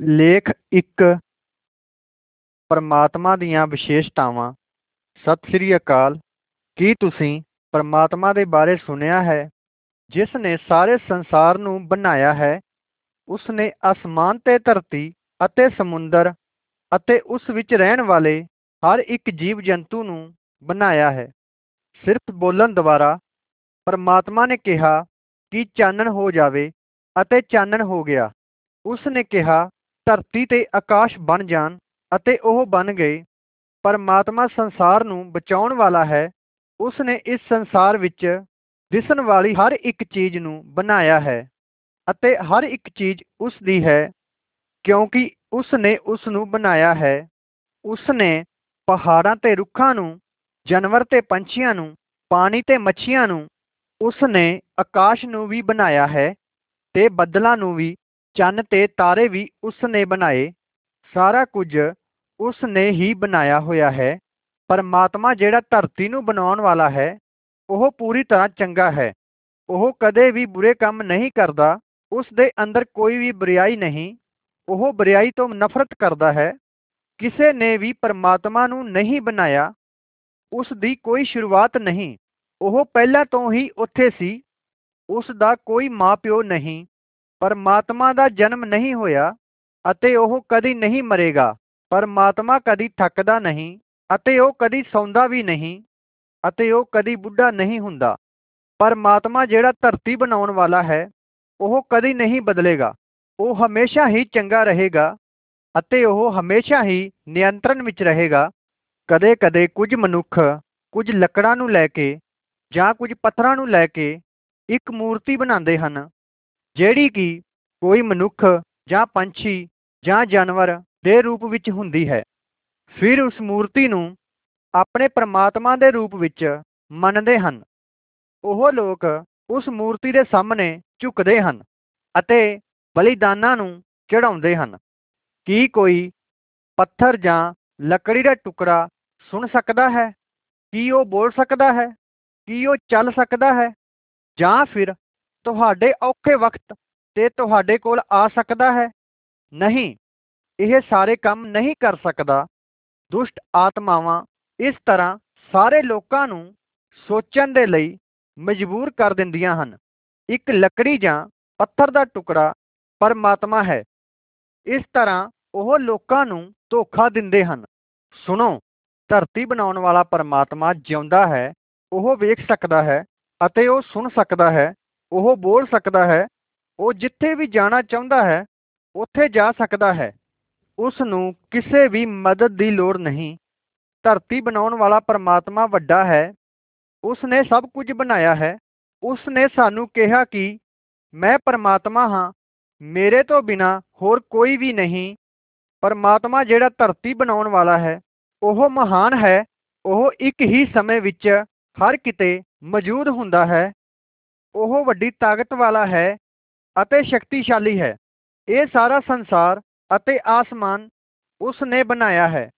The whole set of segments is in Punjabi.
ਲੇਖ ਇੱਕ ਪਰਮਾਤਮਾ ਦੀਆਂ ਵਿਸ਼ੇਸ਼ਤਾਵਾਂ। ਸਤਿ ਸ੍ਰੀ ਅਕਾਲ। ਕੀ ਤੁਸੀਂ ਪਰਮਾਤਮਾ ਦੇ ਬਾਰੇ ਸੁਣਿਆ ਹੈ? ਜਿਸ ਨੇ ਸਾਰੇ ਸੰਸਾਰ ਨੂੰ ਬਣਾਇਆ ਹੈ, ਉਸ ਨੇ ਅਸਮਾਨ ਤੇ ਧਰਤੀ ਅਤੇ ਸਮੁੰਦਰ ਅਤੇ ਉਸ ਵਿੱਚ ਰਹਿਣ ਵਾਲੇ ਹਰ ਇੱਕ ਜੀਵ ਜੰਤੂ ਨੂੰ ਬਣਾਇਆ ਹੈ। ਸਿਰਫ ਬੋਲਣ ਦੁਆਰਾ ਪਰਮਾਤਮਾ ਨੇ ਕਿਹਾ ਕਿ ਚਾਨਣ ਹੋ ਜਾਵੇ ਅਤੇ ਚਾਨਣ ਹੋ ਗਿਆ। ਉਸ ਨੇ ਕਿਹਾ ਧਰਤੀ ਤੇ ਆਕਾਸ਼ ਬਣ ਜਾਣ ਅਤੇ ਉਹ ਬਣ ਗਏ। ਪਰਮਾਤਮਾ ਸੰਸਾਰ ਨੂੰ ਬਚਾਉਣ ਵਾਲਾ ਹੈ। ਉਸ ਨੇ ਇਸ ਸੰਸਾਰ ਵਿੱਚ ਦਿਸਣ ਵਾਲੀ ਹਰ ਇੱਕ ਚੀਜ਼ ਨੂੰ ਬਣਾਇਆ ਹੈ ਅਤੇ ਹਰ ਇੱਕ ਚੀਜ਼ ਉਸ ਦੀ ਹੈ ਕਿਉਂਕਿ ਉਸ ਨੇ ਉਸ ਨੂੰ ਬਣਾਇਆ ਹੈ। ਉਸ ਨੇ ਪਹਾੜਾਂ ਤੇ ਰੁੱਖਾਂ ਨੂੰ, ਜਾਨਵਰ ਤੇ ਪੰਛੀਆਂ ਨੂੰ, ਪਾਣੀ ਤੇ ਮੱਛੀਆਂ ਨੂੰ ਉਸ ਨੇ ਆਕਾਸ਼ ਨੂੰ ਵੀ ਬਣਾਇਆ ਹੈ ਤੇ ਬੱਦਲਾਂ ਨੂੰ ਵੀ ਚੰਨ ਤੇ ਤਾਰੇ ਵੀ ਉਸ ਨੇ ਬਣਾਏ। ਸਾਰਾ ਕੁਝ ਉਸ ਨੇ ਹੀ ਬਣਾਇਆ ਹੋਇਆ ਹੈ। ਪਰਮਾਤਮਾ ਜਿਹੜਾ ਧਰਤੀ ਨੂੰ ਬਣਾਉਣ ਵਾਲਾ ਹੈ, ਉਹ ਪੂਰੀ ਤਰ੍ਹਾਂ ਚੰਗਾ ਹੈ। ਉਹ ਕਦੇ ਵੀ ਬੁਰੇ ਕੰਮ ਨਹੀਂ ਕਰਦਾ ਉਸ ਦੇ ਅੰਦਰ ਕੋਈ ਵੀ ਬੁਰਾਈ ਨਹੀਂ। ਉਹ ਬੁਰਾਈ ਤੋਂ ਨਫ਼ਰਤ ਕਰਦਾ ਹੈ। ਕਿਸੇ ਨੇ ਵੀ ਪਰਮਾਤਮਾ ਨੂੰ ਨਹੀਂ ਬਣਾਇਆ ਉਸ ਦੀ ਕੋਈ ਸ਼ੁਰੂਆਤ ਨਹੀਂ। ਉਹ ਪਹਿਲਾਂ ਤੋਂ ਹੀ ਉੱਥੇ ਸੀ। ਉਸ ਦਾ ਕੋਈ ਮਾਪਿਓ ਨਹੀਂ। ਪਰਮਾਤਮਾ ਦਾ ਜਨਮ ਨਹੀਂ ਹੋਇਆ ਅਤੇ ਉਹ ਕਦੀ ਨਹੀਂ ਮਰੇਗਾ। ਪਰਮਾਤਮਾ ਕਦੀ ਥੱਕਦਾ ਨਹੀਂ ਅਤੇ ਉਹ ਕਦੀ ਸੌਂਦਾ ਵੀ ਨਹੀਂ ਅਤੇ ਉਹ ਕਦੀ ਬੁੱਢਾ ਨਹੀਂ ਹੁੰਦਾ। ਪਰਮਾਤਮਾ ਜਿਹੜਾ ਧਰਤੀ ਬਣਾਉਣ ਵਾਲਾ ਹੈ, ਉਹ ਕਦੀ ਨਹੀਂ ਬਦਲੇਗਾ। ਉਹ ਹਮੇਸ਼ਾ ਹੀ ਚੰਗਾ ਰਹੇਗਾ ਅਤੇ ਉਹ ਹਮੇਸ਼ਾ ਹੀ ਨਿਯੰਤਰਣ ਵਿੱਚ ਰਹੇਗਾ। ਕਦੇ-ਕਦੇ ਕੁਝ ਮਨੁੱਖ ਕੁਝ ਲੱਕੜਾਂ ਨੂੰ ਲੈ ਕੇ ਜਾਂ ਕੁਝ ਪੱਥਰਾਂ ਨੂੰ ਲੈ ਕੇ ਇੱਕ ਮੂਰਤੀ ਬਣਾਉਂਦੇ ਹਨ। ਜਿਹੜੀ ਕਿ ਕੋਈ ਮਨੁੱਖ ਜਾਂ ਪੰਛੀ ਜਾਂ ਜਾਨਵਰ ਦੇ ਰੂਪ ਵਿੱਚ ਹੁੰਦੀ ਹੈ। ਫਿਰ ਉਸ ਮੂਰਤੀ ਨੂੰ ਆਪਣੇ ਪਰਮਾਤਮਾ ਦੇ ਰੂਪ ਵਿੱਚ ਮੰਨਦੇ ਹਨ। ਉਹ ਲੋਕ ਉਸ ਮੂਰਤੀ ਦੇ ਸਾਹਮਣੇ ਝੁਕਦੇ ਹਨ ਅਤੇ ਬਲੀਦਾਨਾਂ ਨੂੰ ਚੜਾਉਂਦੇ ਹਨ। ਕੀ ਕੋਈ ਪੱਥਰ ਜਾਂ ਲੱਕੜੀ ਦਾ ਟੁਕੜਾ ਸੁਣ ਸਕਦਾ ਹੈ? ਕੀ ਉਹ ਬੋਲ ਸਕਦਾ ਹੈ? ਕੀ ਉਹ ਚੱਲ ਸਕਦਾ ਹੈ? ਜਾਂ ਫਿਰ ਤੁਹਾਡੇ ਔਖੇ ਵਕਤ ਤੇ ਤੁਹਾਡੇ ਕੋਲ ਆ ਸਕਦਾ ਹੈ। ਨਹੀਂ, ਇਹ ਸਾਰੇ ਕੰਮ ਨਹੀਂ ਕਰ ਸਕਦਾ। ਦੁਸ਼ਟ ਆਤਮਾਵਾਂ ਇਸ ਤਰ੍ਹਾਂ ਸਾਰੇ ਲੋਕਾਂ ਨੂੰ ਸੋਚਣ ਦੇ ਲਈ ਮਜਬੂਰ ਕਰ ਦਿੰਦੀਆਂ ਹਨ। ਇੱਕ ਲੱਕੜੀ ਜਾਂ ਪੱਥਰ ਦਾ ਟੁਕੜਾ ਪਰਮਾਤਮਾ ਹੈ। ਇਸ ਤਰ੍ਹਾਂ ਉਹ ਲੋਕਾਂ ਨੂੰ ਧੋਖਾ ਦਿੰਦੇ ਹਨ। ਸੁਣੋ, ਧਰਤੀ ਬਣਾਉਣ ਵਾਲਾ ਪਰਮਾਤਮਾ ਜਿਉਂਦਾ ਹੈ, ਉਹ ਵੇਖ ਸਕਦਾ ਹੈ ਅਤੇ ਉਹ ਸੁਣ ਸਕਦਾ ਹੈ ਉਹ ਬੋਲ ਸਕਦਾ ਹੈ, ਉਹ ਜਿੱਥੇ ਵੀ ਜਾਣਾ ਚਾਹੁੰਦਾ ਹੈ, ਉੱਥੇ ਜਾ ਸਕਦਾ ਹੈ। ਉਸ ਨੂੰ ਕਿਸੇ ਵੀ ਮਦਦ ਦੀ ਲੋੜ ਨਹੀਂ। ਧਰਤੀ ਬਣਾਉਣ ਵਾਲਾ ਪਰਮਾਤਮਾ ਵੱਡਾ ਹੈ। ਉਸ ਨੇ ਸਭ ਕੁਝ ਬਣਾਇਆ ਹੈ। ਉਸ ਨੇ ਸਾਨੂੰ ਕਿਹਾ ਕਿ ਮੈਂ ਪਰਮਾਤਮਾ ਹਾਂ, ਮੇਰੇ ਤੋਂ ਬਿਨਾ ਹੋਰ ਕੋਈ ਵੀ ਨਹੀਂ। ਪਰਮਾਤਮਾ ਜਿਹੜਾ ਧਰਤੀ ਬਣਾਉਣ ਵਾਲਾ ਹੈ, ਉਹ ਮਹਾਨ ਹੈ। ਉਹ ਇੱਕ ਹੀ ਸਮੇਂ ਵਿੱਚ ਹਰ ਕਿਤੇ ਮੌਜੂਦ ਹੁੰਦਾ ਹੈ। ਉਹ ਵੱਡੀ ਤਾਕਤ ਵਾਲਾ ਹੈ ਅਤੇ ਸ਼ਕਤੀਸ਼ਾਲੀ ਹੈ। ਇਹ ਸਾਰਾ ਸੰਸਾਰ ਅਤੇ ਆਸਮਾਨ ਉਸ ਨੇ ਬਣਾਇਆ ਹੈ।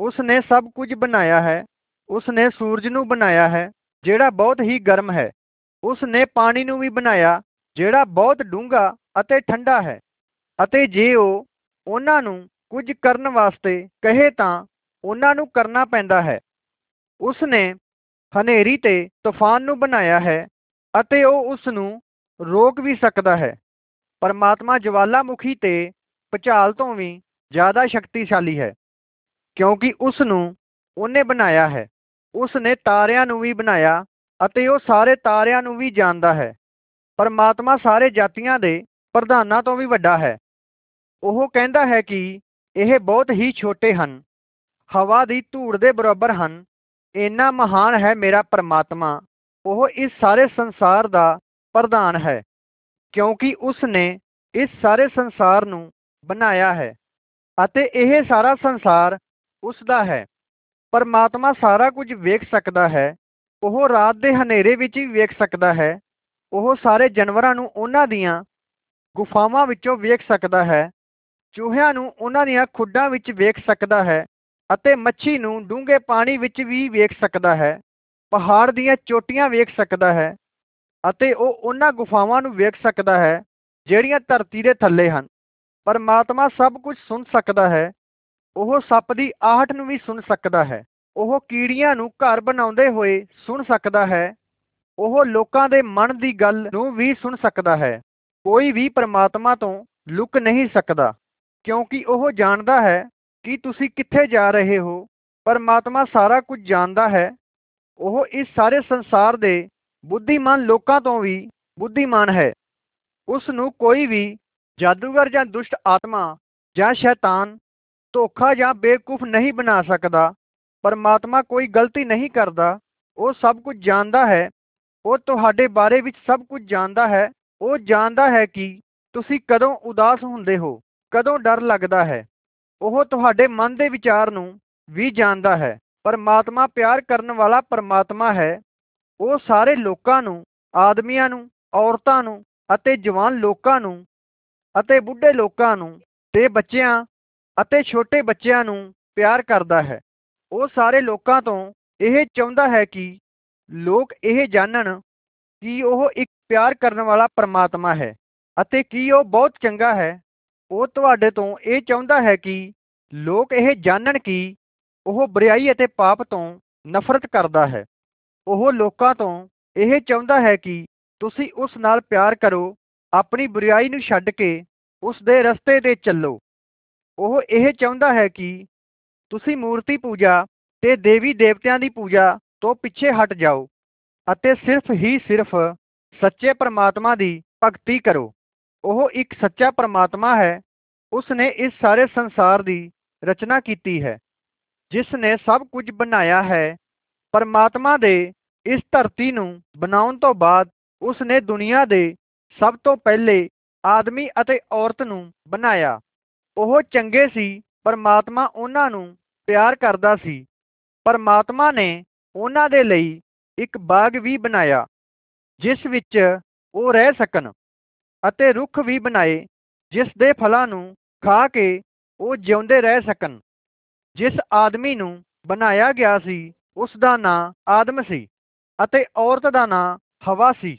ਉਸ ਨੇ ਸਭ ਕੁਝ ਬਣਾਇਆ ਹੈ। ਉਸ ਨੇ ਸੂਰਜ ਨੂੰ ਬਣਾਇਆ ਹੈ, ਜਿਹੜਾ ਬਹੁਤ ਹੀ ਗਰਮ ਹੈ। ਉਸ ਨੇ ਪਾਣੀ ਨੂੰ ਵੀ ਬਣਾਇਆ, ਜਿਹੜਾ ਬਹੁਤ ਡੂੰਘਾ ਅਤੇ ਠੰਡਾ ਹੈ। ਅਤੇ ਜੇ ਉਹ ਉਹਨਾਂ ਨੂੰ ਕੁਝ ਕਰਨ ਵਾਸਤੇ ਕਹੇ ਤਾਂ ਉਹਨਾਂ ਨੂੰ ਕਰਨਾ ਪੈਂਦਾ ਹੈ। ਉਸ ਨੇ ਹਨੇਰੀ ਤੇ ਤੂਫਾਨ ਨੂੰ ਬਣਾਇਆ ਹੈ। ਅਤੇ ਉਹ ਉਸ ਨੂੰ ਰੋਕ ਵੀ ਸਕਦਾ ਹੈ। ਪਰਮਾਤਮਾ ਜਵਾਲਾਮੁਖੀ ਤੇ ਭੁਚਾਲ ਤੋਂ ਵੀ ਜ਼ਿਆਦਾ ਸ਼ਕਤੀਸ਼ਾਲੀ ਹੈ, ਕਿਉਂਕਿ ਉਸ ਨੂੰ ਉਹਨੇ ਬਣਾਇਆ ਹੈ। ਉਸ ਨੇ ਤਾਰਿਆਂ ਨੂੰ ਵੀ ਬਣਾਇਆ ਅਤੇ ਉਹ ਸਾਰੇ ਤਾਰਿਆਂ ਨੂੰ ਵੀ ਜਾਣਦਾ ਹੈ। ਪਰਮਾਤਮਾ ਸਾਰੇ ਜਾਤੀਆਂ ਦੇ ਪ੍ਰਧਾਨਾਂ ਤੋਂ ਵੀ ਵੱਡਾ ਹੈ। ਉਹ ਕਹਿੰਦਾ ਹੈ ਕਿ ਇਹ ਬਹੁਤ ਹੀ ਛੋਟੇ ਹਨ। ਹਵਾ ਦੀ ਧੂੜ ਦੇ ਬਰਾਬਰ ਹਨ। ਇੰਨਾ ਮਹਾਨ ਹੈ ਮੇਰਾ ਪਰਮਾਤਮਾ। ਉਹ ਇਸ ਸਾਰੇ ਸੰਸਾਰ ਦਾ ਪ੍ਰਧਾਨ ਹੈ, ਕਿਉਂਕਿ ਉਸ ਨੇ ਇਸ ਸਾਰੇ ਸੰਸਾਰ ਨੂੰ ਬਣਾਇਆ ਹੈ ਅਤੇ ਇਹ ਸਾਰਾ ਸੰਸਾਰ ਉਸ ਦਾ ਹੈ। ਪਰਮਾਤਮਾ ਸਾਰਾ ਕੁਝ ਵੇਖ ਸਕਦਾ ਹੈ, ਉਹ ਰਾਤ ਦੇ ਹਨੇਰੇ ਵਿੱਚ ਵੀ ਵੇਖ ਸਕਦਾ ਹੈ, ਉਹ ਸਾਰੇ ਜਾਨਵਰਾਂ ਨੂੰ ਉਹਨਾਂ ਦੀਆਂ ਗੁਫਾਵਾਂ ਵਿੱਚੋਂ ਵੇਖ ਸਕਦਾ ਹੈ, ਚੂਹਿਆਂ ਨੂੰ ਉਹਨਾਂ ਦੀਆਂ ਖੁੱਡਾਂ ਵਿੱਚ ਵੇਖ ਸਕਦਾ ਹੈ ਅਤੇ ਮੱਛੀ ਨੂੰ ਡੂੰਘੇ ਪਾਣੀ ਵਿੱਚ ਵੀ ਵੇਖ ਸਕਦਾ ਹੈ। ਪਹਾੜ ਦੀਆਂ ਚੋਟੀਆਂ ਵੇਖ ਸਕਦਾ ਹੈ ਅਤੇ ਉਹ ਉਹਨਾਂ ਗੁਫਾਵਾਂ ਨੂੰ ਵੇਖ ਸਕਦਾ ਹੈ ਜਿਹੜੀਆਂ ਧਰਤੀ ਦੇ ਥੱਲੇ ਹਨ। ਪਰਮਾਤਮਾ ਸਭ ਕੁਝ ਸੁਣ ਸਕਦਾ ਹੈ, ਉਹ ਸੱਪ ਦੀ ਆਹਟ ਨੂੰ ਵੀ ਸੁਣ ਸਕਦਾ ਹੈ, ਉਹ ਕੀੜੀਆਂ ਨੂੰ ਘਰ ਬਣਾਉਂਦੇ ਹੋਏ ਸੁਣ ਸਕਦਾ ਹੈ, ਉਹ ਲੋਕਾਂ ਦੇ ਮਨ ਦੀ ਗੱਲ ਨੂੰ ਵੀ ਸੁਣ ਸਕਦਾ ਹੈ। ਕੋਈ ਵੀ ਪਰਮਾਤਮਾ ਤੋਂ ਲੁਕ ਨਹੀਂ ਸਕਦਾ, ਕਿਉਂਕਿ ਉਹ ਜਾਣਦਾ ਹੈ ਕਿ ਤੁਸੀਂ ਕਿੱਥੇ ਜਾ ਰਹੇ ਹੋ। ਪਰਮਾਤਮਾ ਸਾਰਾ ਕੁਝ ਜਾਣਦਾ ਹੈ ਉਹ ਇਸ ਸਾਰੇ ਸੰਸਾਰ ਦੇ ਬੁੱਧੀਮਾਨ ਲੋਕਾਂ ਤੋਂ ਵੀ ਬੁੱਧੀਮਾਨ ਹੈ। ਉਸ ਨੂੰ ਕੋਈ ਵੀ ਜਾਦੂਗਰ ਜਾਂ ਦੁਸ਼ਟ ਆਤਮਾ ਜਾਂ ਸ਼ੈਤਾਨ ਧੋਖਾ ਜਾਂ ਬੇਵਕੂਫ ਨਹੀਂ ਬਣਾ ਸਕਦਾ, ਪਰਮਾਤਮਾ ਕੋਈ ਗਲਤੀ ਨਹੀਂ ਕਰਦਾ, ਉਹ ਸਭ ਕੁਝ ਜਾਣਦਾ ਹੈ, ਉਹ ਤੁਹਾਡੇ ਬਾਰੇ ਵਿੱਚ ਸਭ ਕੁਝ ਜਾਣਦਾ ਹੈ, ਉਹ ਜਾਣਦਾ ਹੈ ਕਿ ਤੁਸੀਂ ਕਦੋਂ ਉਦਾਸ ਹੁੰਦੇ ਹੋ, ਕਦੋਂ ਡਰ ਲੱਗਦਾ ਹੈ, ਉਹ ਤੁਹਾਡੇ ਮਨ ਦੇ ਵਿਚਾਰ ਨੂੰ ਵੀ ਜਾਣਦਾ ਹੈ। ਪਰਮਾਤਮਾ ਪਿਆਰ ਕਰਨ ਵਾਲਾ ਪਰਮਾਤਮਾ ਹੈ। ਉਹ ਸਾਰੇ ਲੋਕਾਂ ਨੂੰ, ਆਦਮੀਆਂ ਨੂੰ, ਔਰਤਾਂ ਨੂੰ ਅਤੇ ਜਵਾਨ ਲੋਕਾਂ ਨੂੰ ਅਤੇ ਬੁੱਢੇ ਲੋਕਾਂ ਨੂੰ ਤੇ ਬੱਚਿਆਂ ਅਤੇ ਛੋਟੇ ਬੱਚਿਆਂ ਨੂੰ ਪਿਆਰ ਕਰਦਾ ਹੈ। ਉਹ ਸਾਰੇ ਲੋਕਾਂ ਤੋਂ ਇਹ ਚਾਹੁੰਦਾ ਹੈ ਕਿ ਲੋਕ ਇਹ ਜਾਣਨ ਕਿ ਉਹ ਇੱਕ ਪਿਆਰ ਕਰਨ ਵਾਲਾ ਪਰਮਾਤਮਾ ਹੈ ਅਤੇ ਕੀ ਉਹ ਬਹੁਤ ਚੰਗਾ ਹੈ। ਉਹ ਤੁਹਾਡੇ ਤੋਂ ਇਹ ਚਾਹੁੰਦਾ ਹੈ ਕਿ ਲੋਕ ਇਹ ਜਾਣਨ ਕਿ ਉਹ ਬੁਰਾਈ ਅਤੇ ਪਾਪ ਤੋਂ ਨਫ਼ਰਤ ਕਰਦਾ ਹੈ। ਉਹ ਲੋਕਾਂ ਤੋਂ ਇਹ ਚਾਹੁੰਦਾ ਹੈ ਕਿ ਤੁਸੀਂ ਉਸ ਨਾਲ ਪਿਆਰ ਕਰੋ, ਆਪਣੀ ਬੁਰਾਈ ਨੂੰ ਛੱਡ ਕੇ ਉਸ ਦੇ ਰਸਤੇ ਤੇ ਚੱਲੋ। ਉਹ ਇਹ ਚਾਹੁੰਦਾ ਹੈ ਕਿ ਤੁਸੀਂ ਮੂਰਤੀ ਪੂਜਾ ਤੇ ਦੇਵੀ ਦੇਵਤਿਆਂ ਦੀ ਪੂਜਾ ਤੋਂ ਪਿੱਛੇ ਹਟ ਜਾਓ ਅਤੇ ਸਿਰਫ ਹੀ ਸਿਰਫ ਸੱਚੇ ਪਰਮਾਤਮਾ ਦੀ ਭਗਤੀ ਕਰੋ। ਉਹ ਇੱਕ ਸੱਚਾ ਪਰਮਾਤਮਾ ਹੈ। ਉਸ ਨੇ ਇਸ ਸਾਰੇ ਸੰਸਾਰ ਦੀ ਰਚਨਾ ਕੀਤੀ ਹੈ। ਜਿਸ ਨੇ ਸਭ ਕੁਝ ਬਣਾਇਆ ਹੈ, ਪਰਮਾਤਮਾ ਦੇ ਇਸ ਧਰਤੀ ਨੂੰ ਬਣਾਉਣ ਤੋਂ ਬਾਅਦ ਉਸ ਨੇ ਦੁਨੀਆ ਦੇ ਸਭ ਤੋਂ ਪਹਿਲੇ ਆਦਮੀ ਅਤੇ ਔਰਤ ਨੂੰ ਬਣਾਇਆ। ਉਹ ਚੰਗੇ ਸੀ, ਪਰਮਾਤਮਾ ਉਹਨਾਂ ਨੂੰ ਪਿਆਰ ਕਰਦਾ ਸੀ। ਪਰਮਾਤਮਾ ਨੇ ਉਹਨਾਂ ਦੇ ਲਈ ਇੱਕ ਬਾਗ ਵੀ ਬਣਾਇਆ, ਜਿਸ ਵਿੱਚ ਉਹ ਰਹਿ ਸਕਣ ਅਤੇ ਰੁੱਖ ਵੀ ਬਣਾਏ, ਜਿਸ ਦੇ ਫਲਾਂ ਨੂੰ ਖਾ ਕੇ ਉਹ ਜਿਉਂਦੇ ਰਹਿ ਸਕਣ। ਜਿਸ ਆਦਮੀ ਨੂੰ ਬਣਾਇਆ ਗਿਆ ਸੀ, ਉਸ ਦਾ ਨਾਂ ਆਦਮ ਸੀ ਅਤੇ ਔਰਤ ਦਾ ਨਾਂ ਹਵਾ ਸੀ।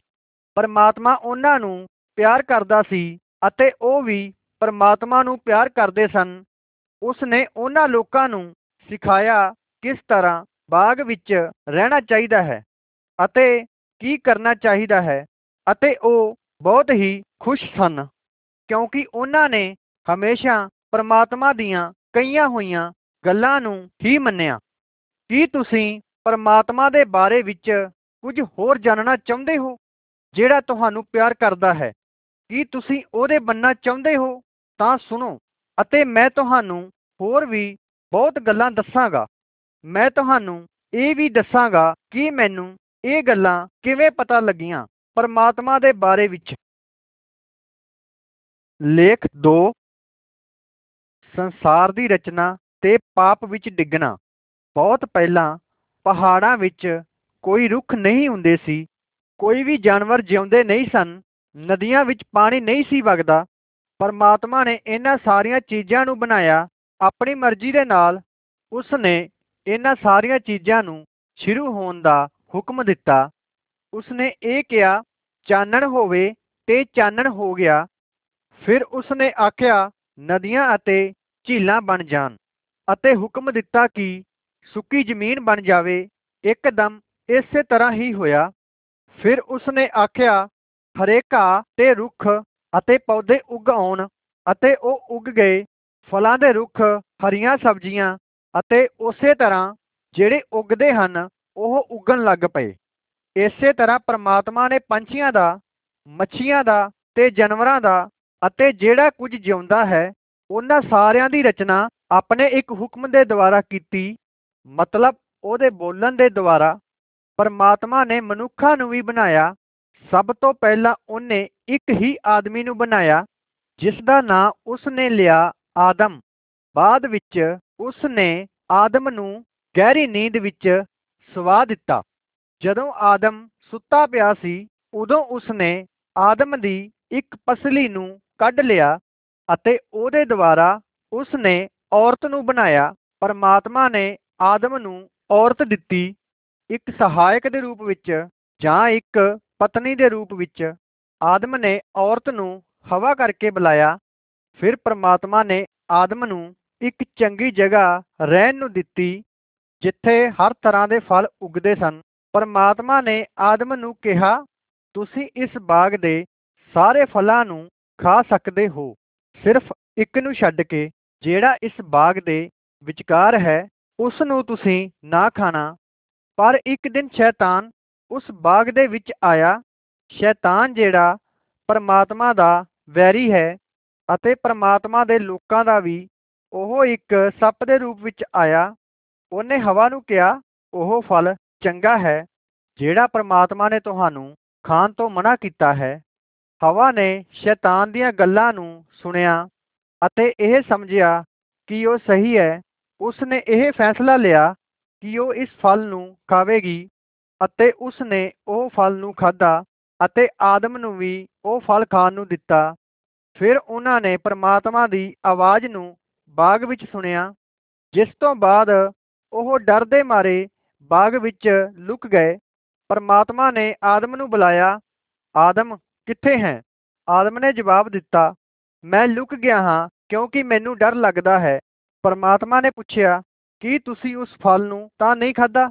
ਪਰਮਾਤਮਾ ਉਹਨਾਂ ਨੂੰ ਪਿਆਰ ਕਰਦਾ ਸੀ ਅਤੇ ਉਹ ਵੀ ਪਰਮਾਤਮਾ ਨੂੰ ਪਿਆਰ ਕਰਦੇ ਸਨ। ਉਸ ਨੇ ਉਹਨਾਂ ਲੋਕਾਂ ਨੂੰ ਸਿਖਾਇਆ ਕਿਸ ਤਰ੍ਹਾਂ ਬਾਗ ਵਿੱਚ ਰਹਿਣਾ ਚਾਹੀਦਾ ਹੈ ਅਤੇ ਕੀ ਕਰਨਾ ਚਾਹੀਦਾ ਹੈ ਅਤੇ ਉਹ ਬਹੁਤ ਹੀ ਖੁਸ਼ ਸਨ ਕਿਉਂਕਿ ਉਹਨਾਂ ਨੇ ਹਮੇਸ਼ਾ ਪਰਮਾਤਮਾ ਦੀਆਂ ਕਈਆਂ ਹੋਈਆਂ ਗੱਲਾਂ ਨੂੰ ਹੀ ਮੰਨਿਆ। ਕੀ ਤੁਸੀਂ ਪਰਮਾਤਮਾ ਦੇ ਬਾਰੇ ਵਿੱਚ ਕੁਝ ਹੋਰ ਜਾਣਨਾ ਚਾਹੁੰਦੇ ਹੋ, ਜਿਹੜਾ ਤੁਹਾਨੂੰ ਪਿਆਰ ਕਰਦਾ ਹੈ? ਕੀ ਤੁਸੀਂ ਉਹਦੇ ਬੰਨਾ ਚਾਹੁੰਦੇ ਹੋ? ਤਾਂ ਸੁਣੋ, ਅਤੇ ਮੈਂ ਤੁਹਾਨੂੰ ਹੋਰ ਵੀ ਬਹੁਤ ਗੱਲਾਂ ਦੱਸਾਂਗਾ। ਮੈਂ ਤੁਹਾਨੂੰ ਇਹ ਵੀ ਦੱਸਾਂਗਾ ਕਿ ਮੈਨੂੰ ਇਹ ਗੱਲਾਂ ਕਿਵੇਂ ਪਤਾ ਲੱਗੀਆਂ ਪਰਮਾਤਮਾ ਦੇ ਬਾਰੇ ਵਿੱਚ। ਲੇਖ 2 ਸੰਸਾਰ ਦੀ ਰਚਨਾ ਤੇ ਪਾਪ ਵਿੱਚ ਡਿੱਗਣਾ। ਬਹੁਤ ਪਹਿਲਾਂ ਪਹਾੜਾਂ ਵਿੱਚ ਕੋਈ ਰੁੱਖ ਨਹੀਂ ਹੁੰਦੇ ਸੀ। ਕੋਈ ਵੀ ਜਾਨਵਰ ਜਿਉਂਦੇ ਨਹੀਂ ਸਨ। ਨਦੀਆਂ ਵਿੱਚ ਪਾਣੀ ਨਹੀਂ ਸੀ ਵਗਦਾ। ਪਰਮਾਤਮਾ ਨੇ ਇਹਨਾਂ ਸਾਰੀਆਂ ਚੀਜ਼ਾਂ ਨੂੰ ਬਣਾਇਆ। ਆਪਣੀ ਮਰਜ਼ੀ ਦੇ ਨਾਲ ਉਸ ਨੇ ਇਹਨਾਂ ਸਾਰੀਆਂ ਚੀਜ਼ਾਂ ਨੂੰ ਸ਼ੁਰੂ ਹੋਣ ਦਾ ਹੁਕਮ ਦਿੱਤਾ। ਉਸ ਨੇ ਇਹ ਕਿਹਾ, ਚਾਨਣ ਹੋਵੇ ਤੇ ਚਾਨਣ ਹੋ ਗਿਆ। ਫਿਰ ਉਸ ਨੇ ਆਖਿਆ, ਨਦੀਆਂ ਅਤੇ ਝੀਲਾਂ ਬਣ ਜਾਣ। ਅਤੇ ਹੁਕਮ ਦਿੱਤਾ ਕਿ ਸੁੱਕੀ ਜ਼ਮੀਨ ਬਣ ਜਾਵੇ, ਇੱਕਦਮ ਇਸੇ ਤਰ੍ਹਾਂ ਹੀ ਹੋਇਆ। ਫਿਰ ਉਸ ਨੇ ਆਖਿਆ ਹਰੇ ਘਾਹ ਤੇ ਰੁੱਖ ਅਤੇ ਪੌਦੇ ਉਗ ਆਉਣ ਅਤੇ ਉਹ ਉਗ ਗਏ। ਫਲਾਂ ਦੇ ਰੁੱਖ, ਹਰੀਆਂ ਸਬਜ਼ੀਆਂ ਅਤੇ ਉਸੇ ਤਰ੍ਹਾਂ ਜਿਹੜੇ ਉਗਦੇ ਹਨ, ਉਹ ਉਗਣ ਲੱਗ ਪਏ। ਇਸੇ ਤਰ੍ਹਾਂ ਪ੍ਰਮਾਤਮਾ ਨੇ ਪੰਛੀਆਂ ਦਾ, ਮੱਛੀਆਂ ਦਾ ਤੇ ਜਾਨਵਰਾਂ ਦਾ ਅਤੇ ਜਿਹੜਾ ਕੁਝ ਜਿਉਂਦਾ ਹੈ, ਉਹਨਾਂ ਸਾਰਿਆਂ ਦੀ ਰਚਨਾ ਆਪਣੇ ਇੱਕ ਹੁਕਮ ਦੇ ਦੁਆਰਾ ਕੀਤੀ, ਮਤਲਬ ਉਹਦੇ ਬੋਲਣ ਦੇ ਦੁਆਰਾ ਪਰਮਾਤਮਾ ਨੇ ਮਨੁੱਖਾਂ ਨੂੰ ਵੀ ਬਣਾਇਆ, ਸਭ ਤੋਂ ਪਹਿਲਾਂ ਉਹਨੇ ਇੱਕ ਹੀ ਆਦਮੀ ਨੂੰ ਬਣਾਇਆ, ਜਿਸ ਦਾ ਨਾਂ ਉਸ ਨੇ ਲਿਆ ਆਦਮ। ਬਾਅਦ ਵਿੱਚ ਉਸ ਨੇ ਆਦਮ ਨੂੰ ਗਹਿਰੀ ਨੀਂਦ ਵਿੱਚ ਸਵਾ ਦਿੱਤਾ। ਜਦੋਂ ਆਦਮ ਸੁੱਤਾ ਪਿਆ ਸੀ, ਉਦੋਂ ਉਸ ਨੇ ਆਦਮ ਦੀ ਇੱਕ ਪਸਲੀ ਨੂੰ ਕੱਢ ਲਿਆ ਅਤੇ ਉਹਦੇ ਦੁਆਰਾ ਉਸ ਨੇ ਔਰਤ ਨੂੰ ਬਣਾਇਆ, ਪਰਮਾਤਮਾ ਨੇ ਆਦਮ ਨੂੰ ਔਰਤ ਦਿੱਤੀ, ਇੱਕ ਸਹਾਇਕ ਦੇ ਰੂਪ ਵਿੱਚ ਜਾਂ ਇੱਕ ਪਤਨੀ ਦੇ ਰੂਪ ਵਿੱਚ, ਆਦਮ ਨੇ ਔਰਤ ਨੂੰ ਹਵਾ ਕਰਕੇ ਬੁਲਾਇਆ, ਫਿਰ ਪ੍ਰਮਾਤਮਾ ਨੇ ਆਦਮ ਨੂੰ ਇੱਕ ਚੰਗੀ ਜਗ੍ਹਾ ਰਹਿਣ ਨੂੰ ਦਿੱਤੀ, ਜਿੱਥੇ ਹਰ ਤਰ੍ਹਾਂ ਦੇ ਫਲ ਉਗਦੇ ਸਨ। ਪਰਮਾਤਮਾ ਨੇ ਆਦਮ ਨੂੰ ਕਿਹਾ, ਤੁਸੀਂ ਇਸ ਬਾਗ ਦੇ ਸਾਰੇ ਫਲਾਂ ਨੂੰ ਖਾ ਸਕਦੇ ਹੋ। ਸਿਰਫ ਇੱਕ ਨੂੰ ਛੱਡ ਕੇ ਜਿਹੜਾ ਇਸ ਬਾਗ ਦੇ ਵਿਚਕਾਰ ਹੈ ਉਸ ਨੂੰ ਤੁਸੀਂ ਨਾ ਖਾਣਾ। ਪਰ ਇੱਕ ਦਿਨ ਸ਼ੈਤਾਨ ਉਸ ਬਾਗ ਦੇ ਵਿੱਚ ਆਇਆ। ਸ਼ੈਤਾਨ ਜਿਹੜਾ ਪਰਮਾਤਮਾ ਦਾ ਵੈਰੀ ਹੈ ਅਤੇ ਪਰਮਾਤਮਾ ਦੇ ਲੋਕਾਂ ਦਾ ਵੀ ਉਹ ਇੱਕ ਸੱਪ ਦੇ ਰੂਪ ਵਿੱਚ ਆਇਆ। ਉਹਨੇ ਹਵਾ ਨੂੰ ਕਿਹਾ, ਉਹ ਫਲ ਚੰਗਾ ਹੈ, ਜਿਹੜਾ ਪਰਮਾਤਮਾ ਨੇ ਤੁਹਾਨੂੰ ਖਾਣ ਤੋਂ ਮਨਾ ਕੀਤਾ ਹੈ। ਹਵਾ ਨੇ ਸ਼ੈਤਾਨ ਦੀਆਂ ਗੱਲਾਂ ਨੂੰ ਸੁਣਿਆ। ਅਤੇ ਇਹ ਸਮਝਿਆ ਕਿ ਉਹ ਸਹੀ ਹੈ। ਉਸ ਨੇ ਇਹ ਫੈਸਲਾ ਲਿਆ ਕਿ ਉਹ ਇਸ ਫਲ ਨੂੰ ਖਾਵੇਗੀ ਅਤੇ ਉਸ ਨੇ ਉਹ ਫਲ ਨੂੰ ਖਾਧਾ ਅਤੇ ਆਦਮ ਨੂੰ ਵੀ ਉਹ ਫਲ ਖਾਣ ਨੂੰ ਦਿੱਤਾ। ਫਿਰ ਉਹਨਾਂ ਨੇ ਪਰਮਾਤਮਾ ਦੀ ਆਵਾਜ਼ ਨੂੰ ਬਾਗ ਵਿੱਚ ਸੁਣਿਆ, ਜਿਸ ਤੋਂ ਬਾਅਦ ਉਹ ਡਰ ਦੇ ਮਾਰੇ ਬਾਗ ਵਿੱਚ ਲੁਕ ਗਏ। ਪਰਮਾਤਮਾ ਨੇ ਆਦਮ ਨੂੰ ਬੁਲਾਇਆ, ਆਦਮ, ਕਿੱਥੇ ਹੈ? ਆਦਮ ਨੇ ਜਵਾਬ ਦਿੱਤਾ, ਮੈਂ ਲੁਕ ਗਿਆ ਹਾਂ ਕਿਉਂਕਿ ਮੈਨੂੰ ਡਰ ਲੱਗਦਾ ਹੈ। ਪਰਮਾਤਮਾ ਨੇ ਪੁੱਛਿਆ, ਕੀ ਤੁਸੀਂ ਉਸ ਫਲ ਨੂੰ ਤਾਂ ਨਹੀਂ ਖਾਧਾ?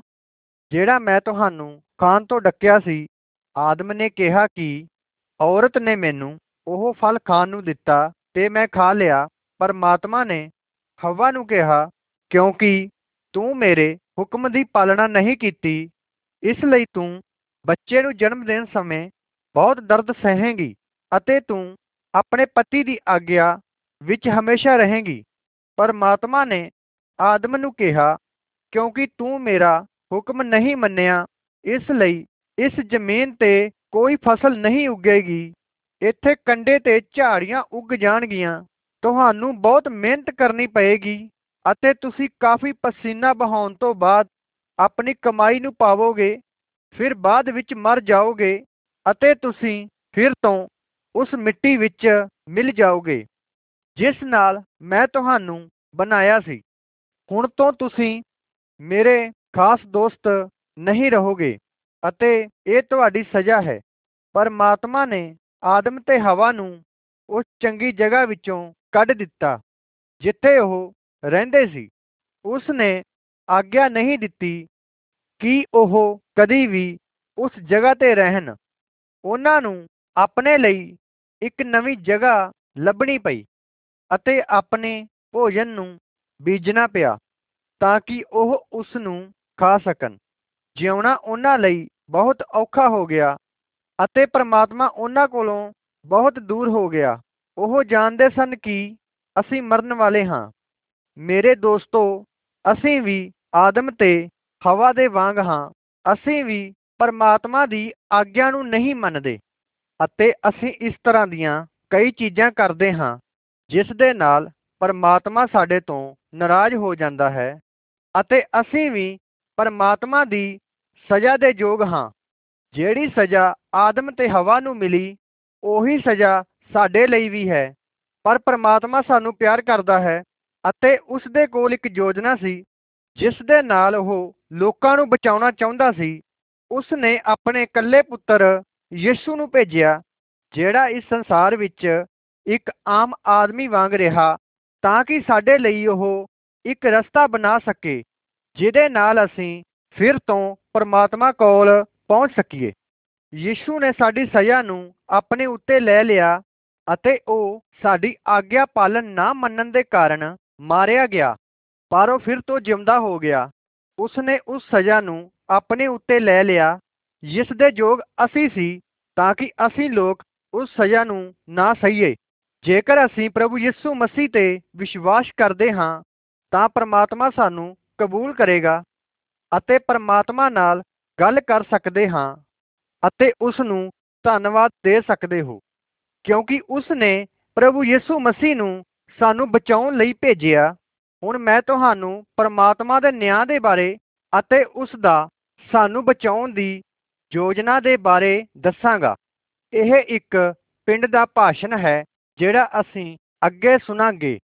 ਜਿਹੜਾ ਮੈਂ ਤੁਹਾਨੂੰ ਖਾਣ ਤੋਂ ਡੱਕਿਆ ਸੀ, ਆਦਮ ਨੇ ਕਿਹਾ ਕਿ ਔਰਤ ਨੇ ਮੈਨੂੰ ਉਹ ਫਲ ਖਾਣ ਨੂੰ ਦਿੱਤਾ ਤੇ ਮੈਂ ਖਾ ਲਿਆ। ਪਰਮਾਤਮਾ ਨੇ ਹਵਾ ਨੂੰ ਕਿਹਾ, ਕਿਉਂਕਿ ਤੂੰ ਮੇਰੇ ਹੁਕਮ ਦੀ ਪਾਲਣਾ ਨਹੀਂ ਕੀਤੀ, ਇਸ ਲਈ ਤੂੰ ਬੱਚੇ ਨੂੰ ਜਨਮ ਦੇਣ ਸਮੇਂ ਬਹੁਤ ਦਰਦ ਸਹੇਂਗੀ ਅਤੇ ਤੂੰ ਆਪਣੇ ਪਤੀ ਦੀ ਆਗਿਆ ਵਿੱਚ ਹਮੇਸ਼ਾ ਰਹੇਂਗੀ। ਪਰਮਾਤਮਾ ਨੇ ਆਦਮ ਨੂੰ ਕਿਹਾ, ਕਿਉਂਕਿ ਤੂੰ ਮੇਰਾ ਹੁਕਮ ਨਹੀਂ ਮੰਨਿਆ, ਇਸ ਲਈ ਇਸ ਜ਼ਮੀਨ ਤੇ ਕੋਈ ਫਸਲ ਨਹੀਂ ਉੱਗੇਗੀ। ਇੱਥੇ ਕੰਡੇ ਤੇ ਝਾੜੀਆਂ ਉੱਗ ਜਾਣਗੀਆਂ। ਤੁਹਾਨੂੰ ਬਹੁਤ ਮਿਹਨਤ ਕਰਨੀ ਪਏਗੀ ਅਤੇ ਤੁਸੀਂ ਕਾਫੀ ਪਸੀਨਾ ਬਹਾਉਣ ਤੋਂ ਬਾਅਦ ਆਪਣੀ ਕਮਾਈ ਨੂੰ ਪਾਵੋਗੇ, ਫਿਰ ਬਾਅਦ ਵਿੱਚ ਮਰ ਜਾਓਗੇ ਅਤੇ ਤੁਸੀਂ ਫਿਰ ਤੋਂ ਉਸ ਮਿੱਟੀ ਵਿੱਚ ਮਿਲ ਜਾਓਗੇ। ਜਿਸ ਨਾਲ ਮੈਂ ਤੁਹਾਨੂੰ ਬਣਾਇਆ ਸੀ। ਹੁਣ ਤੋਂ ਤੁਸੀਂ ਮੇਰੇ ਖਾਸ ਦੋਸਤ ਨਹੀਂ ਰਹੋਗੇ ਅਤੇ ਇਹ ਤੁਹਾਡੀ ਸਜ਼ਾ ਹੈ। ਪਰਮਾਤਮਾ ਨੇ ਆਦਮ ਤੇ ਹਵਾ ਨੂੰ ਉਸ ਚੰਗੀ ਜਗ੍ਹਾ ਵਿੱਚੋਂ ਕੱਢ ਦਿੱਤਾ, ਜਿੱਥੇ ਉਹ ਰਹਿੰਦੇ ਸੀ। ਉਸ ਨੇ ਆਗਿਆ ਨਹੀਂ ਦਿੱਤੀ ਕਿ ਉਹ ਕਦੀ ਵੀ ਉਸ ਜਗ੍ਹਾ ਤੇ ਰਹਿਣ। ਉਹਨਾਂ ਨੂੰ ਆਪਣੇ ਲਈ ਇੱਕ ਨਵੀਂ ਜਗ੍ਹਾ ਲੱਭਣੀ ਪਈ। ਅਤੇ ਆਪਣੇ ਭੋਜਨ ਨੂੰ ਬੀਜਣਾ ਪਿਆ ਤਾਂ ਕਿ ਉਹ ਉਸ ਨੂੰ ਖਾ ਸਕਣ। ਜਿਉਣਾ ਉਹਨਾਂ ਲਈ ਬਹੁਤ ਔਖਾ ਹੋ ਗਿਆ ਅਤੇ ਪ੍ਰਮਾਤਮਾ ਉਹਨਾਂ ਕੋਲੋਂ ਬਹੁਤ ਦੂਰ ਹੋ ਗਿਆ। ਉਹ ਜਾਣਦੇ ਸਨ ਕਿ ਅਸੀਂ ਮਰਨ ਵਾਲੇ ਹਾਂ। ਮੇਰੇ ਦੋਸਤੋ, ਅਸੀਂ ਵੀ ਆਦਮ ਤੇ ਹਵਾ ਦੇ ਵਾਂਗ ਹਾਂ। ਅਸੀਂ ਵੀ ਪਰਮਾਤਮਾ ਦੀ ਆਗਿਆ ਨੂੰ ਨਹੀਂ ਮੰਨਦੇ ਅਤੇ ਅਸੀਂ ਇਸ ਤਰ੍ਹਾਂ ਦੀਆਂ ਕਈ ਚੀਜ਼ਾਂ ਕਰਦੇ ਹਾਂ। ਜਿਸ ਦੇ ਨਾਲ ਪਰਮਾਤਮਾ ਸਾਡੇ ਤੋਂ ਨਾਰਾਜ਼ ਹੋ ਜਾਂਦਾ ਹੈ ਅਤੇ ਅਸੀਂ ਵੀ ਪਰਮਾਤਮਾ ਦੀ ਸਜ਼ਾ ਦੇ ਯੋਗ ਹਾਂ। ਜਿਹੜੀ ਸਜ਼ਾ ਆਦਮ ਤੇ ਹਵਾ ਨੂੰ ਮਿਲੀ, ਉਹੀ ਸਜ਼ਾ ਸਾਡੇ ਲਈ ਵੀ ਹੈ। ਪਰ ਪਰਮਾਤਮਾ ਸਾਨੂੰ ਪਿਆਰ ਕਰਦਾ ਹੈ ਅਤੇ ਉਸ ਦੇ ਕੋਲ ਇੱਕ ਯੋਜਨਾ ਸੀ, ਜਿਸ ਦੇ ਨਾਲ ਉਹ ਲੋਕਾਂ ਨੂੰ ਬਚਾਉਣਾ ਚਾਹੁੰਦਾ ਸੀ। ਉਸ ਨੇ ਆਪਣੇ ਇਕੱਲੇ ਪੁੱਤਰ ਯਿਸੂ ਨੂੰ ਭੇਜਿਆ, ਜਿਹੜਾ ਇਸ ਸੰਸਾਰ ਵਿੱਚ ਇੱਕ ਆਮ ਆਦਮੀ ਵਾਂਗ ਰਿਹਾ ਤਾਂ ਕਿ ਸਾਡੇ ਲਈ ਉਹ ਇੱਕ ਰਸਤਾ ਬਣਾ ਸਕੇ, ਜਿਹਦੇ ਨਾਲ ਅਸੀਂ ਫਿਰ ਤੋਂ ਪਰਮਾਤਮਾ ਕੋਲ ਪਹੁੰਚ ਸਕੀਏ। ਯਿਸੂ ਨੇ ਸਾਡੀ ਸਜ਼ਾ ਨੂੰ ਆਪਣੇ ਉੱਤੇ ਲੈ ਲਿਆ ਅਤੇ ਉਹ ਸਾਡੀ ਆਗਿਆ ਪਾਲਨ ਨਾ ਮੰਨਣ ਦੇ ਕਾਰਨ ਮਾਰਿਆ ਗਿਆ, ਪਰ ਉਹ ਫਿਰ ਤੋਂ ਜਿਉਂਦਾ ਹੋ ਗਿਆ। ਉਸ ਨੇ ਉਸ ਸਜ਼ਾ ਨੂੰ ਆਪਣੇ ਉੱਤੇ ਲੈ ਲਿਆ। ਜਿਸ ਦੇ ਯੋਗ ਅਸੀਂ ਸੀ ਤਾਂ ਕਿ ਅਸੀਂ ਲੋਕ ਉਸ ਸਜ਼ਾ ਨੂੰ ਨਾ ਸਹੀਏ। ਜੇਕਰ ਅਸੀਂ ਪ੍ਰਭੂ ਯਿਸੂ ਮਸੀਹ ਤੇ ਵਿਸ਼ਵਾਸ ਕਰਦੇ ਹਾਂ, ਤਾਂ ਪ੍ਰਮਾਤਮਾ ਸਾਨੂੰ ਕਬੂਲ ਕਰੇਗਾ ਅਤੇ ਪਰਮਾਤਮਾ ਨਾਲ ਗੱਲ ਕਰ ਸਕਦੇ ਹਾਂ ਅਤੇ ਉਸ ਨੂੰ ਧੰਨਵਾਦ ਦੇ ਸਕਦੇ ਹੋ, ਕਿਉਂਕਿ ਉਸ ਨੇ ਪ੍ਰਭੂ ਯਿਸੂ ਮਸੀਹ ਨੂੰ ਸਾਨੂੰ ਬਚਾਉਣ ਲਈ ਭੇਜਿਆ। ਹੁਣ ਮੈਂ ਤੁਹਾਨੂੰ ਪਰਮਾਤਮਾ ਦੇ ਨਿਆਂ ਦੇ ਬਾਰੇ ਅਤੇ ਉਸ ਦਾ ਸਾਨੂੰ ਬਚਾਉਣ ਦੀ ਯੋਜਨਾ ਦੇ ਬਾਰੇ ਦੱਸਾਂਗਾ। ਇਹ ਇੱਕ ਪਿੰਡ ਦਾ ਭਾਸ਼ਣ ਹੈ। ਜਿਹੜਾ ਅਸੀਂ ਅੱਗੇ ਸੁਣਾਂਗੇ।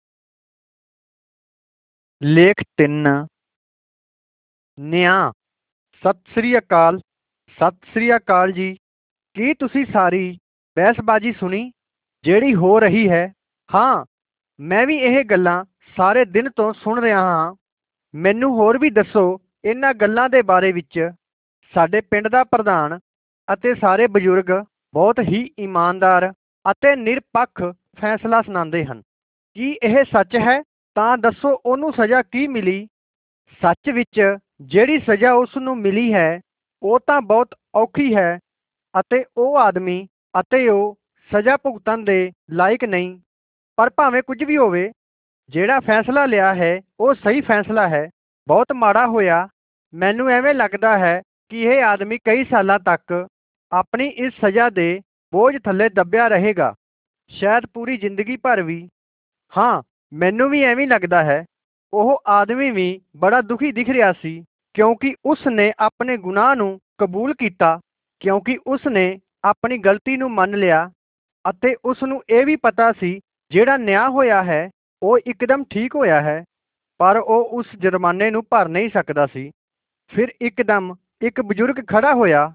ਲੇਖ 3 ਨਿਆਂ। ਸਤਿ ਸ੍ਰੀ ਅਕਾਲ। ਸਤਿ ਸ੍ਰੀ ਅਕਾਲ ਜੀ। ਕੀ ਤੁਸੀਂ ਸਾਰੀ ਬਹਿਸਬਾਜ਼ੀ ਸੁਣੀ? ਜਿਹੜੀ ਹੋ ਰਹੀ ਹੈ। ਹਾਂ, ਮੈਂ ਵੀ ਇਹ ਗੱਲਾਂ ਸਾਰੇ ਦਿਨ ਤੋਂ ਸੁਣ ਰਿਹਾ ਹਾਂ। ਮੈਨੂੰ ਹੋਰ ਵੀ ਦੱਸੋ ਇਹਨਾਂ ਗੱਲਾਂ ਦੇ ਬਾਰੇ ਵਿੱਚ। ਸਾਡੇ ਪਿੰਡ ਦਾ ਪ੍ਰਧਾਨ ਅਤੇ ਸਾਰੇ ਬਜ਼ੁਰਗ ਬਹੁਤ ਹੀ ਇਮਾਨਦਾਰ ਅਤੇ ਨਿਰਪੱਖ ਫੈਸਲਾ ਸੁਣਾਉਂਦੇ ਹਨ। ਕੀ ਇਹ ਸੱਚ ਹੈ? ਤਾਂ ਦੱਸੋ, ਉਹਨੂੰ ਸਜ਼ਾ ਕੀ ਮਿਲੀ? ਸੱਚ ਵਿੱਚ ਜਿਹੜੀ ਸਜ਼ਾ ਉਸ ਨੂੰ ਮਿਲੀ ਹੈ, ਉਹ ਤਾਂ ਬਹੁਤ ਔਖੀ ਹੈ ਅਤੇ ਉਹ ਆਦਮੀ ਅਤੇ ਉਹ ਸਜ਼ਾ ਭੁਗਤਣ ਦੇ ਲਾਇਕ ਨਹੀਂ, ਪਰ ਭਾਵੇਂ ਕੁਝ ਵੀ ਹੋਵੇ, ਜਿਹੜਾ ਫੈਸਲਾ ਲਿਆ ਹੈ, ਉਹ ਸਹੀ ਫੈਸਲਾ ਹੈ। ਬਹੁਤ ਮਾੜਾ ਹੋਇਆ। ਮੈਨੂੰ ਐਵੇਂ ਲੱਗਦਾ ਹੈ ਕਿ ਇਹ ਆਦਮੀ ਕਈ ਸਾਲਾਂ ਤੱਕ ਆਪਣੀ ਇਸ ਸਜ਼ਾ ਦੇ ਬੋਝ ਥੱਲੇ ਦੱਬਿਆ ਰਹੇਗਾ। ਸ਼ਾਇਦ ਪੂਰੀ ਜ਼ਿੰਦਗੀ ਭਰ ਵੀ। ਹਾਂ, ਮੈਨੂੰ ਵੀ ਐਵੇਂ ਲੱਗਦਾ ਹੈ। ਉਹ ਆਦਮੀ ਵੀ ਬੜਾ ਦੁਖੀ ਦਿਖ ਰਿਹਾ ਸੀ, ਕਿਉਂਕਿ ਉਸ ਨੇ ਆਪਣੇ ਗੁਨਾਹ ਨੂੰ ਕਬੂਲ ਕੀਤਾ, ਕਿਉਂਕਿ ਉਸ ਨੇ ਆਪਣੀ ਗਲਤੀ ਨੂੰ ਮੰਨ ਲਿਆ ਅਤੇ ਉਸ ਨੂੰ ਇਹ ਵੀ ਪਤਾ ਸੀ, ਜਿਹੜਾ ਨਿਆਂ ਹੋਇਆ ਹੈ, ਉਹ ਇੱਕਦਮ ਠੀਕ ਹੋਇਆ ਹੈ, ਪਰ ਉਹ ਉਸ ਜੁਰਮਾਨੇ ਨੂੰ ਭਰ ਨਹੀਂ ਸਕਦਾ ਸੀ। ਫਿਰ ਇੱਕਦਮ ਇੱਕ ਬਜ਼ੁਰਗ ਖੜਾ ਹੋਇਆ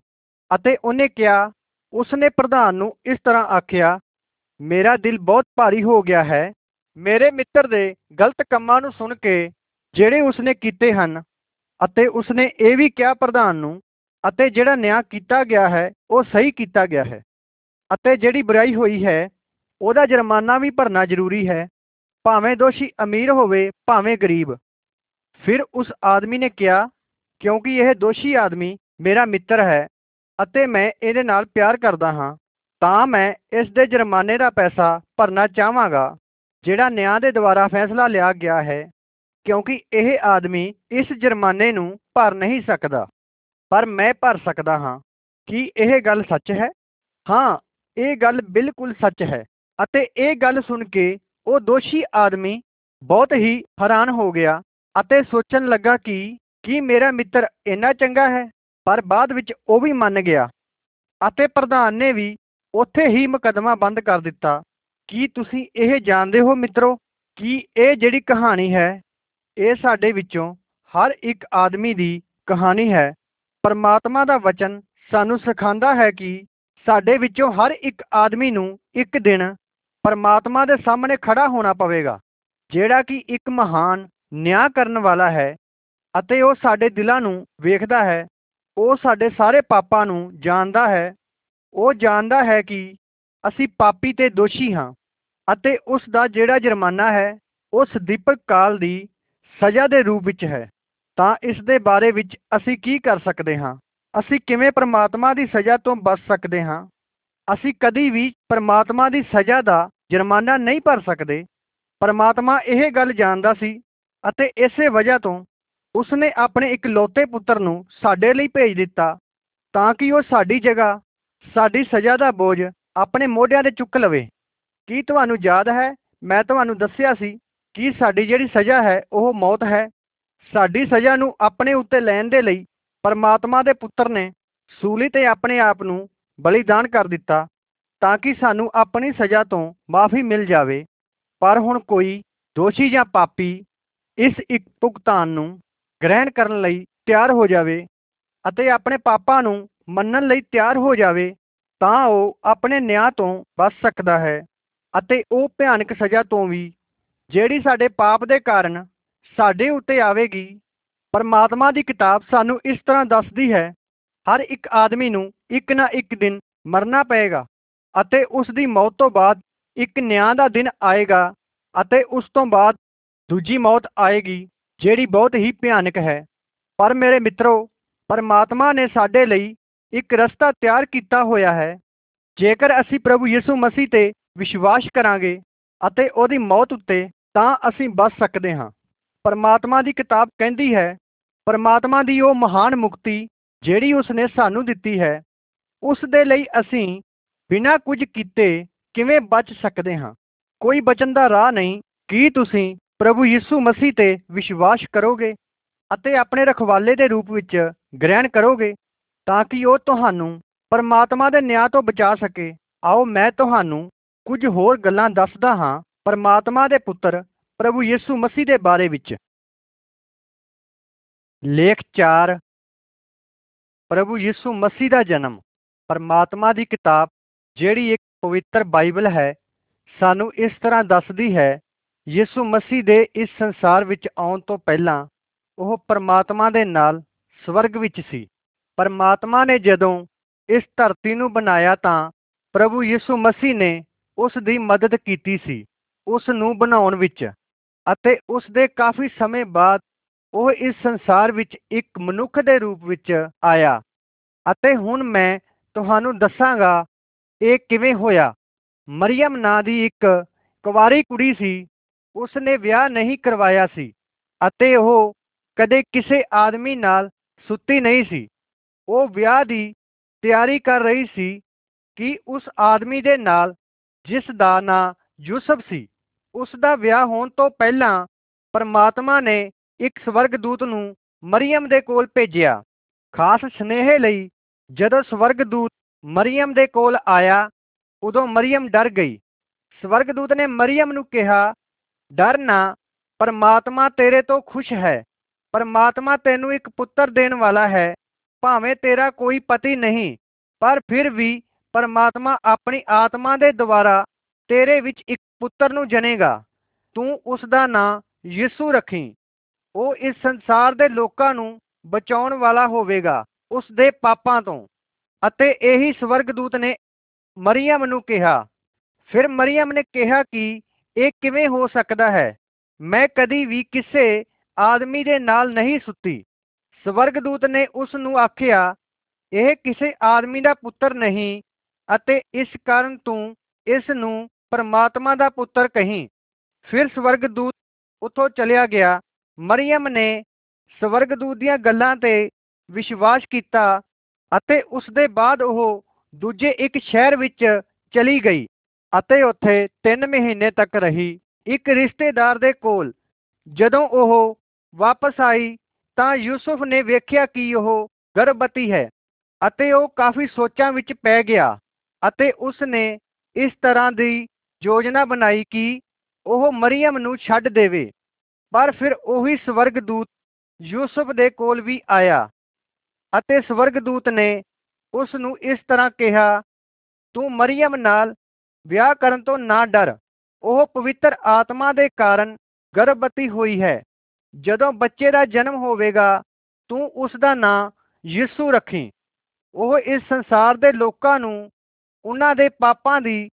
ਅਤੇ ਉਹਨੇ ਕਿਹਾ ਉਸਨੇ ਪ੍ਰਧਾਨ ਨੂੰ ਇਸ ਤਰ੍ਹਾਂ ਆਖਿਆ, ਮੇਰਾ ਦਿਲ ਬਹੁਤ ਭਾਰੀ ਹੋ ਗਿਆ ਹੈ। ਮੇਰੇ ਮਿੱਤਰ ਦੇ ਗਲਤ ਕੰਮਾਂ ਨੂੰ ਸੁਣ ਕੇ ਜਿਹੜੇ ਉਸਨੇ ਕੀਤੇ ਹਨ ਅਤੇ ਉਸਨੇ ਇਹ ਵੀ ਕਿਹਾ ਪ੍ਰਧਾਨ ਨੂੰ, ਅਤੇ ਜਿਹੜਾ ਨਿਆਂ ਕੀਤਾ ਗਿਆ ਹੈ, ਉਹ ਸਹੀ ਕੀਤਾ ਗਿਆ ਹੈ। ਅਤੇ ਜਿਹੜੀ ਬੁਰਾਈ ਹੋਈ ਹੈ, ਉਹਦਾ ਜੁਰਮਾਨਾ ਵੀ ਭਰਨਾ ਜ਼ਰੂਰੀ ਹੈ। ਭਾਵੇਂ ਦੋਸ਼ੀ ਅਮੀਰ ਹੋਵੇ, ਭਾਵੇਂ ਗਰੀਬ। ਫਿਰ ਉਸ ਆਦਮੀ ਨੇ ਕਿਹਾ, ਕਿਉਂਕਿ ਇਹ ਦੋਸ਼ੀ ਆਦਮੀ ਮੇਰਾ ਮਿੱਤਰ ਹੈ ਅਤੇ ਮੈਂ ਇਹਦੇ ਨਾਲ ਪਿਆਰ ਕਰਦਾ ਹਾਂ, ਤਾਂ ਮੈਂ ਇਸ ਦੇ ਜੁਰਮਾਨੇ ਦਾ ਪੈਸਾ ਭਰਨਾ ਚਾਹਾਂਗਾ, ਜਿਹੜਾ ਨਿਆਂ ਦੇ ਦੁਆਰਾ ਫੈਸਲਾ ਲਿਆ ਗਿਆ ਹੈ, ਕਿਉਂਕਿ ਇਹ ਆਦਮੀ ਇਸ ਜੁਰਮਾਨੇ ਨੂੰ ਭਰ ਨਹੀਂ ਸਕਦਾ। ਪਰ ਮੈਂ ਭਰ ਸਕਦਾ ਹਾਂ, ਕੀ ਇਹ ਗੱਲ ਸੱਚ ਹੈ? ਹਾਂ, ਇਹ ਗੱਲ ਬਿਲਕੁਲ ਸੱਚ ਹੈ, ਅਤੇ ਇਹ ਗੱਲ ਸੁਣ ਕੇ ਉਹ ਦੋਸ਼ੀ ਆਦਮੀ ਬਹੁਤ ਹੀ ਹੈਰਾਨ ਹੋ ਗਿਆ ਅਤੇ ਸੋਚਣ ਲੱਗਾ ਕਿ ਕੀ ਮੇਰਾ ਮਿੱਤਰ ਇੰਨਾ ਚੰਗਾ ਹੈ? ਪਰ ਬਾਅਦ ਵਿੱਚ ਉਹ ਵੀ ਮੰਨ ਗਿਆ ਅਤੇ ਪ੍ਰਧਾਨ ਨੇ ਵੀ ਉੱਥੇ ਹੀ ਮੁਕੱਦਮਾ ਬੰਦ ਕਰ ਦਿੱਤਾ। ਕੀ ਤੁਸੀਂ ਇਹ ਜਾਣਦੇ ਹੋ ਮਿੱਤਰੋ ਕਿ ਇਹ ਜਿਹੜੀ ਕਹਾਣੀ ਹੈ, ਇਹ ਸਾਡੇ ਵਿੱਚੋਂ ਹਰ ਇੱਕ ਆਦਮੀ ਦੀ ਕਹਾਣੀ ਹੈ। ਪਰਮਾਤਮਾ ਦਾ ਵਚਨ ਸਾਨੂੰ ਸਿਖਾਉਂਦਾ ਹੈ ਕਿ ਸਾਡੇ ਵਿੱਚੋਂ ਹਰ ਇੱਕ ਆਦਮੀ ਨੂੰ ਇੱਕ ਦਿਨ ਪਰਮਾਤਮਾ ਦੇ ਸਾਹਮਣੇ ਖੜਾ ਹੋਣਾ ਪਵੇਗਾ, ਜਿਹੜਾ ਕਿ ਇੱਕ ਮਹਾਨ ਨਿਆਂ ਕਰਨ ਵਾਲਾ ਹੈ ਅਤੇ ਉਹ ਸਾਡੇ ਦਿਲਾਂ ਨੂੰ ਵੇਖਦਾ ਹੈ ਉਹ ਸਾਡੇ ਸਾਰੇ ਪਾਪਾਂ ਨੂੰ ਜਾਣਦਾ ਹੈ। ਉਹ ਜਾਣਦਾ ਹੈ ਕਿ ਅਸੀਂ ਪਾਪੀ ਤੇ ਦੋਸ਼ੀ ਹਾਂ ਅਤੇ ਉਸ ਦਾ ਜਿਹੜਾ ਜੁਰਮਾਨਾ ਹੈ, ਉਹ ਸਦੀਪਕ ਕਾਲ ਦੀ ਸਜ਼ਾ ਦੇ ਰੂਪ ਵਿੱਚ ਹੈ। ਤਾਂ ਇਸ ਦੇ ਬਾਰੇ ਵਿੱਚ ਅਸੀਂ ਕੀ ਕਰ ਸਕਦੇ ਹਾਂ? ਅਸੀਂ ਕਿਵੇਂ ਪਰਮਾਤਮਾ ਦੀ ਸਜ਼ਾ ਤੋਂ ਬਚ ਸਕਦੇ ਹਾਂ? ਅਸੀਂ ਕਦੀ ਵੀ ਪਰਮਾਤਮਾ ਦੀ ਸਜ਼ਾ ਦਾ ਜੁਰਮਾਨਾ ਨਹੀਂ ਭਰ ਸਕਦੇ। ਪਰਮਾਤਮਾ ਇਹ ਗੱਲ ਜਾਣਦਾ ਸੀ ਅਤੇ ਇਸੇ ਵਜ੍ਹਾ ਤੋਂ ਉਸਨੇ ਆਪਣੇ ਇਕਲੌਤੇ ਪੁੱਤਰ ਨੂੰ ਸਾਡੇ ਲਈ ਭੇਜ ਦਿੱਤਾ ਤਾਂ ਕਿ ਉਹ ਸਾਡੀ ਜਗ੍ਹਾ, ਸਾਡੀ ਸਜ਼ਾ ਦਾ ਬੋਝ ਆਪਣੇ ਮੋਢਿਆਂ ਤੇ ਚੁੱਕ ਲਵੇ। ਕੀ ਤੁਹਾਨੂੰ ਯਾਦ ਹੈ? ਮੈਂ ਤੁਹਾਨੂੰ ਦੱਸਿਆ ਸੀ ਕਿ ਸਾਡੀ ਜਿਹੜੀ ਸਜ਼ਾ ਹੈ, ਉਹ ਮੌਤ ਹੈ। ਸਾਡੀ ਸਜ਼ਾ ਨੂੰ ਆਪਣੇ ਉੱਤੇ ਲੈਣ ਦੇ ਲਈ ਪਰਮਾਤਮਾ ਦੇ ਪੁੱਤਰ ਨੇ ਸੂਲੀ ਤੇ ਆਪਣੇ ਆਪ ਨੂੰ ਬਲੀਦਾਨ ਕਰ ਦਿੱਤਾ ਤਾਂ ਕਿ ਸਾਨੂੰ ਆਪਣੀ ਸਜ਼ਾ ਤੋਂ ਮਾਫੀ ਮਿਲ ਜਾਵੇ। ਪਰ ਹੁਣ ਕੋਈ ਦੋਸ਼ੀ ਜਾਂ ਪਾਪੀ ਇਸ ਇੱਕ ਭੁਗਤਾਨ ਨੂੰ ਗ੍ਰਹਿਣ ਕਰਨ ਲਈ ਤਿਆਰ ਹੋ ਜਾਵੇ ਅਤੇ ਆਪਣੇ ਪਾਪਾਂ ਨੂੰ ਮੰਨਣ ਲਈ ਤਿਆਰ ਹੋ ਜਾਵੇ, ਤਾਂ ਉਹ ਆਪਣੇ ਨਿਆਂ ਤੋਂ ਬਚ ਸਕਦਾ ਹੈ ਅਤੇ ਉਹ ਭਿਆਨਕ ਸਜ਼ਾ ਤੋਂ ਵੀ, ਜਿਹੜੀ ਸਾਡੇ ਪਾਪ ਦੇ ਕਾਰਨ ਸਾਡੇ ਉੱਤੇ ਆਵੇਗੀ। ਪਰਮਾਤਮਾ ਦੀ ਕਿਤਾਬ ਸਾਨੂੰ ਇਸ ਤਰ੍ਹਾਂ ਦੱਸਦੀ ਹੈ, ਹਰ ਇੱਕ ਆਦਮੀ ਨੂੰ ਇੱਕ ਨਾ ਇੱਕ ਦਿਨ ਮਰਨਾ ਪਏਗਾ ਅਤੇ ਉਸ ਦੀ ਮੌਤ ਤੋਂ ਬਾਅਦ ਇੱਕ ਨਿਆਂ ਦਾ ਦਿਨ ਆਏਗਾ ਅਤੇ ਉਸ ਤੋਂ ਬਾਅਦ ਦੂਜੀ ਮੌਤ ਆਏਗੀ। ਜਿਹੜੀ ਬਹੁਤ ਹੀ ਭਿਆਨਕ ਹੈ। ਪਰ ਮੇਰੇ ਮਿੱਤਰੋ, ਪਰਮਾਤਮਾ ਨੇ ਸਾਡੇ ਲਈ ਇੱਕ ਰਸਤਾ ਤਿਆਰ ਕੀਤਾ ਹੋਇਆ ਹੈ। ਜੇਕਰ ਅਸੀਂ ਪ੍ਰਭੂ ਯਿਸੂ ਮਸੀਹ ਤੇ ਵਿਸ਼ਵਾਸ ਕਰਾਂਗੇ ਅਤੇ ਉਹਦੀ ਮੌਤ ਉੱਤੇ ਤਾਂ ਅਸੀਂ ਬਚ ਸਕਦੇ ਹਾਂ। ਪਰਮਾਤਮਾ ਦੀ ਕਿਤਾਬ ਕਹਿੰਦੀ ਹੈ, ਪਰਮਾਤਮਾ ਦੀ ਉਹ ਮਹਾਨ ਮੁਕਤੀ ਜਿਹੜੀ ਉਸ ਨੇ ਸਾਨੂੰ ਦਿੱਤੀ ਹੈ, ਉਸ ਦੇ ਲਈ ਅਸੀਂ ਬਿਨਾਂ ਕੁਝ ਕੀਤੇ ਕਿਵੇਂ ਬਚ ਸਕਦੇ ਹਾਂ? ਕੋਈ ਬਚਣ ਦਾ ਰਾਹ ਨਹੀਂ। ਕੀ ਤੁਸੀਂ ਪ੍ਰਭੂ ਯਿਸੂ ਮਸੀਹ ਤੇ ਵਿਸ਼ਵਾਸ ਕਰੋਗੇ ਅਤੇ ਆਪਣੇ ਰਖਵਾਲੇ ਦੇ ਰੂਪ ਵਿੱਚ ਗ੍ਰਹਿਣ ਕਰੋਗੇ ਤਾਂ ਕਿ ਉਹ ਤੁਹਾਨੂੰ ਪਰਮਾਤਮਾ ਦੇ ਨਿਆਂ ਤੋਂ ਬਚਾ ਸਕੇ। ਆਓ ਮੈਂ ਤੁਹਾਨੂੰ ਕੁਝ ਹੋਰ ਗੱਲਾਂ ਦੱਸਦਾ ਹਾਂ ਪਰਮਾਤਮਾ ਦੇ ਪੁੱਤਰ ਪ੍ਰਭੂ ਯਿਸੂ ਮਸੀਹ ਦੇ ਬਾਰੇ ਵਿੱਚ। ਲੇਖ 4 ਪ੍ਰਭੂ ਯਿਸੂ ਮਸੀਹ ਦਾ ਜਨਮ। ਪਰਮਾਤਮਾ ਦੀ ਕਿਤਾਬ, ਜਿਹੜੀ ਇੱਕ ਪਵਿੱਤਰ ਬਾਈਬਲ ਹੈ, ਸਾਨੂੰ ਇਸ ਤਰ੍ਹਾਂ ਦੱਸਦੀ ਹੈ ਯਿਸੂ ਮਸੀਹ ਦੇ ਇਸ ਸੰਸਾਰ ਵਿੱਚ ਆਉਣ ਤੋਂ ਪਹਿਲਾਂ ਉਹ ਪਰਮਾਤਮਾ ਦੇ ਨਾਲ ਸਵਰਗ ਵਿੱਚ ਸੀ। ਪਰਮਾਤਮਾ ਨੇ ਜਦੋਂ ਇਸ ਧਰਤੀ ਨੂੰ ਬਣਾਇਆ ਤਾਂ ਪ੍ਰਭੂ ਯਿਸੂ ਮਸੀਹ ਨੇ ਉਸ ਦੀ ਮਦਦ ਕੀਤੀ ਸੀ, ਉਸ ਨੂੰ ਬਣਾਉਣ ਵਿੱਚ। ਅਤੇ ਉਸ ਦੇ ਕਾਫੀ ਸਮੇਂ ਬਾਅਦ ਉਹ ਇਸ ਸੰਸਾਰ ਵਿੱਚ ਇੱਕ ਮਨੁੱਖ ਦੇ ਰੂਪ ਵਿੱਚ ਆਇਆ। ਅਤੇ ਹੁਣ ਮੈਂ ਤੁਹਾਨੂੰ ਦੱਸਾਂਗਾ ਇਹ ਕਿਵੇਂ ਹੋਇਆ। ਮਰੀਮ ਨਾਂ ਦੀ ਇੱਕ ਕੁਵਾਰੀ ਕੁੜੀ ਸੀ ਉਸ ਨੇ ਵਿਆਹ ਨਹੀਂ ਕਰਵਾਇਆ ਸੀ ਅਤੇ ਉਹ ਕਦੇ ਕਿਸੇ ਆਦਮੀ ਨਾਲ ਸੁੱਤੀ ਨਹੀਂ ਸੀ। ਉਹ ਵਿਆਹ ਦੀ ਤਿਆਰੀ ਕਰ ਰਹੀ ਸੀ ਕਿ ਉਸ ਆਦਮੀ ਦੇ ਨਾਲ ਜਿਸ ਦਾ ਨਾਂ ਯੂਸਫ ਸੀ, ਉਸ ਦਾ ਵਿਆਹ ਹੋਣ ਤੋਂ ਪਹਿਲਾਂ ਪਰਮਾਤਮਾ ਨੇ ਇੱਕ ਸਵਰਗਦੂਤ ਨੂੰ ਮਰੀਮ ਦੇ ਕੋਲ ਭੇਜਿਆ। ਖਾਸ ਸਨੇਹ ਲਈ ਜਦੋਂ ਸਵਰਗਦੂਤ ਮਰੀਮ ਦੇ ਕੋਲ ਆਇਆ, ਉਦੋਂ ਮਰੀਮ ਡਰ ਗਈ। ਸਵਰਗਦੂਤ ਨੇ ਮਰੀਮ ਨੂੰ ਕਿਹਾ ਡਰ ਨਾ, ਪਰਮਾਤਮਾ ਤੇਰੇ ਤੋਂ ਖੁਸ਼ ਹੈ। ਪਰਮਾਤਮਾ ਤੈਨੂੰ ਇੱਕ ਪੁੱਤਰ ਦੇਣ ਵਾਲਾ ਹੈ। ਭਾਵੇਂ ਤੇਰਾ ਕੋਈ ਪਤੀ ਨਹੀਂ, ਪਰ ਫਿਰ ਵੀ ਪਰਮਾਤਮਾ ਆਪਣੀ ਆਤਮਾ ਦੇ ਦੁਆਰਾ ਤੇਰੇ ਵਿੱਚ ਇੱਕ ਪੁੱਤਰ ਨੂੰ ਜਨੇਗਾ। ਤੂੰ ਉਸ ਦਾ ਨਾਂ ਯਿਸੂ ਰੱਖੀ। ਉਹ ਇਸ ਸੰਸਾਰ ਦੇ ਲੋਕਾਂ ਨੂੰ ਬਚਾਉਣ ਵਾਲਾ ਹੋਵੇਗਾ, ਉਸ ਦੇ ਪਾਪਾਂ ਤੋਂ। ਅਤੇ ਇਹੀ ਸਵਰਗਦੂਤ ਨੇ ਮਰੀਮ ਨੂੰ ਕਿਹਾ। ਫਿਰ ਮਰੀਮ ਨੇ ਕਿਹਾ ਕਿ ਇਹ ਕਿਵੇਂ ਹੋ ਸਕਦਾ ਹੈ? ਮੈਂ ਕਦੀ ਵੀ ਕਿਸੇ ਆਦਮੀ ਦੇ ਨਾਲ ਨਹੀਂ ਸੁੱਤੀ। ਸਵਰਗਦੂਤ ਨੇ ਉਸ ਨੂੰ ਆਖਿਆ, ਇਹ ਕਿਸੇ ਆਦਮੀ ਦਾ ਪੁੱਤਰ ਨਹੀਂ ਅਤੇ ਇਸ ਕਾਰਨ ਤੂੰ ਇਸ ਨੂੰ ਪਰਮਾਤਮਾ ਦਾ ਪੁੱਤਰ ਕਹੀਂ। ਫਿਰ ਸਵਰਗਦੂਤ ਉਥੋਂ ਚਲਿਆ ਗਿਆ। ਮਰੀਮ ਨੇ ਸਵਰਗਦੂਤ ਦੀਆਂ ਗੱਲਾਂ ਤੇ ਵਿਸ਼ਵਾਸ ਕੀਤਾ ਅਤੇ ਉਸ ਦੇ ਬਾਅਦ ਉਹ ਦੂਜੇ ਇੱਕ ਸ਼ਹਿਰ ਵਿੱਚ ਚਲੀ ਗਈ। ਅਤੇ ਉੱਥੇ 3 ਮਹੀਨੇ ਤੱਕ ਰਹੀ। ਇੱਕ ਰਿਸ਼ਤੇਦਾਰ ਦੇ ਕੋਲ ਜਦੋਂ ਉਹ ਵਾਪਸ ਆਈ ਤਾਂ ਯੂਸਫ ਨੇ ਵੇਖਿਆ ਕਿ ਉਹ ਗਰਭਵਤੀ ਹੈ ਅਤੇ ਉਹ ਕਾਫੀ ਸੋਚਾਂ ਵਿੱਚ ਪੈ ਗਿਆ ਅਤੇ ਉਸ ਨੇ ਇਸ ਤਰ੍ਹਾਂ ਦੀ ਯੋਜਨਾ ਬਣਾਈ ਕਿ ਉਹ ਮਰੀਮ ਨੂੰ ਛੱਡ ਦੇਵੇ। ਪਰ ਫਿਰ ਉਹੀ ਸਵਰਗਦੂਤ ਯੂਸਫ ਦੇ ਕੋਲ ਵੀ ਆਇਆ ਅਤੇ ਸਵਰਗਦੂਤ ਨੇ ਉਸ ਨੂੰ ਇਸ ਤਰ੍ਹਾਂ ਕਿਹਾ, ਤੂੰ ਮਰੀਮ ਨਾਲ ਵਿਆਹ ਕਰਨ ਤੋਂ ਨਾ ਡਰ। ਉਹ ਪਵਿੱਤਰ ਆਤਮਾ ਦੇ ਕਾਰਨ ਗਰਭਵਤੀ ਹੋਈ ਹੈ। ਜਦੋਂ ਬੱਚੇ ਦਾ ਜਨਮ ਹੋਵੇਗਾ, ਤੂੰ ਉਸ ਦਾ ਨਾਂ ਯਿਸੂ ਰੱਖੀ। ਉਹ ਇਸ ਸੰਸਾਰ ਦੇ ਲੋਕਾਂ ਨੂੰ ਉਹਨਾਂ ਦੇ ਪਾਪਾਂ ਦੀ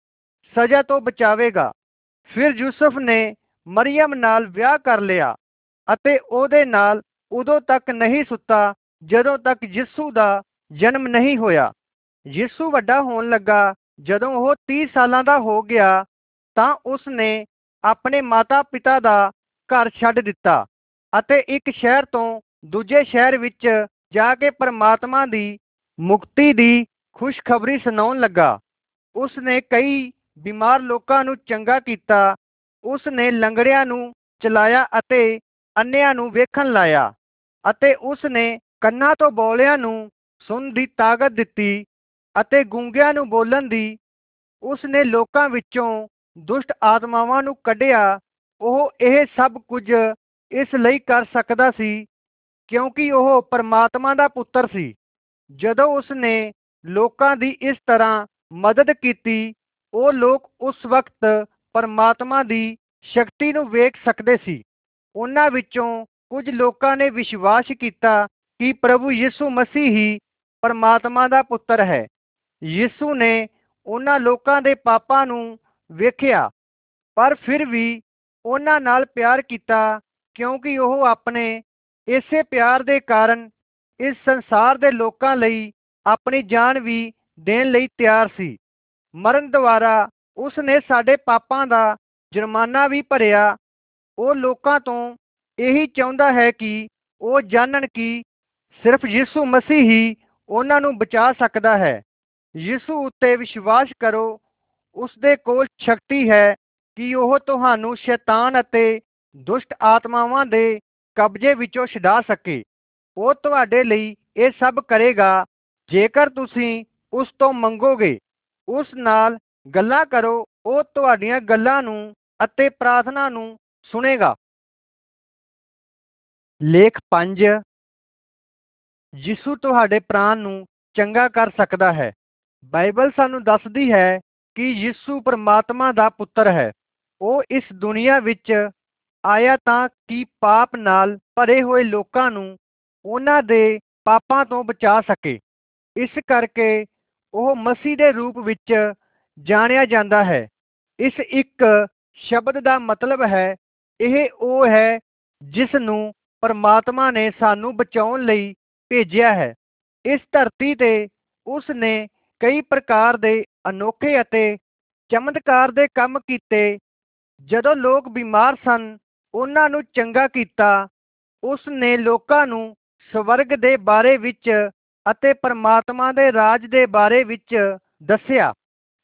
ਸਜ਼ਾ ਤੋਂ ਬਚਾਵੇਗਾ। ਫਿਰ ਯੂਸਫ ਨੇ ਮਰੀਮ ਨਾਲ ਵਿਆਹ ਕਰ ਲਿਆ ਅਤੇ ਉਹਦੇ ਨਾਲ ਉਦੋਂ ਤੱਕ ਨਹੀਂ ਸੁੱਤਾ ਜਦੋਂ ਤੱਕ ਯਿਸੂ ਦਾ ਜਨਮ ਨਹੀਂ ਹੋਇਆ। ਯਿਸੂ ਵੱਡਾ ਹੋਣ ਲੱਗਾ ਜਦੋਂ ਉਹ 30 ਸਾਲਾਂ ਦਾ ਹੋ ਗਿਆ ਤਾਂ ਉਸ ਨੇ ਆਪਣੇ ਮਾਤਾ-ਪਿਤਾ ਦਾ ਘਰ ਛੱਡ ਦਿੱਤਾ ਅਤੇ ਇੱਕ ਸ਼ਹਿਰ ਤੋਂ ਦੂਜੇ ਸ਼ਹਿਰ ਵਿੱਚ ਜਾ ਕੇ ਪਰਮਾਤਮਾ ਦੀ ਮੁਕਤੀ ਦੀ ਖੁਸ਼ਖਬਰੀ ਸੁਣਾਉਣ ਲੱਗਾ। ਉਸ ਨੇ ਕਈ ਬਿਮਾਰ ਲੋਕਾਂ ਨੂੰ ਚੰਗਾ ਕੀਤਾ ਉਸ ਨੇ ਲੰਗੜਿਆਂ ਨੂੰ ਚਲਾਇਆ ਅਤੇ ਅੰਨਿਆਂ ਨੂੰ ਵੇਖਣ ਲਾਇਆ ਅਤੇ ਉਸ ਨੇ ਕੰਨਾਂ ਤੋਂ ਬੋਲਿਆਂ ਨੂੰ ਸੁਣ ਦੀ ਤਾਕਤ ਦਿੱਤੀ। ਅਤੇ ਗੂੰਗਿਆਂ ਨੂੰ ਬੋਲਣ ਦੀ ਉਸ ਨੇ ਲੋਕਾਂ ਵਿੱਚੋਂ ਦੁਸ਼ਟ ਆਤਮਾਵਾਂ ਨੂੰ ਕੱਢਿਆ, ਉਹ ਇਹ ਸਭ ਕੁਝ ਇਸ ਲਈ ਕਰ ਸਕਦਾ ਸੀ ਕਿਉਂਕਿ ਉਹ ਪਰਮਾਤਮਾ ਦਾ ਪੁੱਤਰ ਸੀ। ਜਦੋਂ ਉਸ ਨੇ ਲੋਕਾਂ ਦੀ ਇਸ ਤਰ੍ਹਾਂ ਮਦਦ ਕੀਤੀ, ਉਹ ਲੋਕ ਉਸ ਵਕਤ ਪਰਮਾਤਮਾ ਦੀ ਸ਼ਕਤੀ ਨੂੰ ਵੇਖ ਸਕਦੇ ਸੀ। ਉਹਨਾਂ ਵਿੱਚੋਂ ਕੁਝ ਲੋਕਾਂ ਨੇ ਵਿਸ਼ਵਾਸ ਕੀਤਾ ਕਿ ਪ੍ਰਭੂ ਯਿਸੂ ਮਸੀਹ ਹੀ ਪਰਮਾਤਮਾ ਦਾ ਪੁੱਤਰ ਹੈ। ਯਿਸੂ ਨੇ ਉਹਨਾਂ ਲੋਕਾਂ ਦੇ ਪਾਪਾਂ ਨੂੰ ਵੇਖਿਆ, ਪਰ ਫਿਰ ਵੀ ਉਹਨਾਂ ਨਾਲ ਪਿਆਰ ਕੀਤਾ, ਕਿਉਂਕਿ ਉਹ ਆਪਣੇ ਇਸੇ ਪਿਆਰ ਦੇ ਕਾਰਨ ਇਸ ਸੰਸਾਰ ਦੇ ਲੋਕਾਂ ਲਈ ਆਪਣੀ ਜਾਨ ਵੀ ਦੇਣ ਲਈ ਤਿਆਰ ਸੀ। ਮਰਨ ਦੁਆਰਾ ਉਸ ਨੇ ਸਾਡੇ ਪਾਪਾਂ ਦਾ ਜੁਰਮਾਨਾ ਵੀ ਭਰਿਆ। ਉਹ ਲੋਕਾਂ ਤੋਂ ਇਹੀ ਚਾਹੁੰਦਾ ਹੈ ਕਿ ਉਹ ਜਾਣਨ ਕਿ ਸਿਰਫ ਯਿਸੂ ਮਸੀਹ ਹੀ ਉਹਨਾਂ ਨੂੰ ਬਚਾ ਸਕਦਾ ਹੈ। ਯਿਸੂ ਉੱਤੇ ਵਿਸ਼ਵਾਸ ਕਰੋ ਉਸ ਦੇ ਕੋਲ ਸ਼ਕਤੀ ਹੈ ਕਿ ਉਹ ਤੁਹਾਨੂੰ ਸ਼ੈਤਾਨ ਅਤੇ ਦੁਸ਼ਟ ਆਤਮਾਵਾਂ ਦੇ ਕਬਜ਼ੇ ਵਿੱਚੋਂ ਛਡਾ ਸਕੇ। ਉਹ ਤੁਹਾਡੇ ਲਈ ਇਹ ਸਭ ਕਰੇਗਾ, ਜੇਕਰ ਤੁਸੀਂ ਉਸ ਤੋਂ ਮੰਗੋਗੇ। ਉਸ ਨਾਲ ਗੱਲਾਂ ਕਰੋ, ਉਹ ਤੁਹਾਡੀਆਂ ਗੱਲਾਂ ਨੂੰ ਅਤੇ ਪ੍ਰਾਰਥਨਾ ਨੂੰ ਸੁਣੇਗਾ। ਲੇਖ 5 ਯਿਸੂ ਤੁਹਾਡੇ ਪ੍ਰਾਣ ਨੂੰ ਚੰਗਾ ਕਰ ਸਕਦਾ ਹੈ। ਬਾਈਬਲ ਸਾਨੂੰ ਦੱਸਦੀ ਹੈ ਕਿ ਯਿਸੂ ਪਰਮਾਤਮਾ ਦਾ ਪੁੱਤਰ ਹੈ। ਉਹ ਇਸ ਦੁਨੀਆ ਵਿੱਚ ਆਇਆ ਤਾਂ ਕਿ ਪਾਪ ਨਾਲ ਭਰੇ ਹੋਏ ਲੋਕਾਂ ਨੂੰ ਉਹਨਾਂ ਦੇ ਪਾਪਾਂ ਤੋਂ ਬਚਾ ਸਕੇ। ਇਸ ਕਰਕੇ ਉਹ ਮਸੀਹ ਦੇ ਰੂਪ ਵਿੱਚ ਜਾਣਿਆ ਜਾਂਦਾ ਹੈ। ਇਸ ਇੱਕ ਸ਼ਬਦ ਦਾ ਮਤਲਬ ਹੈ, ਇਹ ਉਹ ਹੈ ਜਿਸ ਨੂੰ ਪਰਮਾਤਮਾ ਨੇ ਸਾਨੂੰ ਬਚਾਉਣ ਲਈ ਭੇਜਿਆ ਹੈ। ਇਸ ਧਰਤੀ ਤੇ ਉਸ ਨੇ ਕਈ ਪ੍ਰਕਾਰ ਦੇ ਅਨੋਖੇ ਅਤੇ ਚਮਤਕਾਰ ਦੇ ਕੰਮ ਕੀਤੇ। ਜਦੋਂ ਲੋਕ ਬਿਮਾਰ ਸਨ, ਉਹਨਾਂ ਨੂੰ ਚੰਗਾ ਕੀਤਾ। ਉਸ ਨੇ ਲੋਕਾਂ ਨੂੰ ਸਵਰਗ ਦੇ ਬਾਰੇ ਵਿੱਚ ਅਤੇ ਪਰਮਾਤਮਾ ਦੇ ਰਾਜ ਦੇ ਬਾਰੇ ਵਿੱਚ ਦੱਸਿਆ।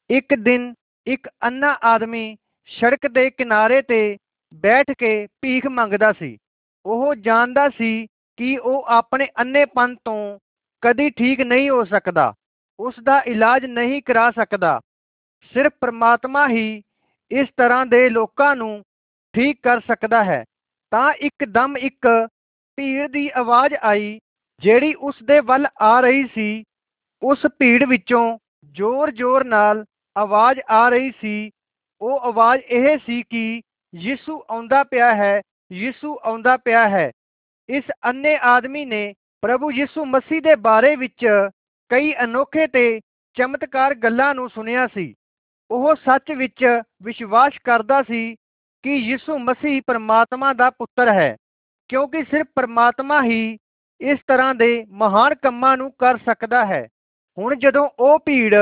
ਇੱਕ ਦਿਨ ਇੱਕ ਅੰਨਾ ਆਦਮੀ ਸੜਕ ਦੇ ਕਿਨਾਰੇ ਤੇ ਬੈਠ ਕੇ ਭੀਖ ਮੰਗਦਾ ਸੀ। ਉਹ ਜਾਣਦਾ ਸੀ ਕਿ ਉਹ ਆਪਣੇ ਅੰਨੇਪਨ ਤੋਂ ਕਦੀ ਠੀਕ ਨਹੀਂ ਹੋ ਸਕਦਾ। ਉਸ ਦਾ ਇਲਾਜ ਨਹੀਂ ਕਰਾ ਸਕਦਾ। ਸਿਰਫ ਪਰਮਾਤਮਾ ਹੀ ਇਸ ਤਰ੍ਹਾਂ ਦੇ ਲੋਕਾਂ ਨੂੰ ਠੀਕ ਕਰ ਸਕਦਾ ਹੈ। ਤਾਂ ਇੱਕਦਮ ਇੱਕ ਭੀੜ ਦੀ ਆਵਾਜ਼ ਆਈ, ਜਿਹੜੀ ਉਸ ਦੇ ਵੱਲ ਆ ਰਹੀ ਸੀ। ਉਸ ਭੀੜ ਵਿੱਚੋਂ ਜ਼ੋਰ-ਜ਼ੋਰ ਨਾਲ ਆਵਾਜ਼ ਆ ਰਹੀ ਸੀ। ਉਹ ਆਵਾਜ਼ ਇਹ ਸੀ ਕਿ ਯਿਸੂ ਆਉਂਦਾ ਪਿਆ ਹੈ, ਯਿਸੂ ਆਉਂਦਾ ਪਿਆ ਹੈ। ਇਸ ਅੰਨੇ ਆਦਮੀ ਨੇ ਪ੍ਰਭੂ ਯਿਸੂ ਮਸੀਹ ਦੇ ਬਾਰੇ ਵਿੱਚ ਕਈ ਅਨੋਖੇ ਤੇ ਚਮਤਕਾਰ ਗੱਲਾਂ ਨੂੰ ਸੁਣਿਆ ਸੀ। ਉਹ ਸੱਚ ਵਿੱਚ ਵਿਸ਼ਵਾਸ ਕਰਦਾ ਸੀ ਕਿ ਯਿਸੂ ਮਸੀਹ ਪਰਮਾਤਮਾ ਦਾ ਪੁੱਤਰ ਹੈ, ਕਿਉਂਕਿ ਸਿਰਫ ਪਰਮਾਤਮਾ ਹੀ ਇਸ ਤਰ੍ਹਾਂ ਦੇ ਮਹਾਨ ਕੰਮਾਂ ਨੂੰ ਕਰ ਸਕਦਾ ਹੈ। ਹੁਣ ਜਦੋਂ ਉਹ ਭੀੜ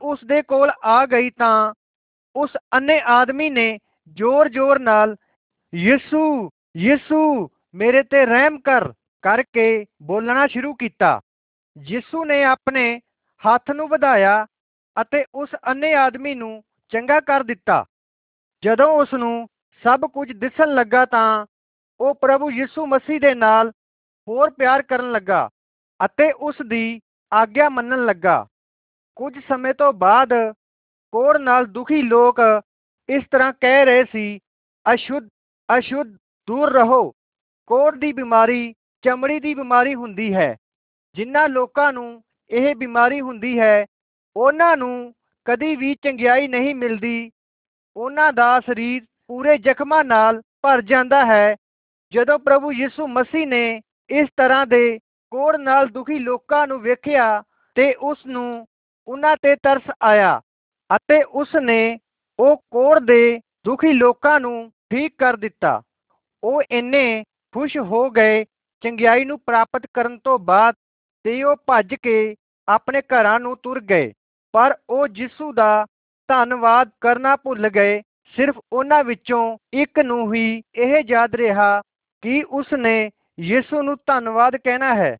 ਉਸ ਦੇ ਕੋਲ ਆ ਗਈ ਤਾਂ ਉਸ ਅੰਨੇ ਆਦਮੀ ਨੇ ਜ਼ੋਰ-ਜ਼ੋਰ ਨਾਲ, ਯਿਸੂ ਯਿਸੂ, ਮੇਰੇ ਤੇ ਰਹਿਮ ਕਰ ਕਰਕੇ ਬੋਲਣਾ ਸ਼ੁਰੂ ਕੀਤਾ। ਯਿਸੂ ਨੇ ਆਪਣੇ ਹੱਥ ਨੂੰ ਵਧਾਇਆ ਅਤੇ ਉਸ ਅੰਨੇ ਆਦਮੀ ਨੂੰ ਚੰਗਾ ਕਰ ਦਿੱਤਾ। ਜਦੋਂ ਉਸ ਨੂੰ ਸਭ ਕੁਝ ਦਿਸਣ ਲੱਗਾ ਤਾਂ ਉਹ ਪ੍ਰਭੂ ਯਿਸੂ ਮਸੀਹ ਦੇ ਨਾਲ ਹੋਰ ਪਿਆਰ ਕਰਨ ਲੱਗਾ ਅਤੇ ਉਸ ਦੀ ਆਗਿਆ ਮੰਨਣ ਲੱਗਾ। ਕੁਝ ਸਮੇਂ ਤੋਂ ਬਾਅਦ ਕੋੜ ਨਾਲ ਦੁਖੀ ਲੋਕ ਇਸ ਤਰ੍ਹਾਂ ਕਹਿ ਰਹੇ ਸੀ, ਅਸ਼ੁੱਧ ਅਸ਼ੁੱਧ, ਦੂਰ ਰਹੋ। ਕੋੜ ਦੀ ਬਿਮਾਰੀ ਚਮੜੀ ਦੀ ਬਿਮਾਰੀ ਹੁੰਦੀ ਹੈ। ਜਿਨ੍ਹਾਂ ਲੋਕਾਂ ਨੂੰ ਇਹ ਬਿਮਾਰੀ ਹੁੰਦੀ ਹੈ, ਉਹਨਾਂ ਨੂੰ ਕਦੀ ਵੀ ਚੰਗਿਆਈ ਨਹੀਂ ਮਿਲਦੀ। ਉਹਨਾਂ ਦਾ ਸਰੀਰ ਪੂਰੇ ਜ਼ਖਮਾਂ ਨਾਲ ਭਰ ਜਾਂਦਾ ਹੈ। ਜਦੋਂ ਪ੍ਰਭੂ ਯਿਸੂ ਮਸੀਹ ਨੇ ਇਸ ਤਰ੍ਹਾਂ ਦੇ ਕੋੜ ਨਾਲ ਦੁਖੀ ਲੋਕਾਂ ਨੂੰ ਵੇਖਿਆ ਤੇ ਉਸ ਨੂੰ ਉਹਨਾਂ ਤੇ ਤਰਸ ਆਇਆ ਅਤੇ ਉਸ ਨੇ ਉਹ ਕੋੜ ਦੇ ਦੁਖੀ ਲੋਕਾਂ ਨੂੰ ਠੀਕ ਕਰ ਦਿੱਤਾ। ਉਹ ਇੰਨੇ ਖੁਸ਼ ਹੋ ਗਏ ਚੰਗਿਆਈ ਨੂੰ ਪ੍ਰਾਪਤ ਕਰਨ ਤੋਂ ਬਾਅਦ ਤੇ ਉਹ ਭੱਜ ਕੇ ਆਪਣੇ ਘਰਾਂ ਨੂੰ ਤੁਰ ਗਏ। ਪਰ ਉਹ ਯਿਸੂ ਦਾ ਧੰਨਵਾਦ ਕਰਨਾ ਭੁੱਲ ਗਏ, ਸਿਰਫ ਉਹਨਾਂ ਵਿੱਚੋਂ ਇੱਕ ਨੂੰ ਹੀ ਇਹ ਯਾਦ ਰਿਹਾ ਕਿ ਉਸ ਨੇ ਯਿਸੂ ਨੂੰ ਧੰਨਵਾਦ ਕਹਿਣਾ ਹੈ।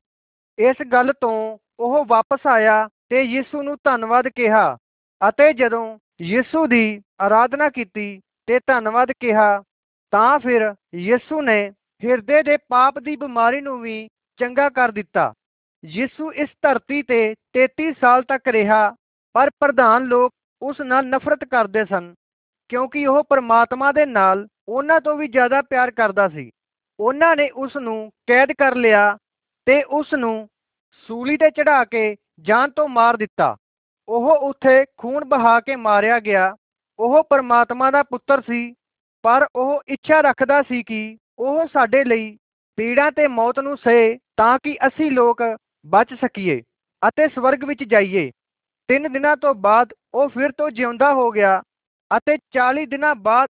ਇਸ ਗੱਲ ਤੋਂ ਉਹ ਵਾਪਸ ਆਇਆ ਤੇ ਯਿਸੂ ਨੂੰ ਧੰਨਵਾਦ ਕਿਹਾ ਅਤੇ ਜਦੋਂ ਯਿਸੂ ਦੀ ਆਰਾਧਨਾ ਕੀਤੀ ਤੇ ਧੰਨਵਾਦ ਕਿਹਾ, ਤਾਂ ਫਿਰ ਯਿਸੂ ਨੇ ਹਿਰਦੇ ਦੇ ਪਾਪ ਦੀ ਬਿਮਾਰੀ ਨੂੰ ਵੀ ਚੰਗਾ ਕਰ ਦਿੱਤਾ। ਯਿਸੂ ਇਸ ਧਰਤੀ ਤੇ 33 ਸਾਲ ਤੱਕ ਰਿਹਾ, ਪਰ ਪ੍ਰਧਾਨ ਲੋਕ ਉਸ ਨਾਲ ਨਫ਼ਰਤ ਕਰਦੇ ਸਨ, ਕਿਉਂਕਿ ਉਹ ਪਰਮਾਤਮਾ ਦੇ ਨਾਲ ਉਹਨਾਂ ਤੋਂ ਵੀ ਜ਼ਿਆਦਾ ਪਿਆਰ ਕਰਦਾ ਸੀ। ਉਹਨਾਂ ਨੇ ਉਸ ਨੂੰ ਕੈਦ ਕਰ ਲਿਆ ਤੇ ਉਸ ਨੂੰ ਸੂਲੀ ਤੇ ਚੜਾ ਕੇ ਜਾਨ ਤੋਂ ਮਾਰ ਦਿੱਤਾ। ਉਹ ਉੱਥੇ ਖੂਨ ਬਹਾ ਕੇ ਮਾਰਿਆ ਗਿਆ। ਉਹ ਪਰਮਾਤਮਾ ਦਾ ਪੁੱਤਰ ਸੀ, ਪਰ ਉਹ ਇੱਛਾ ਰੱਖਦਾ ਸੀ ਕਿ ਉਹ ਸਾਡੇ ਲਈ ਪੀੜਾਂ ਤੇ ਮੌਤ ਨੂੰ ਸਹੇ ਤਾਂ ਕਿ ਅਸੀਂ ਲੋਕ ਬਚ ਸਕੀਏ ਅਤੇ ਸਵਰਗ ਵਿੱਚ ਜਾਈਏ। ਤਿੰਨ ਦਿਨਾਂ ਤੋਂ ਬਾਅਦ ਉਹ ਫਿਰ ਤੋਂ ਜਿਉਂਦਾ ਹੋ ਗਿਆ ਅਤੇ 40 ਦਿਨਾਂ ਬਾਅਦ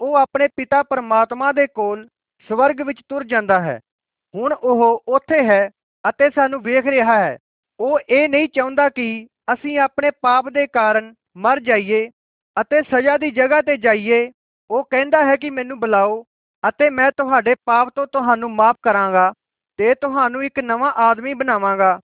ਉਹ ਆਪਣੇ ਪਿਤਾ ਪਰਮਾਤਮਾ ਦੇ ਕੋਲ ਸਵਰਗ ਵਿੱਚ ਤੁਰ ਜਾਂਦਾ ਹੈ। ਹੁਣ ਉਹ ਉੱਥੇ ਹੈ ਅਤੇ ਸਾਨੂੰ ਵੇਖ ਰਿਹਾ ਹੈ। ਉਹ ਇਹ ਨਹੀਂ ਚਾਹੁੰਦਾ ਕਿ ਅਸੀਂ ਆਪਣੇ ਪਾਪ ਦੇ ਕਾਰਨ ਮਰ ਜਾਈਏ ਅਤੇ ਸਜ਼ਾ ਦੀ ਜਗ੍ਹਾ ਤੇ ਜਾਈਏ। ਉਹ ਕਹਿੰਦਾ ਹੈ ਕਿ ਮੈਨੂੰ ਬੁਲਾਓ ਅਤੇ ਮੈਂ ਤੁਹਾਡੇ ਪਾਪ ਤੋਂ ਤੁਹਾਨੂੰ ਮਾਫ ਕਰਾਂਗਾ। ਤੇ ਤੁਹਾਨੂੰ ਇੱਕ ਨਵਾਂ ਆਦਮੀ ਬਣਾਵਾਂਗਾ।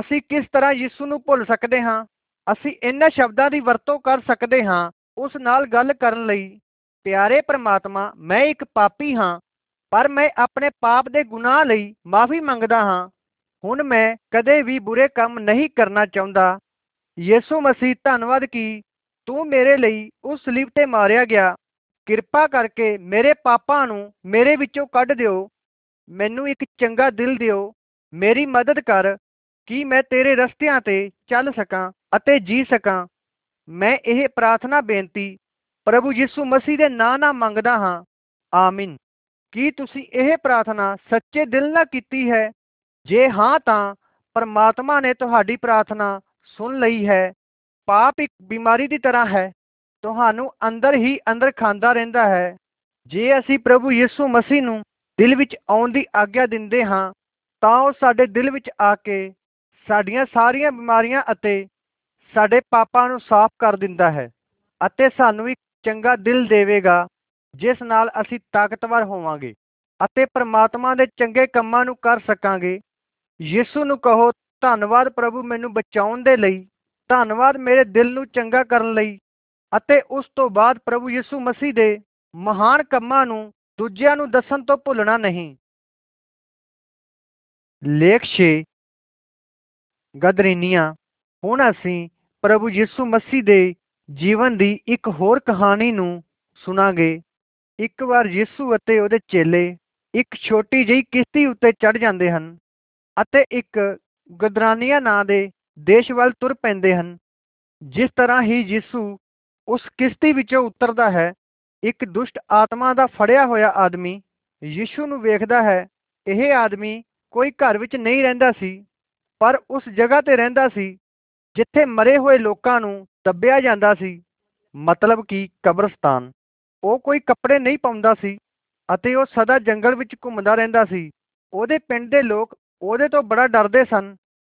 ਅਸੀਂ ਕਿਸ ਤਰ੍ਹਾਂ ਯਿਸੂ ਨੂੰ ਭੁੱਲ ਸਕਦੇ ਹਾਂ? ਅਸੀਂ ਇਹਨਾਂ ਸ਼ਬਦਾਂ ਦੀ ਵਰਤੋਂ ਕਰ ਸਕਦੇ ਹਾਂ, ਉਸ ਨਾਲ ਗੱਲ ਕਰਨ ਲਈ। ਪਿਆਰੇ ਪ੍ਰਮਾਤਮਾ, ਮੈਂ ਇੱਕ ਪਾਪੀ ਹਾਂ, ਪਰ ਮੈਂ ਆਪਣੇ ਪਾਪ ਦੇ ਗੁਨਾਹ ਲਈ ਮਾਫੀ ਮੰਗਦਾ ਹਾਂ। ਹੁਣ ਮੈਂ ਕਦੇ ਵੀ ਬੁਰੇ ਕੰਮ ਨਹੀਂ ਕਰਨਾ ਚਾਹੁੰਦਾ। ਯਿਸੂ ਮਸੀਹ, ਧੰਨਵਾਦ ਕਿ ਤੂੰ ਮੇਰੇ ਲਈ ਉਸ ਸਲੀਬ ਤੇ ਮਾਰਿਆ ਗਿਆ। ਕਿਰਪਾ ਕਰਕੇ ਮੇਰੇ ਪਾਪਾਂ ਨੂੰ ਮੇਰੇ ਵਿੱਚੋਂ ਕੱਢ ਦਿਓ। ਮੈਨੂੰ ਇੱਕ ਚੰਗਾ ਦਿਲ ਦਿਓ, ਮੇਰੀ ਮਦਦ ਕਰ ਕਿ ਮੈਂ ਤੇਰੇ ਰਸਤਿਆਂ ਤੇ ਚੱਲ ਸਕਾਂ ਅਤੇ ਜੀ ਸਕਾਂ। ਮੈਂ ਇਹ ਪ੍ਰਾਰਥਨਾ ਬੇਨਤੀ ਪ੍ਰਭੂ ਯਿਸੂ ਮਸੀਹ ਦੇ ਨਾਂ ਨਾਲ ਮੰਗਦਾ ਹਾਂ। ਆਮੀਨ। ਕੀ ਤੁਸੀਂ ਇਹ ਪ੍ਰਾਰਥਨਾ ਸੱਚੇ ਦਿਲ ਨਾਲ ਕੀਤੀ ਹੈ? ਜੇ ਹਾਂ ਤਾਂ ਪਰਮਾਤਮਾ ਨੇ ਤੁਹਾਡੀ ਪ੍ਰਾਰਥਨਾ ਸੁਣ ਲਈ ਹੈ। ਪਾਪ ਇੱਕ ਬਿਮਾਰੀ ਦੀ ਤਰ੍ਹਾਂ ਹੈ। ਤੁਹਾਨੂੰ ਅੰਦਰ ਹੀ ਅੰਦਰ ਖਾਂਦਾ ਰਹਿੰਦਾ ਹੈ। ਜੇ ਅਸੀਂ ਪ੍ਰਭੂ ਯਿਸੂ ਮਸੀਹ ਨੂੰ ਦਿਲ ਵਿੱਚ ਆਉਣ ਦੀ ਆਗਿਆ ਦਿੰਦੇ ਹਾਂ, ਤਾਂ ਉਹ ਸਾਡੇ ਦਿਲ ਵਿੱਚ ਆ ਕੇ ਸਾਡੀਆਂ ਸਾਰੀਆਂ ਬਿਮਾਰੀਆਂ ਅਤੇ ਸਾਡੇ ਪਾਪਾਂ ਨੂੰ ਸਾਫ਼ ਕਰ ਦਿੰਦਾ ਹੈ ਅਤੇ ਸਾਨੂੰ ਇੱਕ ਚੰਗਾ ਦਿਲ ਦੇਵੇਗਾ, ਜਿਸ ਨਾਲ ਅਸੀਂ ਤਾਕਤਵਰ ਹੋਵਾਂਗੇ ਅਤੇ ਪ੍ਰਮਾਤਮਾ ਦੇ ਚੰਗੇ ਕੰਮਾਂ ਨੂੰ ਕਰ ਸਕਾਂਗੇ। ਯਿਸੂ ਨੂੰ ਕਹੋ, ਧੰਨਵਾਦ ਪ੍ਰਭੂ ਮੈਨੂੰ ਬਚਾਉਣ ਦੇ ਲਈ, ਧੰਨਵਾਦ ਮੇਰੇ ਦਿਲ ਨੂੰ ਚੰਗਾ ਕਰਨ ਲਈ ਅਤੇ ਉਸ ਤੋਂ ਬਾਅਦ ਪ੍ਰਭੂ ਯਿਸੂ ਮਸੀਹ ਦੇ ਮਹਾਨ ਕੰਮਾਂ ਨੂੰ ਦੂਜਿਆਂ ਨੂੰ ਦੱਸਣ ਤੋਂ ਭੁੱਲਣਾ ਨਹੀਂ। ਲੇਖ 6 ਗਦਰੀਨੀਆਂ, ਹੁਣ ਅਸੀਂ ਪ੍ਰਭੂ ਯਿਸੂ ਮਸੀਹ ਦੇ ਜੀਵਨ ਦੀ ਇੱਕ ਹੋਰ ਕਹਾਣੀ ਨੂੰ ਸੁਣਾਂਗੇ। ਇੱਕ ਵਾਰ ਯਿਸੂ ਅਤੇ ਉਹਦੇ ਚੇਲੇ ਇੱਕ ਛੋਟੀ ਜਿਹੀ ਕਿਸ਼ਤੀ ਉੱਤੇ ਚੜ ਜਾਂਦੇ ਹਨ ਅਤੇ ਇੱਕ ਗਦਰਾਨੀਆ ਨਾਂ ਦੇ ਦੇਸ਼ ਵੱਲ ਤੁਰ ਪੈਂਦੇ ਹਨ। ਜਿਸ ਤਰ੍ਹਾਂ ਹੀ ਯਿਸੂ ਉਸ ਕਿਸ਼ਤੀ ਵਿੱਚੋਂ ਉਤਰਦਾ ਹੈ ਇੱਕ ਦੁਸ਼ਟ ਆਤਮਾ ਦਾ ਫੜਿਆ ਹੋਇਆ ਆਦਮੀ ਯਿਸੂ ਨੂੰ ਵੇਖਦਾ ਹੈ, ਇਹ ਆਦਮੀ ਕੋਈ ਘਰ ਵਿੱਚ ਨਹੀਂ ਰਹਿੰਦਾ ਸੀ, ਪਰ ਉਸ ਜਗ੍ਹਾ ਤੇ ਰਹਿੰਦਾ ਸੀ, ਜਿੱਥੇ ਮਰੇ ਹੋਏ ਲੋਕਾਂ ਨੂੰ ਦੱਬਿਆ ਜਾਂਦਾ ਸੀ। ਮਤਲਬ ਕਿ ਕਬਰਸਤਾਨ। ਉਹ ਕੋਈ ਕੱਪੜੇ ਨਹੀਂ ਪਾਉਂਦਾ ਸੀ ਅਤੇ ਉਹ ਸਦਾ ਜੰਗਲ ਵਿੱਚ ਘੁੰਮਦਾ ਰਹਿੰਦਾ ਸੀ। ਉਹਦੇ ਪਿੰਡ ਦੇ ਲੋਕ ਉਹਦੇ ਤੋਂ ਬੜਾ ਡਰਦੇ ਸਨ।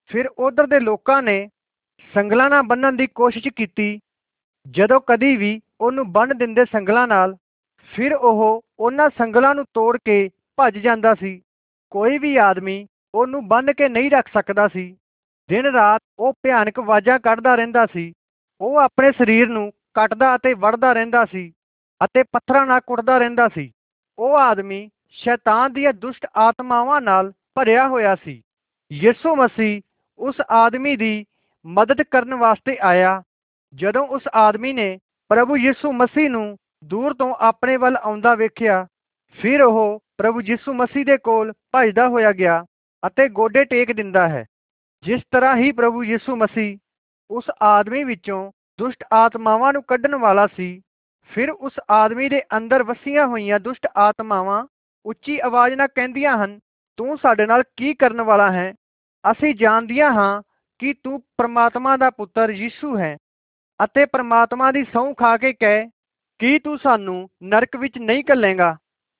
ਫਿਰ ਉਧਰ ਦੇ ਲੋਕਾਂ ਨੇ ਸੰਗਲਾਂ ਨਾਲ ਬੰਨਣ ਦੀ ਕੋਸ਼ਿਸ਼ ਕੀਤੀ ਜਦੋਂ ਕਦੀ ਵੀ ਉਹਨੂੰ ਬੰਨ ਦਿੰਦੇ ਸੰਗਲਾਂ ਨਾਲ, ਫਿਰ ਉਹ ਉਹਨਾਂ ਸੰਗਲਾਂ ਨੂੰ ਤੋੜ ਕੇ ਭੱਜ ਜਾਂਦਾ ਸੀ। ਕੋਈ ਵੀ ਆਦਮੀ ਉਹਨੂੰ ਬੰਨ ਕੇ ਨਹੀਂ ਰੱਖ ਸਕਦਾ ਸੀ। ਦਿਨ ਰਾਤ ਉਹ ਭਿਆਨਕ ਆਵਾਜ਼ਾਂ ਕੱਢਦਾ ਰਹਿੰਦਾ ਸੀ। ਉਹ ਆਪਣੇ ਸਰੀਰ ਨੂੰ ਕੱਟਦਾ ਅਤੇ ਵੜਦਾ ਰਹਿੰਦਾ ਸੀ ਅਤੇ ਪੱਥਰਾਂ ਨਾਲ ਕੁੱਟਦਾ ਰਹਿੰਦਾ ਸੀ। ਉਹ ਆਦਮੀ ਸ਼ੈਤਾਨ ਦੀਆਂ ਦੁਸ਼ਟ ਆਤਮਾਵਾਂ ਨਾਲ ਭਰਿਆ ਹੋਇਆ ਸੀ। ਯਿਸੂ ਮਸੀਹ ਉਸ ਆਦਮੀ ਦੀ ਮਦਦ ਕਰਨ ਵਾਸਤੇ ਆਇਆ ਜਦੋਂ ਉਸ ਆਦਮੀ ਨੇ ਪ੍ਰਭੂ ਯਿਸੂ ਮਸੀਹ ਨੂੰ ਦੂਰ ਤੋਂ ਆਪਣੇ ਵੱਲ ਆਉਂਦਾ ਵੇਖਿਆ, ਫਿਰ ਉਹ ਪ੍ਰਭੂ ਯਿਸੂ ਮਸੀਹ ਦੇ ਕੋਲ ਭਜਦਾ ਹੋਇਆ ਗਿਆ ਅਤੇ ਗੋਡੇ ਟੇਕ ਦਿੰਦਾ ਹੈ। ਜਿਸ ਤਰ੍ਹਾਂ ਹੀ ਪ੍ਰਭੂ ਯਿਸੂ ਮਸੀਹ ਉਸ ਆਦਮੀ ਵਿੱਚੋਂ ਦੁਸ਼ਟ ਆਤਮਾਵਾਂ ਨੂੰ ਕੱਢਣ ਵਾਲਾ ਸੀ, ਫਿਰ ਉਸ ਆਦਮੀ ਦੇ ਅੰਦਰ ਵਸੀਆਂ ਹੋਈਆਂ ਦੁਸ਼ਟ ਆਤਮਾਵਾਂ ਉੱਚੀ ਆਵਾਜ਼ ਨਾਲ ਕਹਿੰਦੀਆਂ ਹਨ, ਤੂੰ ਸਾਡੇ ਨਾਲ ਕੀ ਕਰਨ ਵਾਲਾ ਹੈ? ਅਸੀਂ ਜਾਣਦੀਆਂ ਹਾਂ ਕਿ ਤੂੰ ਪ੍ਰਮਾਤਮਾ ਦਾ ਪੁੱਤਰ ਯਿਸੂ ਹੈ। ਅਤੇ ਪ੍ਰਮਾਤਮਾ ਦੀ ਸਹੁੰ ਖਾ ਕੇ ਕਹਿ, ਕੀ ਤੂੰ ਸਾਨੂੰ ਨਰਕ ਵਿੱਚ ਨਹੀਂ ਕੱਲੇਗਾ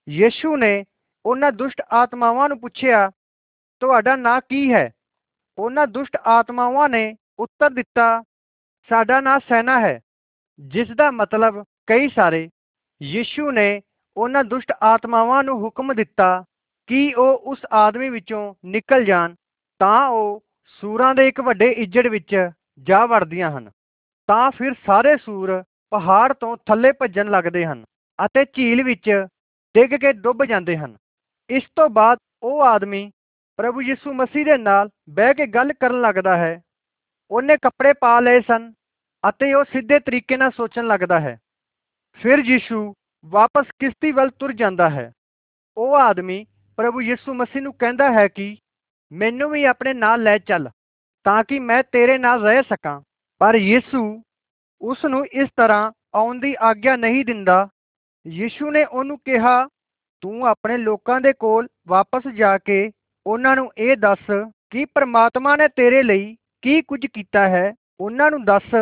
ਯਿਸੂ ਨੇ ਉਹਨਾਂ ਦੁਸ਼ਟ ਆਤਮਾਵਾਂ ਨੂੰ ਪੁੱਛਿਆ, ਤੁਹਾਡਾ ਨਾਂ ਕੀ ਹੈ? ਉਹਨਾਂ ਦੁਸ਼ਟ ਆਤਮਾਵਾਂ ਨੇ ਉੱਤਰ ਦਿੱਤਾ, ਸਾਡਾ ਨਾਂ ਸੈਨਾ ਹੈ, ਜਿਸ ਦਾ ਮਤਲਬ ਕਈ ਸਾਰੇ। ਯਿਸੂ ਨੇ ਉਹਨਾਂ ਦੁਸ਼ਟ ਆਤਮਾਵਾਂ ਨੂੰ ਹੁਕਮ ਦਿੱਤਾ ਕਿ ਉਹ ਉਸ ਆਦਮੀ ਵਿੱਚੋਂ ਨਿਕਲ ਜਾਣ, ਤਾਂ ਉਹ ਸੂਰਾਂ ਦੇ ਇੱਕ ਵੱਡੇ ਇੱਜੜ ਵਿੱਚ ਜਾ ਵੜਦੀਆਂ ਹਨ। ਤਾਂ ਫਿਰ ਸਾਰੇ ਸੂਰ ਪਹਾੜ ਤੋਂ ਥੱਲੇ ਭੱਜਣ ਲੱਗਦੇ ਹਨ ਅਤੇ ਝੀਲ ਵਿੱਚ ਡਿੱਗ ਕੇ ਡੁੱਬ ਜਾਂਦੇ ਹਨ। ਇਸ ਤੋਂ ਬਾਅਦ ਉਹ ਆਦਮੀ ਪ੍ਰਭੂ ਯਿਸੂ ਮਸੀਹ ਦੇ ਨਾਲ ਬਹਿ ਕੇ ਗੱਲ ਕਰਨ ਲੱਗਦਾ ਹੈ। ਉਹਨੇ ਕੱਪੜੇ ਪਾ ਲਏ ਸਨ ਅਤੇ ਉਹ ਸਿੱਧੇ ਤਰੀਕੇ ਨਾਲ ਸੋਚਣ ਲੱਗਦਾ ਹੈ। ਫਿਰ ਯਿਸੂ ਵਾਪਸ ਕਿਸ਼ਤੀ ਵੱਲ ਤੁਰ ਜਾਂਦਾ ਹੈ। ਉਹ ਆਦਮੀ ਪ੍ਰਭੂ ਯਿਸੂ ਮਸੀਹ ਨੂੰ ਕਹਿੰਦਾ ਹੈ ਕਿ ਮੈਨੂੰ ਵੀ ਆਪਣੇ ਨਾਲ ਲੈ ਚੱਲ ਤਾਂ ਕਿ ਮੈਂ ਤੇਰੇ ਨਾਲ ਰਹਿ ਸਕਾਂ। ਪਰ ਯਿਸੂ ਉਸ ਨੂੰ ਇਸ ਤਰ੍ਹਾਂ ਆਉਣ ਦੀ ਆਗਿਆ ਨਹੀਂ ਦਿੰਦਾ। ਯਿਸੂ ਨੇ ਉਹਨੂੰ ਕਿਹਾ, ਤੂੰ ਆਪਣੇ ਲੋਕਾਂ ਦੇ ਕੋਲ ਵਾਪਸ ਜਾ ਕੇ ਉਹਨਾਂ ਨੂੰ ਇਹ ਦੱਸ ਕਿ ਪ੍ਰਮਾਤਮਾ ਨੇ ਤੇਰੇ ਲਈ ਕੀ ਕੁਝ ਕੀਤਾ ਹੈ। ਉਹਨਾਂ ਨੂੰ ਦੱਸ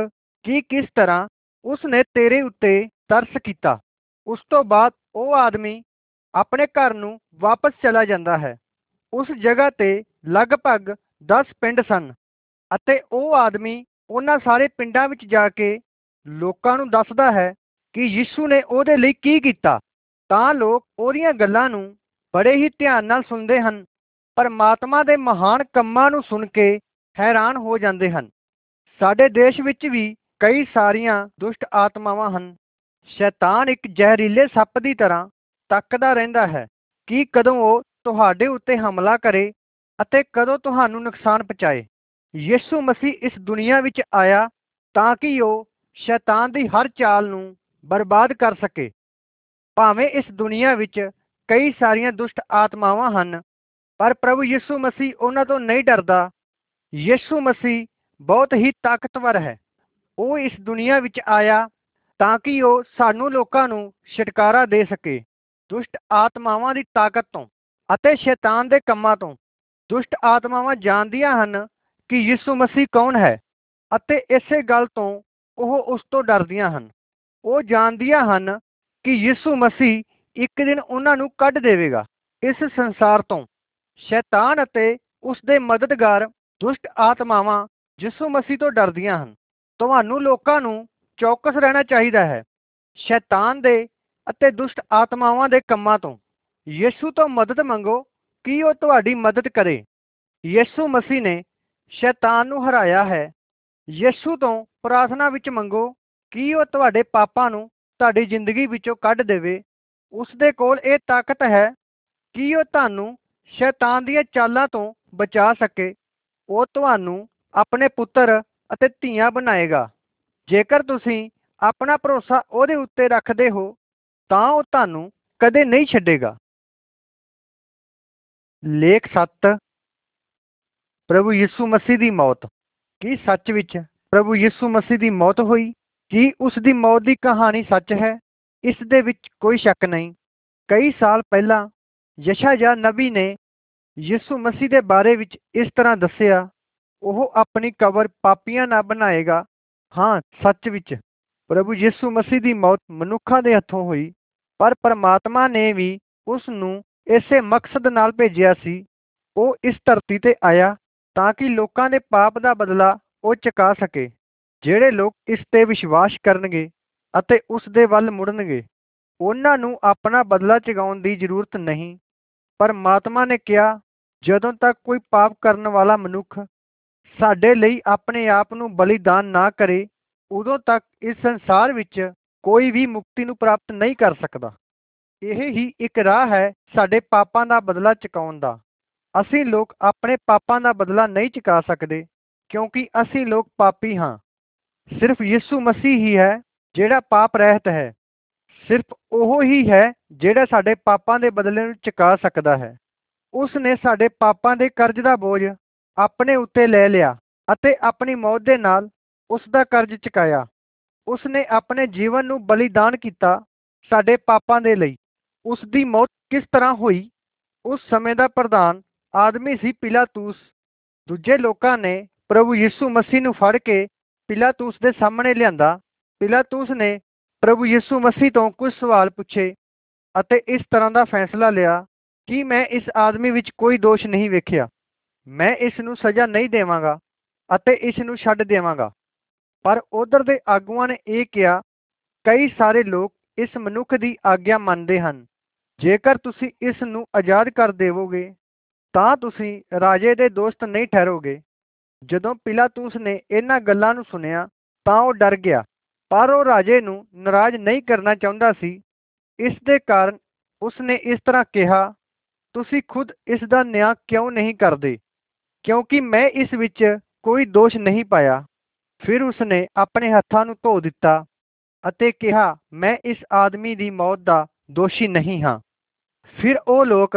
ਕਿ ਕਿਸ ਤਰ੍ਹਾਂ ਉਸ ਨੇ ਤੇਰੇ ਉੱਤੇ ਤਰਸ ਕੀਤਾ। ਉਸ ਤੋਂ ਬਾਅਦ ਉਹ ਆਦਮੀ ਆਪਣੇ ਘਰ ਨੂੰ ਵਾਪਸ ਚਲਾ ਜਾਂਦਾ ਹੈ। ਉਸ ਜਗ੍ਹਾ ਤੇ ਲਗਭਗ 10 ਪਿੰਡ ਸਨ ਅਤੇ ਉਹ ਆਦਮੀ ਉਹਨਾਂ ਸਾਰੇ ਪਿੰਡਾਂ ਵਿੱਚ ਜਾ ਕੇ ਲੋਕਾਂ ਨੂੰ ਦੱਸਦਾ ਹੈ ਕਿ ਯਿਸੂ ਨੇ ਉਹਦੇ ਲਈ ਕੀ ਕੀਤਾ। ਤਾਂ ਲੋਕ ਉਹਦੀਆਂ ਗੱਲਾਂ ਨੂੰ ਬੜੇ ਹੀ ਧਿਆਨ ਨਾਲ ਸੁਣਦੇ ਹਨ, ਪਰਮਾਤਮਾ ਦੇ ਮਹਾਨ ਕੰਮਾਂ ਨੂੰ ਸੁਣ ਕੇ ਹੈਰਾਨ ਹੋ ਜਾਂਦੇ ਹਨ। ਸਾਡੇ ਦੇਸ਼ ਵਿੱਚ ਵੀ ਕਈ ਸਾਰੀਆਂ ਦੁਸ਼ਟ ਆਤਮਾਵਾਂ ਹਨ। ਸ਼ੈਤਾਨ ਇੱਕ ਜ਼ਹਿਰੀਲੇ ਸੱਪ ਦੀ ਤਰ੍ਹਾਂ ਤੱਕਦਾ ਰਹਿੰਦਾ ਹੈ। ਕਿ ਕਦੋਂ ਉਹ ਤੁਹਾਡੇ ਉੱਤੇ ਹਮਲਾ ਕਰੇ ਅਤੇ ਕਦੋਂ ਤੁਹਾਨੂੰ ਨੁਕਸਾਨ ਪਹੁੰਚਾਏ? ਯਿਸੂ ਮਸੀਹ ਇਸ ਦੁਨੀਆ ਵਿੱਚ ਆਇਆ ਤਾਂ ਕਿ ਉਹ ਸ਼ੈਤਾਨ ਦੀ ਹਰ ਚਾਲ ਨੂੰ ਬਰਬਾਦ ਕਰ ਸਕੇ। ਭਾਵੇਂ ਇਸ ਦੁਨੀਆ ਵਿੱਚ ਕਈ ਸਾਰੀਆਂ ਦੁਸ਼ਟ ਆਤਮਾਵਾਂ ਹਨ, ਪਰ ਪ੍ਰਭੂ ਯਿਸੂ ਮਸੀਹ ਉਹਨਾਂ ਤੋਂ ਨਹੀਂ ਡਰਦਾ। ਯਿਸੂ ਮਸੀਹ ਬਹੁਤ ਹੀ ਤਾਕਤਵਰ ਹੈ। ਉਹ ਇਸ ਦੁਨੀਆ ਵਿੱਚ ਆਇਆ ਤਾਂ ਕਿ ਉਹ ਸਾਨੂੰ ਲੋਕਾਂ ਨੂੰ ਛੁਟਕਾਰਾ ਦੇ ਸਕੇ। ਦੁਸ਼ਟ ਆਤਮਾਵਾਂ ਦੀ ਤਾਕਤ ਤੋਂ ਅਤੇ ਸ਼ੈਤਾਨ ਦੇ ਕੰਮਾਂ ਤੋਂ। ਦੁਸ਼ਟ ਆਤਮਾਵਾਂ ਜਾਣਦੀਆਂ ਹਨ ਕਿ ਯਿਸੂ ਮਸੀਹ ਕੌਣ ਹੈ ਅਤੇ ਇਸੇ ਗੱਲ ਤੋਂ ਉਹ ਉਸ ਤੋਂ ਡਰਦੀਆਂ ਹਨ। ਉਹ ਜਾਣਦੀਆਂ ਹਨ ਕਿ ਯਿਸੂ ਮਸੀਹ ਇੱਕ ਦਿਨ ਉਹਨਾਂ ਨੂੰ ਕੱਢ ਦੇਵੇਗਾ। ਇਸ ਸੰਸਾਰ ਤੋਂ ਸ਼ੈਤਾਨ ਅਤੇ ਉਸ ਦੇ ਮਦਦਗਾਰ ਦੁਸ਼ਟ ਆਤਮਾਵਾਂ ਯਿਸੂ ਮਸੀਹ ਤੋਂ ਡਰਦੀਆਂ ਹਨ। ਤੁਹਾਨੂੰ ਲੋਕਾਂ ਨੂੰ ਚੌਕਸ ਰਹਿਣਾ ਚਾਹੀਦਾ ਹੈ। ਸ਼ੈਤਾਨ ਦੇ ਅਤੇ ਦੁਸ਼ਟ ਆਤਮਾਵਾਂ ਦੇ ਕੰਮਾਂ ਤੋਂ। ਯਿਸੂ ਤੋਂ ਮਦਦ ਮੰਗੋ ਕਿ ਉਹ ਤੁਹਾਡੀ ਮਦਦ ਕਰੇ। ਯਿਸੂ ਮਸੀਹ ਨੇ ਸ਼ੈਤਾਨ ਨੂੰ ਹਰਾਇਆ ਹੈ। ਯਿਸੂ ਤੋਂ ਪ੍ਰਾਰਥਨਾ ਵਿੱਚ ਮੰਗੋ ਕਿ ਉਹ ਤੁਹਾਡੇ ਪਾਪਾਂ ਨੂੰ ਤੁਹਾਡੀ ਜ਼ਿੰਦਗੀ ਵਿੱਚੋਂ ਕੱਢ ਦੇਵੇ। ਉਸ ਦੇ ਕੋਲ ਇਹ ਤਾਕਤ ਹੈ ਕਿ ਉਹ ਤੁਹਾਨੂੰ ਸ਼ੈਤਾਨ ਦੀਆਂ ਚਾਲਾਂ ਤੋਂ ਬਚਾ ਸਕੇ। ਉਹ ਤੁਹਾਨੂੰ ਆਪਣੇ ਪੁੱਤਰ ਅਤੇ ਧੀਆਂ ਬਣਾਏਗਾ। ਜੇਕਰ ਤੁਸੀਂ ਆਪਣਾ ਭਰੋਸਾ ਉਹਦੇ ਉੱਤੇ ਰੱਖਦੇ ਹੋ, ਤਾਂ ਉਹ ਤੁਹਾਨੂੰ ਕਦੇ ਨਹੀਂ ਛੱਡੇਗਾ। ਲੇਖ 7 ਪ੍ਰਭੂ ਯਿਸੂ ਮਸੀਹ ਦੀ ਮੌਤ। ਕੀ ਸੱਚ ਵਿੱਚ ਪ੍ਰਭੂ ਯਿਸੂ ਮਸੀਹ ਦੀ ਮੌਤ ਹੋਈ? ਕੀ ਉਸ ਦੀ ਮੌਤ ਦੀ ਕਹਾਣੀ ਸੱਚ ਹੈ? ਇਸ ਦੇ ਵਿੱਚ ਕੋਈ ਸ਼ੱਕ ਨਹੀਂ। ਕਈ ਸਾਲ ਪਹਿਲਾਂ ਯਸ਼ਾਯਾ ਨਬੀ ਨੇ ਯਿਸੂ ਮਸੀਹ ਦੇ ਬਾਰੇ ਵਿੱਚ ਇਸ ਤਰ੍ਹਾਂ ਦੱਸਿਆ, ਉਹ ਆਪਣੀ ਕਬਰ ਪਾਪੀਆਂ ਨਾਲ ਬਣਾਏਗਾ। ਹਾਂ, ਸੱਚ ਵਿੱਚ ਪ੍ਰਭੂ ਯਿਸੂ ਮਸੀਹ ਦੀ ਮੌਤ ਮਨੁੱਖਾਂ ਦੇ ਹੱਥੋਂ ਹੋਈ, ਪਰ ਪਰਮਾਤਮਾ ਨੇ ਵੀ ਉਸ ਨੂੰ ਇਸੇ ਮਕਸਦ ਨਾਲ ਭੇਜਿਆ ਸੀ। ਉਹ ਇਸ ਧਰਤੀ ਤੇ ਆਇਆ ਤਾਂ ਕਿ ਲੋਕਾਂ ਦੇ ਪਾਪ ਦਾ ਬਦਲਾ ਉਹ ਚੁਕਾ ਸਕੇ, ਜਿਹੜੇ ਲੋਕ ਇਸ ਤੇ ਵਿਸ਼ਵਾਸ ਕਰਨਗੇ ਅਤੇ ਉਸ ਦੇ ਵੱਲ ਮੁੜਨਗੇ। ਉਹਨਾਂ ਨੂੰ ਆਪਣਾ ਬਦਲਾ ਚੁਕਾਉਣ ਦੀ ਜ਼ਰੂਰਤ ਨਹੀਂ ਪਰਮਾਤਮਾ ਨੇ ਕਿਹਾ, ਜਦੋਂ ਤੱਕ ਕੋਈ ਪਾਪ ਕਰਨ ਵਾਲਾ ਮਨੁੱਖ ਸਾਡੇ ਲਈ ਆਪਣੇ ਆਪ ਨੂੰ ਬਲੀਦਾਨ ਨਾ ਕਰੇ, ਉਦੋਂ ਤੱਕ ਇਸ ਸੰਸਾਰ ਵਿੱਚ ਕੋਈ ਵੀ ਮੁਕਤੀ ਨੂੰ ਪ੍ਰਾਪਤ ਨਹੀਂ ਕਰ ਸਕਦਾ। ਇਹ ਹੀ ਇੱਕ ਰਾਹ ਹੈ ਸਾਡੇ ਪਾਪਾਂ ਦਾ ਬਦਲਾ ਚੁਕਾਉਣ ਦਾ। ਅਸੀਂ ਲੋਕ ਆਪਣੇ ਪਾਪਾਂ ਦਾ ਬਦਲਾ ਨਹੀਂ ਚੁਕਾ ਸਕਦੇ, ਕਿਉਂਕਿ ਅਸੀਂ ਲੋਕ ਪਾਪੀ ਹਾਂ। ਸਿਰਫ ਯਿਸੂ ਮਸੀਹ ਹੀ ਹੈ, ਜਿਹੜਾ ਪਾਪ ਰਹਿਤ ਹੈ। ਸਿਰਫ ਉਹ ਹੀ ਹੈ, ਜਿਹੜਾ ਸਾਡੇ ਪਾਪਾਂ ਦੇ ਬਦਲੇ ਨੂੰ ਚੁਕਾ ਸਕਦਾ ਹੈ। ਉਸ ਨੇ ਸਾਡੇ ਪਾਪਾਂ ਦੇ ਕਰਜ਼ ਦਾ ਬੋਝ ਆਪਣੇ ਉੱਤੇ ਲੈ ਲਿਆ ਅਤੇ ਆਪਣੀ ਮੌਤ ਦੇ ਨਾਲ ਉਸ ਦਾ ਕਰਜ਼ ਚੁਕਾਇਆ। ਉਸ ਨੇ ਆਪਣੇ ਜੀਵਨ ਨੂੰ ਬਲੀਦਾਨ ਕੀਤਾ ਸਾਡੇ ਪਾਪਾਂ ਦੇ ਲਈ। ਉਸ ਦੀ ਮੌਤ ਕਿਸ ਤਰ੍ਹਾਂ ਹੋਈ, ਉਸ ਸਮੇਂ ਦਾ ਪ੍ਰਧਾਨ ਆਦਮੀ ਸੀ ਪਿਲਾਤੂਸ। ਦੂਜੇ ਲੋਕਾਂ ਨੇ ਪ੍ਰਭੂ ਯਿਸੂ ਮਸੀਹ ਨੂੰ ਫੜ ਕੇ ਪਿਲਾਤੂਸ ਦੇ ਸਾਹਮਣੇ ਲਿਆਂਦਾ। ਪਿਲਾਤੂਸ ਨੇ ਪ੍ਰਭੂ ਯਿਸੂ ਮਸੀਹ ਤੋਂ ਕੁਝ ਸਵਾਲ ਪੁੱਛੇ ਅਤੇ ਇਸ ਤਰ੍ਹਾਂ ਦਾ ਫੈਸਲਾ ਲਿਆ ਕਿ ਮੈਂ ਇਸ ਆਦਮੀ ਵਿੱਚ ਕੋਈ ਦੋਸ਼ ਨਹੀਂ ਵੇਖਿਆ। ਮੈਂ ਇਸ ਨੂੰ ਸਜ਼ਾ ਨਹੀਂ ਦੇਵਾਂਗਾ ਅਤੇ ਇਸ ਨੂੰ ਛੱਡ ਦੇਵਾਂਗਾ। ਪਰ ਉਧਰ ਦੇ ਆਗੂਆਂ ਨੇ ਇਹ ਕਿਹਾ, ਕਈ ਸਾਰੇ ਲੋਕ ਇਸ ਮਨੁੱਖ ਦੀ ਆਗਿਆ ਮੰਨਦੇ ਹਨ। ਜੇਕਰ ਤੁਸੀਂ ਇਸ ਨੂੰ ਆਜ਼ਾਦ ਕਰ ਦੇਵੋਗੇ ਤਾਂ ਤੁਸੀਂ ਰਾਜੇ ਦੇ ਦੋਸਤ ਨਹੀਂ ਠਹਿਰੋਗੇ। ਜਦੋਂ ਪਿਲਾਤੂਸ ਨੇ ਇਹਨਾਂ ਗੱਲਾਂ ਨੂੰ ਸੁਣਿਆ, ਤਾਂ ਉਹ ਡਰ ਗਿਆ, ਪਰ ਉਹ ਰਾਜੇ ਨੂੰ ਨਾਰਾਜ਼ ਨਹੀਂ ਕਰਨਾ ਚਾਹੁੰਦਾ ਸੀ। ਇਸ ਦੇ ਕਾਰਨ ਉਸ ਨੇ ਇਸ ਤਰ੍ਹਾਂ ਕਿਹਾ, ਤੁਸੀਂ ਖੁਦ ਇਸ ਦਾ ਨਿਆਂ ਕਿਉਂ ਨਹੀਂ ਕਰਦੇ? ਕਿਉਂਕਿ ਮੈਂ ਇਸ ਵਿੱਚ ਕੋਈ ਦੋਸ਼ ਨਹੀਂ ਪਾਇਆ। ਫਿਰ ਉਸ ਨੇ ਆਪਣੇ ਹੱਥਾਂ ਨੂੰ ਧੋ ਦਿੱਤਾ ਅਤੇ ਕਿਹਾ, ਮੈਂ ਇਸ ਆਦਮੀ ਦੀ ਮੌਤ ਦਾ ਦੋਸ਼ੀ ਨਹੀਂ ਹਾਂ। ਫਿਰ ਉਹ ਲੋਕ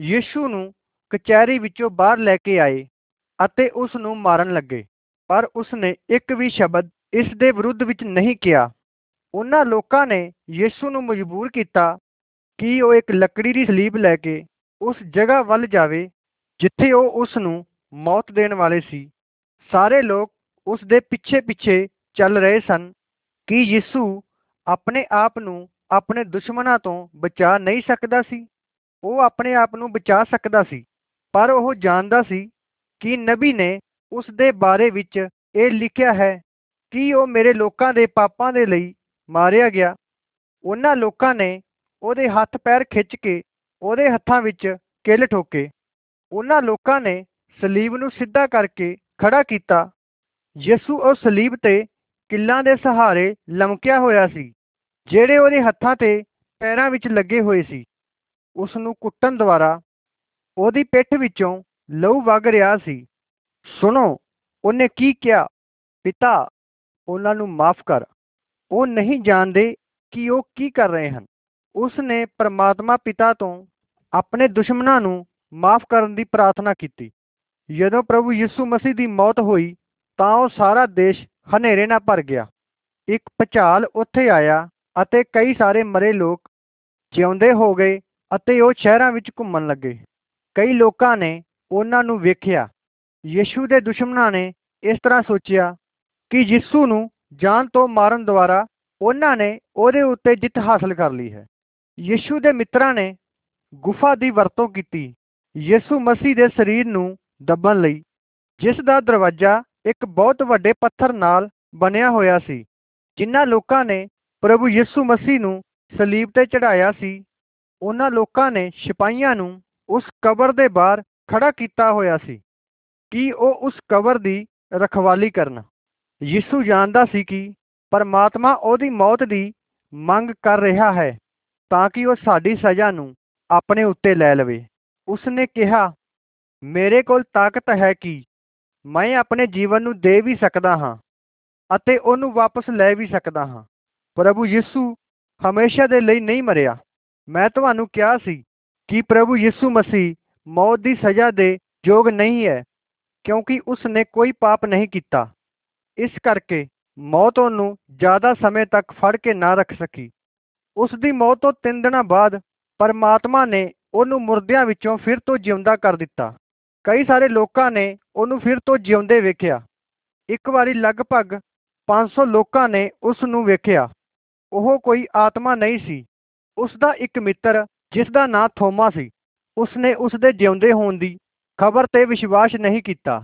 ਯੀਸ਼ੂ ਨੂੰ ਕਚਹਿਰੀ ਵਿੱਚੋਂ ਬਾਹਰ ਲੈ ਕੇ ਆਏ ਅਤੇ ਉਸ ਨੂੰ ਮਾਰਨ ਲੱਗੇ। ਪਰ ਉਸ ਨੇ ਇੱਕ ਵੀ ਸ਼ਬਦ ਇਸ ਦੇ ਵਿਰੁੱਧ ਵਿੱਚ ਨਹੀਂ ਕਿਹਾ। ਉਹਨਾਂ ਲੋਕਾਂ ਨੇ ਯੀਸ਼ੂ ਨੂੰ ਮਜਬੂਰ ਕੀਤਾ ਕਿ ਉਹ ਇੱਕ ਲੱਕੜੀ ਦੀ ਸਲੀਬ ਲੈ ਕੇ ਉਸ ਜਗ੍ਹਾ ਵੱਲ ਜਾਵੇ, ਜਿੱਥੇ ਉਹ ਉਸ ਨੂੰ ਮੌਤ ਦੇਣ ਵਾਲੇ ਸੀ। ਸਾਰੇ ਲੋਕ ਉਸ ਦੇ ਪਿੱਛੇ ਪਿੱਛੇ ਚੱਲ ਰਹੇ ਸਨ ਕਿ ਯਿਸੂ ਆਪਣੇ ਆਪ ਨੂੰ ਆਪਣੇ ਦੁਸ਼ਮਣਾਂ ਤੋਂ ਬਚਾ ਨਹੀਂ ਸਕਦਾ ਸੀ। ਉਹ ਆਪਣੇ ਆਪ ਨੂੰ ਬਚਾ ਸਕਦਾ ਸੀ। ਪਰ ਉਹ ਜਾਣਦਾ ਸੀ ਕਿ ਨਬੀ ਨੇ ਉਸ ਦੇ ਬਾਰੇ ਵਿੱਚ ਇਹ ਲਿਖਿਆ ਹੈ ਕਿ ਉਹ ਮੇਰੇ ਲੋਕਾਂ ਦੇ ਪਾਪਾਂ ਦੇ ਲਈ ਮਾਰਿਆ ਗਿਆ। ਉਹਨਾਂ ਲੋਕਾਂ ਨੇ ਉਹਦੇ ਹੱਥ ਪੈਰ ਖਿੱਚ ਕੇ ਉਹਦੇ ਹੱਥਾਂ ਵਿੱਚ ਕਿੱਲ ਠੋਕੇ। ਉਹਨਾਂ ਲੋਕਾਂ ਨੇ ਸਲੀਬ ਨੂੰ ਸਿੱਧਾ ਕਰਕੇ ਖੜਾ ਕੀਤਾ। ਯਿਸੂ ਉਹ ਸਲੀਬ ਤੇ ਕਿੱਲਾਂ ਦੇ ਸਹਾਰੇ ਲਮਕਿਆ ਹੋਇਆ ਸੀ, ਜਿਹੜੇ ਉਹਦੇ ਹੱਥਾਂ ਤੇ ਪੈਰਾਂ ਵਿੱਚ ਲੱਗੇ ਹੋਏ ਸੀ। ਉਸ ਨੂੰ ਕੁੱਟਣ ਦੁਆਰਾ ਉਹਦੀ ਪਿੱਠ ਵਿੱਚੋਂ ਲਹੂ ਵਗ ਰਿਹਾ ਸੀ। ਸੁਣੋ, ਉਹਨੇ ਕੀ ਕਿਹਾ? ਪਿਤਾ, ਉਹਨਾਂ ਨੂੰ ਮਾਫ ਕਰ। ਉਹ ਨਹੀਂ ਜਾਣਦੇ ਕਿ ਉਹ ਕੀ ਕਰ ਰਹੇ ਹਨ। ਉਸ ਨੇ ਪਰਮਾਤਮਾ ਪਿਤਾ ਤੋਂ ਆਪਣੇ ਦੁਸ਼ਮਣਾਂ ਨੂੰ ਮਾਫ ਕਰਨ ਦੀ ਪ੍ਰਾਰਥਨਾ ਕੀਤੀ। ਜਦੋਂ ਪ੍ਰਭੂ ਯਿਸੂ ਮਸੀਹ ਦੀ ਮੌਤ ਹੋਈ, ਤਾਂ ਉਹ ਸਾਰਾ ਦੇਸ਼ ਹਨੇਰੇ ਨਾਲ ਭਰ ਗਿਆ। ਇੱਕ ਭੁਚਾਲ ਉੱਥੇ ਆਇਆ ਅਤੇ ਕਈ ਸਾਰੇ ਮਰੇ ਲੋਕ ਜਿਉਂਦੇ ਹੋ ਗਏ ਅਤੇ ਉਹ ਸ਼ਹਿਰਾਂ ਵਿੱਚ ਘੁੰਮਣ ਲੱਗੇ। ਕਈ ਲੋਕਾਂ ਨੇ ਉਹਨਾਂ ਨੂੰ ਵੇਖਿਆ। ਯੀਸ਼ੂ ਦੇ ਦੁਸ਼ਮਣਾਂ ਨੇ ਇਸ ਤਰ੍ਹਾਂ ਸੋਚਿਆ ਕਿ ਯਿਸੂ ਨੂੰ ਜਾਨ ਤੋਂ ਮਾਰਨ ਦੁਆਰਾ ਉਹਨਾਂ ਨੇ ਉਹਦੇ ਉੱਤੇ ਜਿੱਤ ਹਾਸਲ ਕਰ ਲਈ ਹੈ। ਯਿਸੂ ਦੇ ਮਿੱਤਰਾਂ ਨੇ ਗੁਫਾ ਦੀ ਵਰਤੋਂ ਕੀਤੀ। ਯਿਸੂ ਮਸੀਹ ਦੇ ਸਰੀਰ ਨੂੰ ਦੱਬਣ ਲਈ, ਜਿਸ ਦਾ ਦਰਵਾਜ਼ਾ ਇੱਕ ਬਹੁਤ ਵੱਡੇ ਪੱਥਰ ਨਾਲ ਬਣਿਆ ਹੋਇਆ ਸੀ, ਜਿਨ੍ਹਾਂ ਲੋਕਾਂ ਨੇ ਪ੍ਰਭੂ ਯਿਸੂ ਮਸੀਹ ਨੂੰ ਸਲੀਬ ਤੇ ਚੜਾਇਆ ਸੀ। ਉਹਨਾਂ ਲੋਕਾਂ ਨੇ ਸਿਪਾਹੀਆਂ ਨੂੰ ਉਸ ਕਬਰ ਦੇ ਬਾਹਰ ਖੜਾ ਕੀਤਾ ਹੋਇਆ ਸੀ ਕਿ ਉਹ ਉਸ ਕਬਰ ਦੀ ਰਖਵਾਲੀ ਕਰਨ। ਯਿਸੂ ਜਾਣਦਾ ਸੀ ਕਿ ਪਰਮਾਤਮਾ ਉਹਦੀ ਮੌਤ ਦੀ ਮੰਗ ਕਰ ਰਿਹਾ ਹੈ ਤਾਂ ਕਿ ਉਹ ਸਾਡੀ ਸਜ਼ਾ ਨੂੰ ਆਪਣੇ ਉੱਤੇ ਲੈ ਲਵੇ। ਉਸ ਨੇ ਕਿਹਾ, ਮੇਰੇ ਕੋਲ ਤਾਕਤ ਹੈ ਕਿ ਮੈਂ ਆਪਣੇ ਜੀਵਨ ਨੂੰ ਦੇ ਵੀ ਸਕਦਾ ਹਾਂ ਅਤੇ ਉਹਨੂੰ ਵਾਪਸ ਲੈ ਵੀ ਸਕਦਾ ਹਾਂ। ਪ੍ਰਭੂ ਯਿਸੂ ਹਮੇਸ਼ਾ ਦੇ ਲਈ ਨਹੀਂ ਮਰਿਆ। ਮੈਂ ਤੁਹਾਨੂੰ ਕਿਹਾ ਸੀ ਕਿ ਪ੍ਰਭੂ ਯਿਸੂ ਮਸੀਹ ਮੌਤ ਦੀ ਸਜ਼ਾ ਦੇ ਯੋਗ ਨਹੀਂ ਹੈ, ਕਿਉਂਕਿ ਉਸ ਨੇ ਕੋਈ ਪਾਪ ਨਹੀਂ ਕੀਤਾ। ਇਸ ਕਰਕੇ ਮੌਤ ਉਹਨੂੰ ਜ਼ਿਆਦਾ ਸਮੇਂ ਤੱਕ ਫੜ ਕੇ ਨਾ ਰੱਖ ਸਕੀ। ਉਸ ਦੀ ਮੌਤ ਤੋਂ ਤਿੰਨ ਦਿਨਾਂ ਬਾਅਦ ਪਰਮਾਤਮਾ ਨੇ ਉਹਨੂੰ ਮੁਰਦਿਆਂ ਵਿੱਚੋਂ ਫਿਰ ਤੋਂ ਜਿਉਂਦਾ ਕਰ ਦਿੱਤਾ। ਕਈ ਸਾਰੇ ਲੋਕਾਂ ਨੇ ਉਹਨੂੰ ਫਿਰ ਤੋਂ ਜਿਉਂਦੇ ਵੇਖਿਆ। ਇੱਕ ਵਾਰੀ ਲਗਭਗ 500 ਲੋਕਾਂ ਨੇ ਉਸ ਨੂੰ ਵੇਖਿਆ। ਉਹ ਕੋਈ ਆਤਮਾ ਨਹੀਂ ਸੀ। ਉਸ ਦਾ ਇੱਕ ਮਿੱਤਰ ਜਿਸ ਦਾ ਨਾਂ ਥੋਮਾ ਸੀ ਉਸ ਨੇ ਉਸ ਦੇ ਜਿਉਂਦੇ ਹੋਣ ਦੀ ਖਬਰ ਤੇ ਵਿਸ਼ਵਾਸ ਨਹੀਂ ਕੀਤਾ।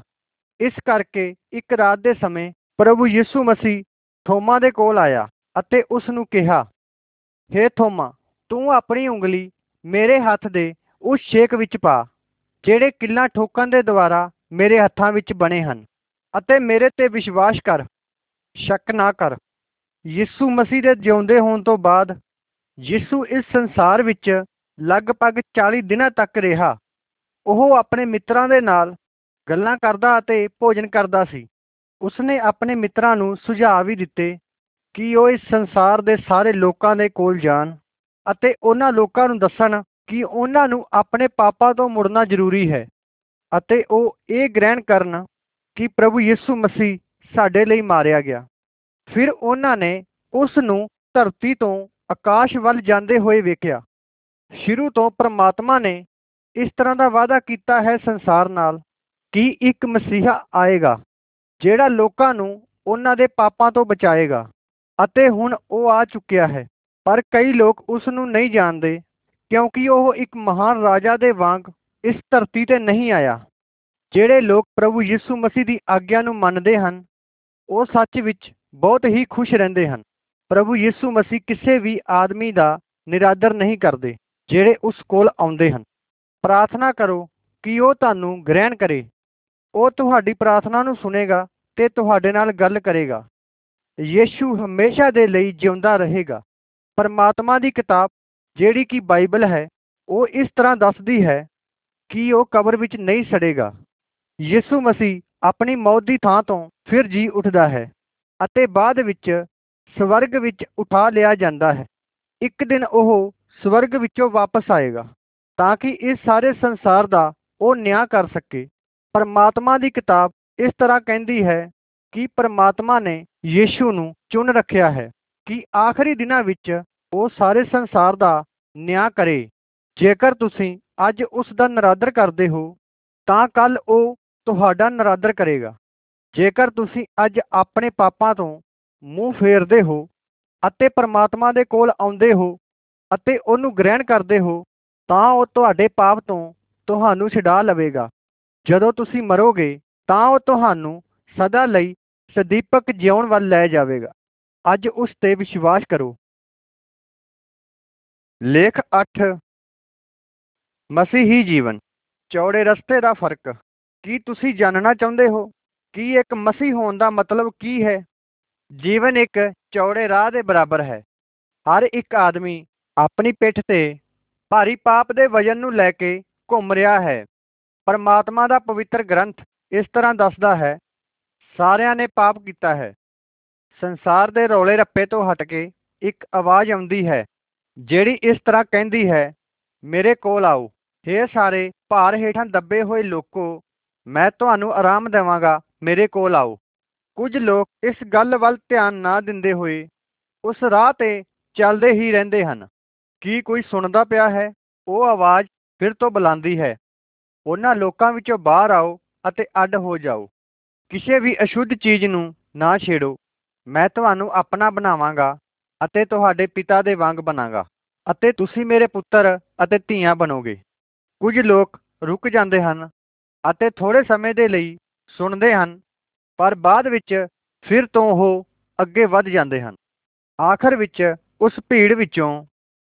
ਇਸ ਕਰਕੇ ਇੱਕ ਰਾਤ ਦੇ ਸਮੇਂ ਪ੍ਰਭੂ ਯਿਸੂ ਮਸੀਹ ਥੋਮਾ ਦੇ ਕੋਲ ਆਇਆ ਅਤੇ ਉਸ ਨੂੰ ਕਿਹਾ, ਹੇ ਥੋਮਾ, ਤੂੰ ਆਪਣੀ ਉਂਗਲੀ ਮੇਰੇ ਹੱਥ ਦੇ ਉਸ ਛੇਕ ਵਿੱਚ ਪਾ, ਜਿਹੜੇ ਕਿੱਲਾਂ ਠੋਕਣ ਦੇ ਦੁਆਰਾ ਮੇਰੇ ਹੱਥਾਂ ਵਿੱਚ ਬਣੇ ਹਨ, ਅਤੇ ਮੇਰੇ ਤੇ ਵਿਸ਼ਵਾਸ ਕਰ, ਸ਼ੱਕ ਨਾ ਕਰ। ਯਿਸੂ ਮਸੀਹ ਦੇ ਜਿਉਂਦੇ ਹੋਣ ਤੋਂ ਬਾਅਦ ਯਿਸੂ ਇਸ ਸੰਸਾਰ ਵਿੱਚ ਲਗਭਗ 40 ਦਿਨਾਂ ਤੱਕ ਰਿਹਾ। ਉਹ ਆਪਣੇ ਮਿੱਤਰਾਂ ਦੇ ਨਾਲ ਗੱਲਾਂ ਕਰਦਾ ਅਤੇ ਭੋਜਨ ਕਰਦਾ ਸੀ। ਉਸਨੇ ਆਪਣੇ ਮਿੱਤਰਾਂ ਨੂੰ ਸੁਝਾਅ ਵੀ ਦਿੱਤੇ ਕਿ ਉਹ ਇਸ ਸੰਸਾਰ ਦੇ ਸਾਰੇ ਲੋਕਾਂ ਦੇ ਕੋਲ ਜਾਣ ਅਤੇ ਉਹਨਾਂ ਲੋਕਾਂ ਨੂੰ ਦੱਸਣ ਕਿ ਉਹਨਾਂ ਨੂੰ ਆਪਣੇ ਪਾਪਾਂ ਤੋਂ ਮੁੜਨਾ ਜ਼ਰੂਰੀ ਹੈ ਅਤੇ ਉਹ ਇਹ ਗ੍ਰਹਿਣ ਕਰਨ ਕਿ ਪ੍ਰਭੂ ਯਿਸੂ ਮਸੀਹ ਸਾਡੇ ਲਈ ਮਾਰਿਆ ਗਿਆ। ਫਿਰ ਉਹਨਾਂ ਨੇ ਉਸ ਨੂੰ ਧਰਤੀ ਤੋਂ ਆਕਾਸ਼ ਵੱਲ ਜਾਂਦੇ ਹੋਏ ਵੇਖਿਆ। ਸ਼ੁਰੂ ਤੋਂ ਪ੍ਰਮਾਤਮਾ ਨੇ ਇਸ ਤਰ੍ਹਾਂ ਦਾ ਵਾਅਦਾ ਕੀਤਾ ਹੈ ਸੰਸਾਰ ਨਾਲ ਕਿ ਇੱਕ ਮਸੀਹਾ ਆਏਗਾ, ਜਿਹੜਾ ਲੋਕਾਂ ਨੂੰ ਉਹਨਾਂ ਦੇ ਪਾਪਾਂ ਤੋਂ ਬਚਾਏਗਾ ਅਤੇ ਹੁਣ ਉਹ ਆ ਚੁੱਕਿਆ ਹੈ। ਪਰ ਕਈ ਲੋਕ ਉਸ ਨੂੰ ਨਹੀਂ ਜਾਣਦੇ ਕਿਉਂਕਿ ਉਹ ਇੱਕ ਮਹਾਨ ਰਾਜਾ ਦੇ ਵਾਂਗ ਇਸ ਧਰਤੀ ਤੇ ਨਹੀਂ ਆਇਆ। ਜਿਹੜੇ ਲੋਕ ਪ੍ਰਭੂ ਯਿਸੂ ਮਸੀਹ ਦੀ ਆਗਿਆ ਨੂੰ ਮੰਨਦੇ ਹਨ, ਉਹ ਸੱਚ ਵਿੱਚ ਬਹੁਤ ਹੀ ਖੁਸ਼ ਰਹਿੰਦੇ ਹਨ। ਪ੍ਰਭੂ ਯਿਸੂ ਮਸੀਹ ਕਿਸੇ ਵੀ ਆਦਮੀ ਦਾ ਨਿਰਾਦਰ ਨਹੀਂ ਕਰਦੇ। ਜਿਹੜੇ ਉਸ ਕੋਲ ਆਉਂਦੇ ਹਨ। ਪ੍ਰਾਰਥਨਾ ਕਰੋ ਕਿ ਉਹ ਤੁਹਾਨੂੰ ਗ੍ਰਹਿਣ ਕਰੇ। ਉਹ ਤੁਹਾਡੀ ਪ੍ਰਾਰਥਨਾ ਨੂੰ ਸੁਨੇਗਾ ਤੇ ਤੁਹਾਡੇ ਨਾਲ ਗੱਲ ਕਰੇਗਾ। ਯੀਸ਼ੂ ਹਮੇਸ਼ਾ ਦੇ ਲਈ ਜਿਉਂਦਾ ਰਹੇਗਾ। ਪਰਮਾਤਮਾ ਦੀ ਕਿਤਾਬ, ਜਿਹੜੀ ਕਿ ਬਾਈਬਲ ਹੈ, ਉਹ ਇਸ ਤਰ੍ਹਾਂ ਦੱਸਦੀ ਹੈ ਕਿ ਉਹ ਕਬਰ ਵਿੱਚ ਨਹੀਂ ਸੜੇਗਾ। ਯਿਸੂ ਮਸੀਹ ਆਪਣੀ ਮੌਤ ਦੀ ਥਾਂ ਤੋਂ ਫਿਰ ਜੀ ਉੱਠਦਾ ਹੈ ਅਤੇ ਬਾਅਦ ਵਿੱਚ ਸਵਰਗ ਵਿੱਚ ਉਠਾ ਲਿਆ ਜਾਂਦਾ ਹੈ। ਇੱਕ ਦਿਨ ਉਹ ਸਵਰਗ ਵਿੱਚੋਂ ਵਾਪਸ ਆਏਗਾ, ਤਾਂ ਕਿ ਇਸ ਸਾਰੇ ਸੰਸਾਰ ਦਾ ਉਹ ਨਿਆਂ ਕਰ ਸਕੇ। ਪਰਮਾਤਮਾ ਦੀ ਕਿਤਾਬ ਇਸ ਤਰ੍ਹਾਂ ਕਹਿੰਦੀ ਹੈ ਕਿ ਪਰਮਾਤਮਾ ਨੇ ਯੀਸ਼ੂ ਨੂੰ ਚੁਣ ਰੱਖਿਆ ਹੈ ਕਿ ਆਖਰੀ ਦਿਨਾਂ ਵਿੱਚ ਉਹ ਸਾਰੇ ਸੰਸਾਰ ਦਾ ਨਿਆਂ ਕਰੇ। ਜੇਕਰ ਤੁਸੀਂ ਅੱਜ ਉਸ ਦਾ ਨਰਾਦਰ ਕਰਦੇ ਹੋ, ਤਾਂ ਕੱਲ ਉਹ ਤੁਹਾਡਾ ਨਰਾਦਰ ਕਰੇਗਾ। ਜੇਕਰ ਤੁਸੀਂ ਅੱਜ ਆਪਣੇ ਪਾਪਾਂ ਤੋਂ ਮੂੰਹ ਫੇਰਦੇ ਹੋ ਅਤੇ ਪਰਮਾਤਮਾ ਦੇ ਕੋਲ ਆਉਂਦੇ ਹੋ ਅਤੇ ਉਹਨੂੰ ਗ੍ਰਹਿਣ ਕਰਦੇ ਹੋ, ਤਾਂ ਉਹ ਤੁਹਾਡੇ ਪਾਪ ਤੋਂ ਤੁਹਾਨੂੰ ਛਡਾ ਲਵੇਗਾ। ਜਦੋਂ ਤੁਸੀਂ ਮਰੋਗੇ, ਤਾਂ ਉਹ ਤੁਹਾਨੂੰ ਸਦਾ ਲਈ ਸਦੀਪਕ ਜਿਉਣ ਵੱਲ ਲੈ ਜਾਵੇਗਾ। ਅੱਜ ਉਸ ਤੇ ਵਿਸ਼ਵਾਸ ਕਰੋ। ਲੇਖ 8 ਮਸੀਹੀ ਜੀਵਨ। ਚੌੜੇ ਰਸਤੇ ਦਾ ਫ਼ਰਕ। ਕੀ ਤੁਸੀਂ ਜਾਣਨਾ ਚਾਹੁੰਦੇ ਹੋ? ਕਿ ਇੱਕ ਮਸੀਹ ਹੋਣ ਦਾ ਮਤਲਬ ਕੀ ਹੈ? ਜੀਵਨ ਇੱਕ ਚੌੜੇ ਰਾਹ ਦੇ ਬਰਾਬਰ ਹੈ। ਹਰ ਇੱਕ ਆਦਮੀ ਆਪਣੀ ਪਿੱਠ ਤੇ ਭਾਰੀ ਪਾਪ ਦੇ ਵਜਨ ਨੂੰ ਲੈ ਕੇ ਘੁੰਮ ਰਿਹਾ ਹੈ। ਪਰਮਾਤਮਾ ਦਾ ਪਵਿੱਤਰ ਗ੍ਰੰਥ ਇਸ ਤਰ੍ਹਾਂ ਦੱਸਦਾ ਹੈ, ਸਾਰਿਆਂ ਨੇ ਪਾਪ ਕੀਤਾ ਹੈ। ਸੰਸਾਰ ਦੇ ਰੌਲੇ ਰੱਪੇ ਤੋਂ ਹਟ ਕੇ ਇੱਕ ਆਵਾਜ਼ ਆਉਂਦੀ ਹੈ, ਜਿਹੜੀ ਇਸ ਤਰ੍ਹਾਂ ਕਹਿੰਦੀ ਹੈ, ਮੇਰੇ ਕੋਲ ਆਓ। ਹੇ ਸਾਰੇ ਭਾਰ ਹੇਠਾਂ ਦੱਬੇ ਹੋਏ ਲੋਕੋ, ਮੈਂ ਤੁਹਾਨੂੰ ਆਰਾਮ ਦੇਵਾਂਗਾ। ਮੇਰੇ ਕੋਲ ਆਓ। ਕੁਝ ਲੋਕ ਇਸ ਗੱਲ ਵੱਲ ਧਿਆਨ ਨਾ ਦਿੰਦੇ ਹੋਏ ਉਸ ਰਾਹ ਤੇ ਚੱਲਦੇ ਹੀ ਰਹਿੰਦੇ ਹਨ। ਕੀ ਕੋਈ ਸੁਣਦਾ ਪਿਆ ਹੈ? ਉਹ ਆਵਾਜ਼ ਫਿਰ ਤੋਂ ਬੁਲਾਉਂਦੀ ਹੈ। ਉਹਨਾਂ ਲੋਕਾਂ ਵਿੱਚੋਂ ਬਾਹਰ ਆਓ ਅਤੇ ਅੱਡ ਹੋ ਜਾਓ। ਕਿਸੇ ਵੀ ਅਸ਼ੁੱਧ ਚੀਜ਼ ਨੂੰ ਨਾ ਛੇੜੋ। ਮੈਂ ਤੁਹਾਨੂੰ ਆਪਣਾ ਬਣਾਵਾਂਗਾ ਅਤੇ ਤੁਹਾਡੇ ਪਿਤਾ ਦੇ ਵਾਂਗ ਬਣਾਂਗਾ ਅਤੇ ਤੁਸੀਂ ਮੇਰੇ ਪੁੱਤਰ ਅਤੇ ਧੀਆਂ ਬਣੋਗੇ। ਕੁਝ ਲੋਕ ਰੁਕ ਜਾਂਦੇ ਹਨ ਅਤੇ ਥੋੜੇ ਸਮੇਂ ਦੇ ਲਈ ਸੁਣਦੇ ਹਨ, ਪਰ ਬਾਅਦ ਵਿੱਚ ਫਿਰ ਤੋਂ ਉਹ ਅੱਗੇ ਵੱਧ ਜਾਂਦੇ ਹਨ। ਆਖਰ ਵਿੱਚ ਉਸ ਭੀੜ ਵਿੱਚੋਂ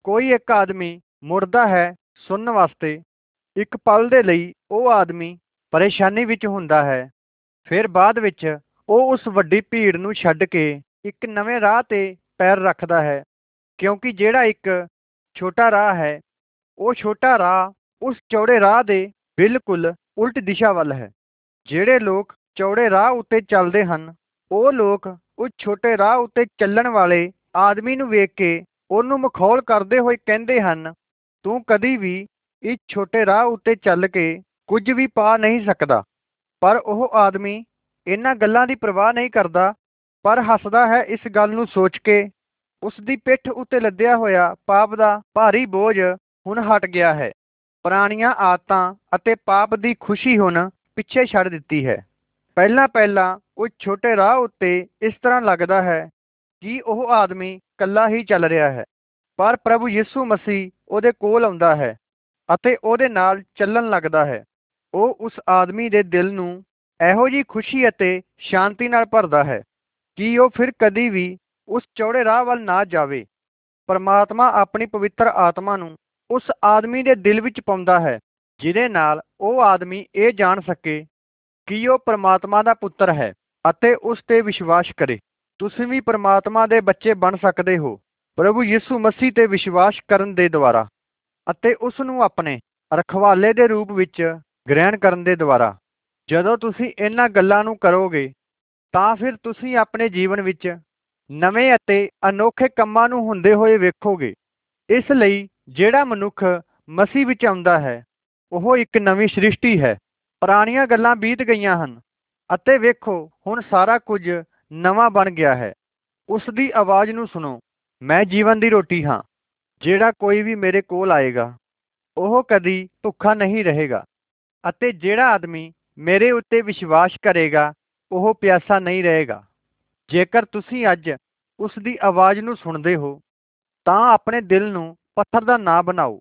ਕੋਈ ਇੱਕ ਆਦਮੀ ਮੁੜਦਾ ਹੈ ਸੁਣਨ ਵਾਸਤੇ, ਇੱਕ ਪਲ ਦੇ ਲਈ ਉਹ ਆਦਮੀ ਪਰੇਸ਼ਾਨੀ ਵਿੱਚ ਹੁੰਦਾ ਹੈ। ਫਿਰ ਬਾਅਦ ਵਿੱਚ ਉਹ ਉਸ ਵੱਡੀ ਭੀੜ ਨੂੰ ਛੱਡ ਕੇ ਇੱਕ ਨਵੇਂ ਰਾਹ ਤੇ ਪੈਰ ਰੱਖਦਾ ਹੈ, ਕਿਉਂਕਿ ਜਿਹੜਾ ਇੱਕ ਛੋਟਾ ਰਾਹ ਹੈ, ਉਹ ਛੋਟਾ ਰਾਹ ਉਸ ਚੌੜੇ ਰਾਹ ਦੇ ਬਿਲਕੁਲ ਉਲਟ ਦਿਸ਼ਾ ਵੱਲ ਹੈ। ਜਿਹੜੇ ਲੋਕ ਚੌੜੇ ਰਾਹ ਉੱਤੇ ਚੱਲਦੇ ਹਨ, ਉਹ ਲੋਕ ਉਸ ਛੋਟੇ ਰਾਹ ਉੱਤੇ ਚੱਲਣ ਵਾਲੇ ਆਦਮੀ ਨੂੰ ਵੇਖ ਕੇ ਉਹਨੂੰ ਮਖੌਲ ਕਰਦੇ ਹੋਏ ਕਹਿੰਦੇ ਹਨ, ਤੂੰ ਕਦੀ ਵੀ ਇਸ ਛੋਟੇ ਰਾਹ ਉੱਤੇ ਚੱਲ ਕੇ ਕੁਝ ਵੀ ਪਾ ਨਹੀਂ ਸਕਦਾ। ਪਰ ਉਹ ਆਦਮੀ ਇਹਨਾਂ ਗੱਲਾਂ ਦੀ ਪਰਵਾਹ ਨਹੀਂ ਕਰਦਾ, ਪਰ ਹੱਸਦਾ ਹੈ ਇਸ ਗੱਲ ਨੂੰ ਸੋਚ ਕੇ। ਉਸ ਦੀ ਪਿੱਠ ਉੱਤੇ ਲੱਦਿਆ ਹੋਇਆ ਪਾਪ ਦਾ ਭਾਰੀ ਬੋਝ ਹੁਣ ਹਟ ਗਿਆ ਹੈ। ਪੁਰਾਣੀਆਂ ਆਦਤਾਂ ਅਤੇ ਪਾਪ ਦੀ ਖੁਸ਼ੀ ਹੁਣ ਪਿੱਛੇ ਛੱਡ ਦਿੱਤੀ ਹੈ। ਪਹਿਲਾਂ ਪਹਿਲਾਂ ਉਹ ਛੋਟੇ ਰਾਹ ਉੱਤੇ ਇਸ ਤਰ੍ਹਾਂ ਲੱਗਦਾ ਹੈ ਕਿ ਉਹ ਆਦਮੀ ਇਕੱਲਾ ਹੀ ਚੱਲ ਰਿਹਾ ਹੈ, ਪਰ ਪ੍ਰਭੂ ਯਿਸੂ ਮਸੀਹ ਉਹਦੇ ਕੋਲ ਆਉਂਦਾ ਹੈ ਅਤੇ ਉਹਦੇ ਨਾਲ ਚੱਲਣ ਲੱਗਦਾ ਹੈ। ਉਹ ਉਸ ਆਦਮੀ ਦੇ ਦਿਲ ਨੂੰ ਇਹੋ ਜੀ ਖੁਸ਼ੀ ਅਤੇ ਸ਼ਾਂਤੀ ਨਾਲ ਭਰਦਾ ਹੈ ਕਿ ਉਹ ਫਿਰ ਕਦੀ ਵੀ ਉਸ ਚੌੜੇ ਰਾਹ ਵੱਲ ਨਾ ਜਾਵੇ। ਪਰਮਾਤਮਾ ਆਪਣੀ ਪਵਿੱਤਰ ਆਤਮਾ ਨੂੰ ਉਸ ਆਦਮੀ ਦੇ ਦਿਲ ਵਿੱਚ ਪਾਉਂਦਾ ਹੈ, ਜਿਹਦੇ ਨਾਲ ਉਹ ਆਦਮੀ ਇਹ ਜਾਣ ਸਕੇ ਕਿ ਉਹ ਪਰਮਾਤਮਾ ਦਾ ਪੁੱਤਰ ਹੈ ਅਤੇ ਉਸ ਤੇ ਵਿਸ਼ਵਾਸ ਕਰੇ। ਤੁਸੀਂ ਵੀ ਪਰਮਾਤਮਾ ਦੇ ਬੱਚੇ ਬਣ ਸਕਦੇ ਹੋ। ਪ੍ਰਭੂ ਯਿਸੂ ਮਸੀਹ ਤੇ ਵਿਸ਼ਵਾਸ ਕਰਨ ਦੇ ਦੁਆਰਾ ਅਤੇ ਉਸ ਨੂੰ ਆਪਣੇ ਰਖਵਾਲੇ ਦੇ ਰੂਪ ਵਿੱਚ ਗ੍ਰਹਿਣ ਕਰਨ ਦੇ ਦੁਆਰਾ। ਜਦੋਂ ਤੁਸੀਂ ਇਹਨਾਂ ਗੱਲਾਂ ਨੂੰ ਕਰੋਗੇ, ਤਾਂ ਫਿਰ ਤੁਸੀਂ ਆਪਣੇ ਜੀਵਨ ਵਿੱਚ ਨਵੇਂ ਅਤੇ ਅਨੋਖੇ ਕੰਮਾਂ ਨੂੰ ਹੁੰਦੇ ਹੋਏ ਵੇਖੋਗੇ। ਇਸ ਲਈ ਜਿਹੜਾ ਮਨੁੱਖ ਮਸੀਹ ਵਿੱਚ ਆਉਂਦਾ ਹੈ, ਉਹ ਇੱਕ ਨਵੀਂ ਸ੍ਰਿਸ਼ਟੀ ਹੈ। ਪੁਰਾਣੀਆਂ ਗੱਲਾਂ ਬੀਤ ਗਈਆਂ ਹਨ ਅਤੇ ਵੇਖੋ, ਹੁਣ ਸਾਰਾ ਕੁਝ ਨਵਾਂ ਬਣ ਗਿਆ ਹੈ। ਉਸ ਦੀ ਆਵਾਜ਼ ਨੂੰ ਸੁਣੋ। ਮੈਂ ਜੀਵਨ ਦੀ ਰੋਟੀ ਹਾਂ। ਜਿਹੜਾ ਕੋਈ ਵੀ ਮੇਰੇ ਕੋਲ ਆਏਗਾ, ਉਹ ਕਦੀ ਭੁੱਖਾ ਨਹੀਂ ਰਹੇਗਾ। ਅਤੇ ਜਿਹੜਾ ਆਦਮੀ ਮੇਰੇ ਉੱਤੇ ਵਿਸ਼ਵਾਸ ਕਰੇਗਾ, ਉਹ ਪਿਆਸਾ ਨਹੀਂ ਰਹੇਗਾ। ਜੇਕਰ ਤੁਸੀਂ ਅੱਜ ਉਸ ਦੀ ਆਵਾਜ਼ ਨੂੰ ਸੁਣਦੇ ਹੋ, ਤਾਂ ਆਪਣੇ ਦਿਲ ਨੂੰ ਪੱਥਰ ਦਾ ਨਾ ਬਣਾਓ।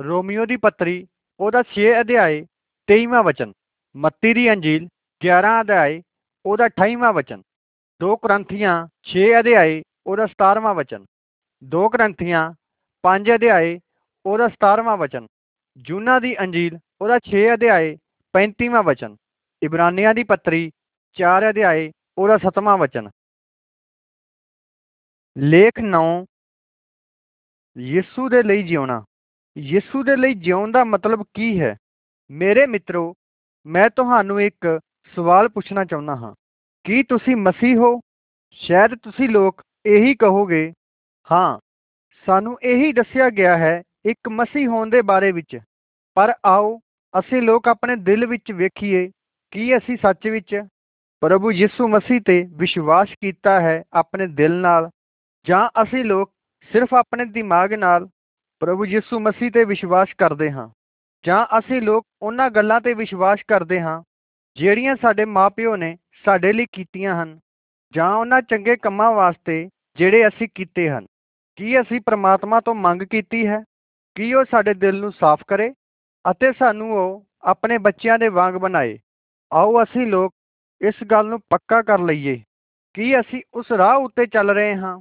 ਰੋਮੀਓ ਦੀ ਪੱਤਰੀ, ਉਹਦਾ 6 ਅਧਿਆਏ 23ਵਾਂ ਵਚਨ। ਮੱਤੀ ਦੀ ਅੰਜੀਲ 11 ਅਧਿਆਏ, ਉਹਦਾ 28ਵਾਂ ਵਚਨ। 2 ਕਰੰਥੀਆਂ 6 ਅਧਿਆਏ, ਉਹਦਾ 17ਵਾਂ ਵਚਨ। 2 ਕਰੰਥੀਆਂ 5 ਅਧਿਆਏ, ਉਹਦਾ 17ਵਾਂ ਵਚਨ। ਜੂਨਾ ਦੀ ਅੰਜੀਲ, ਉਹਦਾ 6 ਅਧਿਆਏ 35ਵਾਂ ਵਚਨ। ਇਬਰਾਨੀਆਂ ਦੀ ਪੱਤਰੀ 4 ਅਧਿਆਏ, ਉਹਦਾ 7ਵਾਂ ਵਚਨ। ਲੇਖ 9 ਯਿਸੂ ਦੇ ਲਈ ਜਿਉਣਾ। ਯਿਸੂ ਦੇ ਲਈ ਜਿਉਣ ਦਾ ਮਤਲਬ ਕੀ ਹੈ? ਮੇਰੇ ਮਿੱਤਰੋ, ਮੈਂ ਤੁਹਾਨੂੰ ਇੱਕ ਸਵਾਲ ਪੁੱਛਣਾ ਚਾਹੁੰਦਾ ਹਾਂ। ਕੀ ਤੁਸੀਂ ਮਸੀਹ ਹੋ? ਸ਼ਾਇਦ ਤੁਸੀਂ ਲੋਕ ਇਹੀ ਕਹੋਗੇ, ਹਾਂ, ਸਾਨੂੰ ਇਹੀ ਦੱਸਿਆ ਗਿਆ ਹੈ ਇੱਕ ਮਸੀਹ ਹੋਣ ਦੇ ਬਾਰੇ ਵਿੱਚ। ਪਰ ਆਓ, ਅਸੀਂ ਲੋਕ ਆਪਣੇ ਦਿਲ ਵਿੱਚ ਵੇਖੀਏ ਕੀ ਅਸੀਂ ਸੱਚ ਵਿੱਚ। ਪ੍ਰਭੂ ਯਿਸੂ ਮਸੀਹ ਤੇ ਵਿਸ਼ਵਾਸ ਕੀਤਾ ਹੈ ਆਪਣੇ ਦਿਲ ਨਾਲ। ਜਾਂ ਅਸੀਂ ਲੋਕ ਸਿਰਫ ਆਪਣੇ ਦਿਮਾਗ ਨਾਲ ਪ੍ਰਭੂ ਯਿਸੂ ਮਸੀਹ ਤੇ ਵਿਸ਼ਵਾਸ ਕਰਦੇ ਹਾਂ? ਜਾਂ ਅਸੀਂ ਲੋਕ ਉਹਨਾਂ ਗੱਲਾਂ ਤੇ ਵਿਸ਼ਵਾਸ ਕਰਦੇ ਹਾਂ, ਜਿਹੜੀਆਂ ਸਾਡੇ ਮਾਪਿਓ ਨੇ ਸਾਡੇ ਲਈ ਕੀਤੀਆਂ ਹਨ ਜਾਂ ਉਹਨਾਂ ਚੰਗੇ ਕੰਮਾਂ ਵਾਸਤੇ ਜਿਹੜੇ ਅਸੀਂ ਕੀਤੇ ਹਨ। ਕੀ ਅਸੀਂ ਪ੍ਰਮਾਤਮਾ ਤੋਂ ਮੰਗ ਕੀਤੀ ਹੈ? ਕਿ ਉਹ ਸਾਡੇ ਦਿਲ ਨੂੰ ਸਾਫ਼ ਕਰੇ ਅਤੇ ਸਾਨੂੰ ਉਹ ਆਪਣੇ ਬੱਚਿਆਂ ਦੇ ਵਾਂਗ ਬਣਾਏ? ਆਓ ਅਸੀਂ ਲੋਕ ਇਸ ਗੱਲ ਨੂੰ ਪੱਕਾ ਕਰ ਲਈਏ। ਕਿ ਅਸੀਂ ਉਸ ਰਾਹ ਉੱਤੇ ਚੱਲ ਰਹੇ ਹਾਂ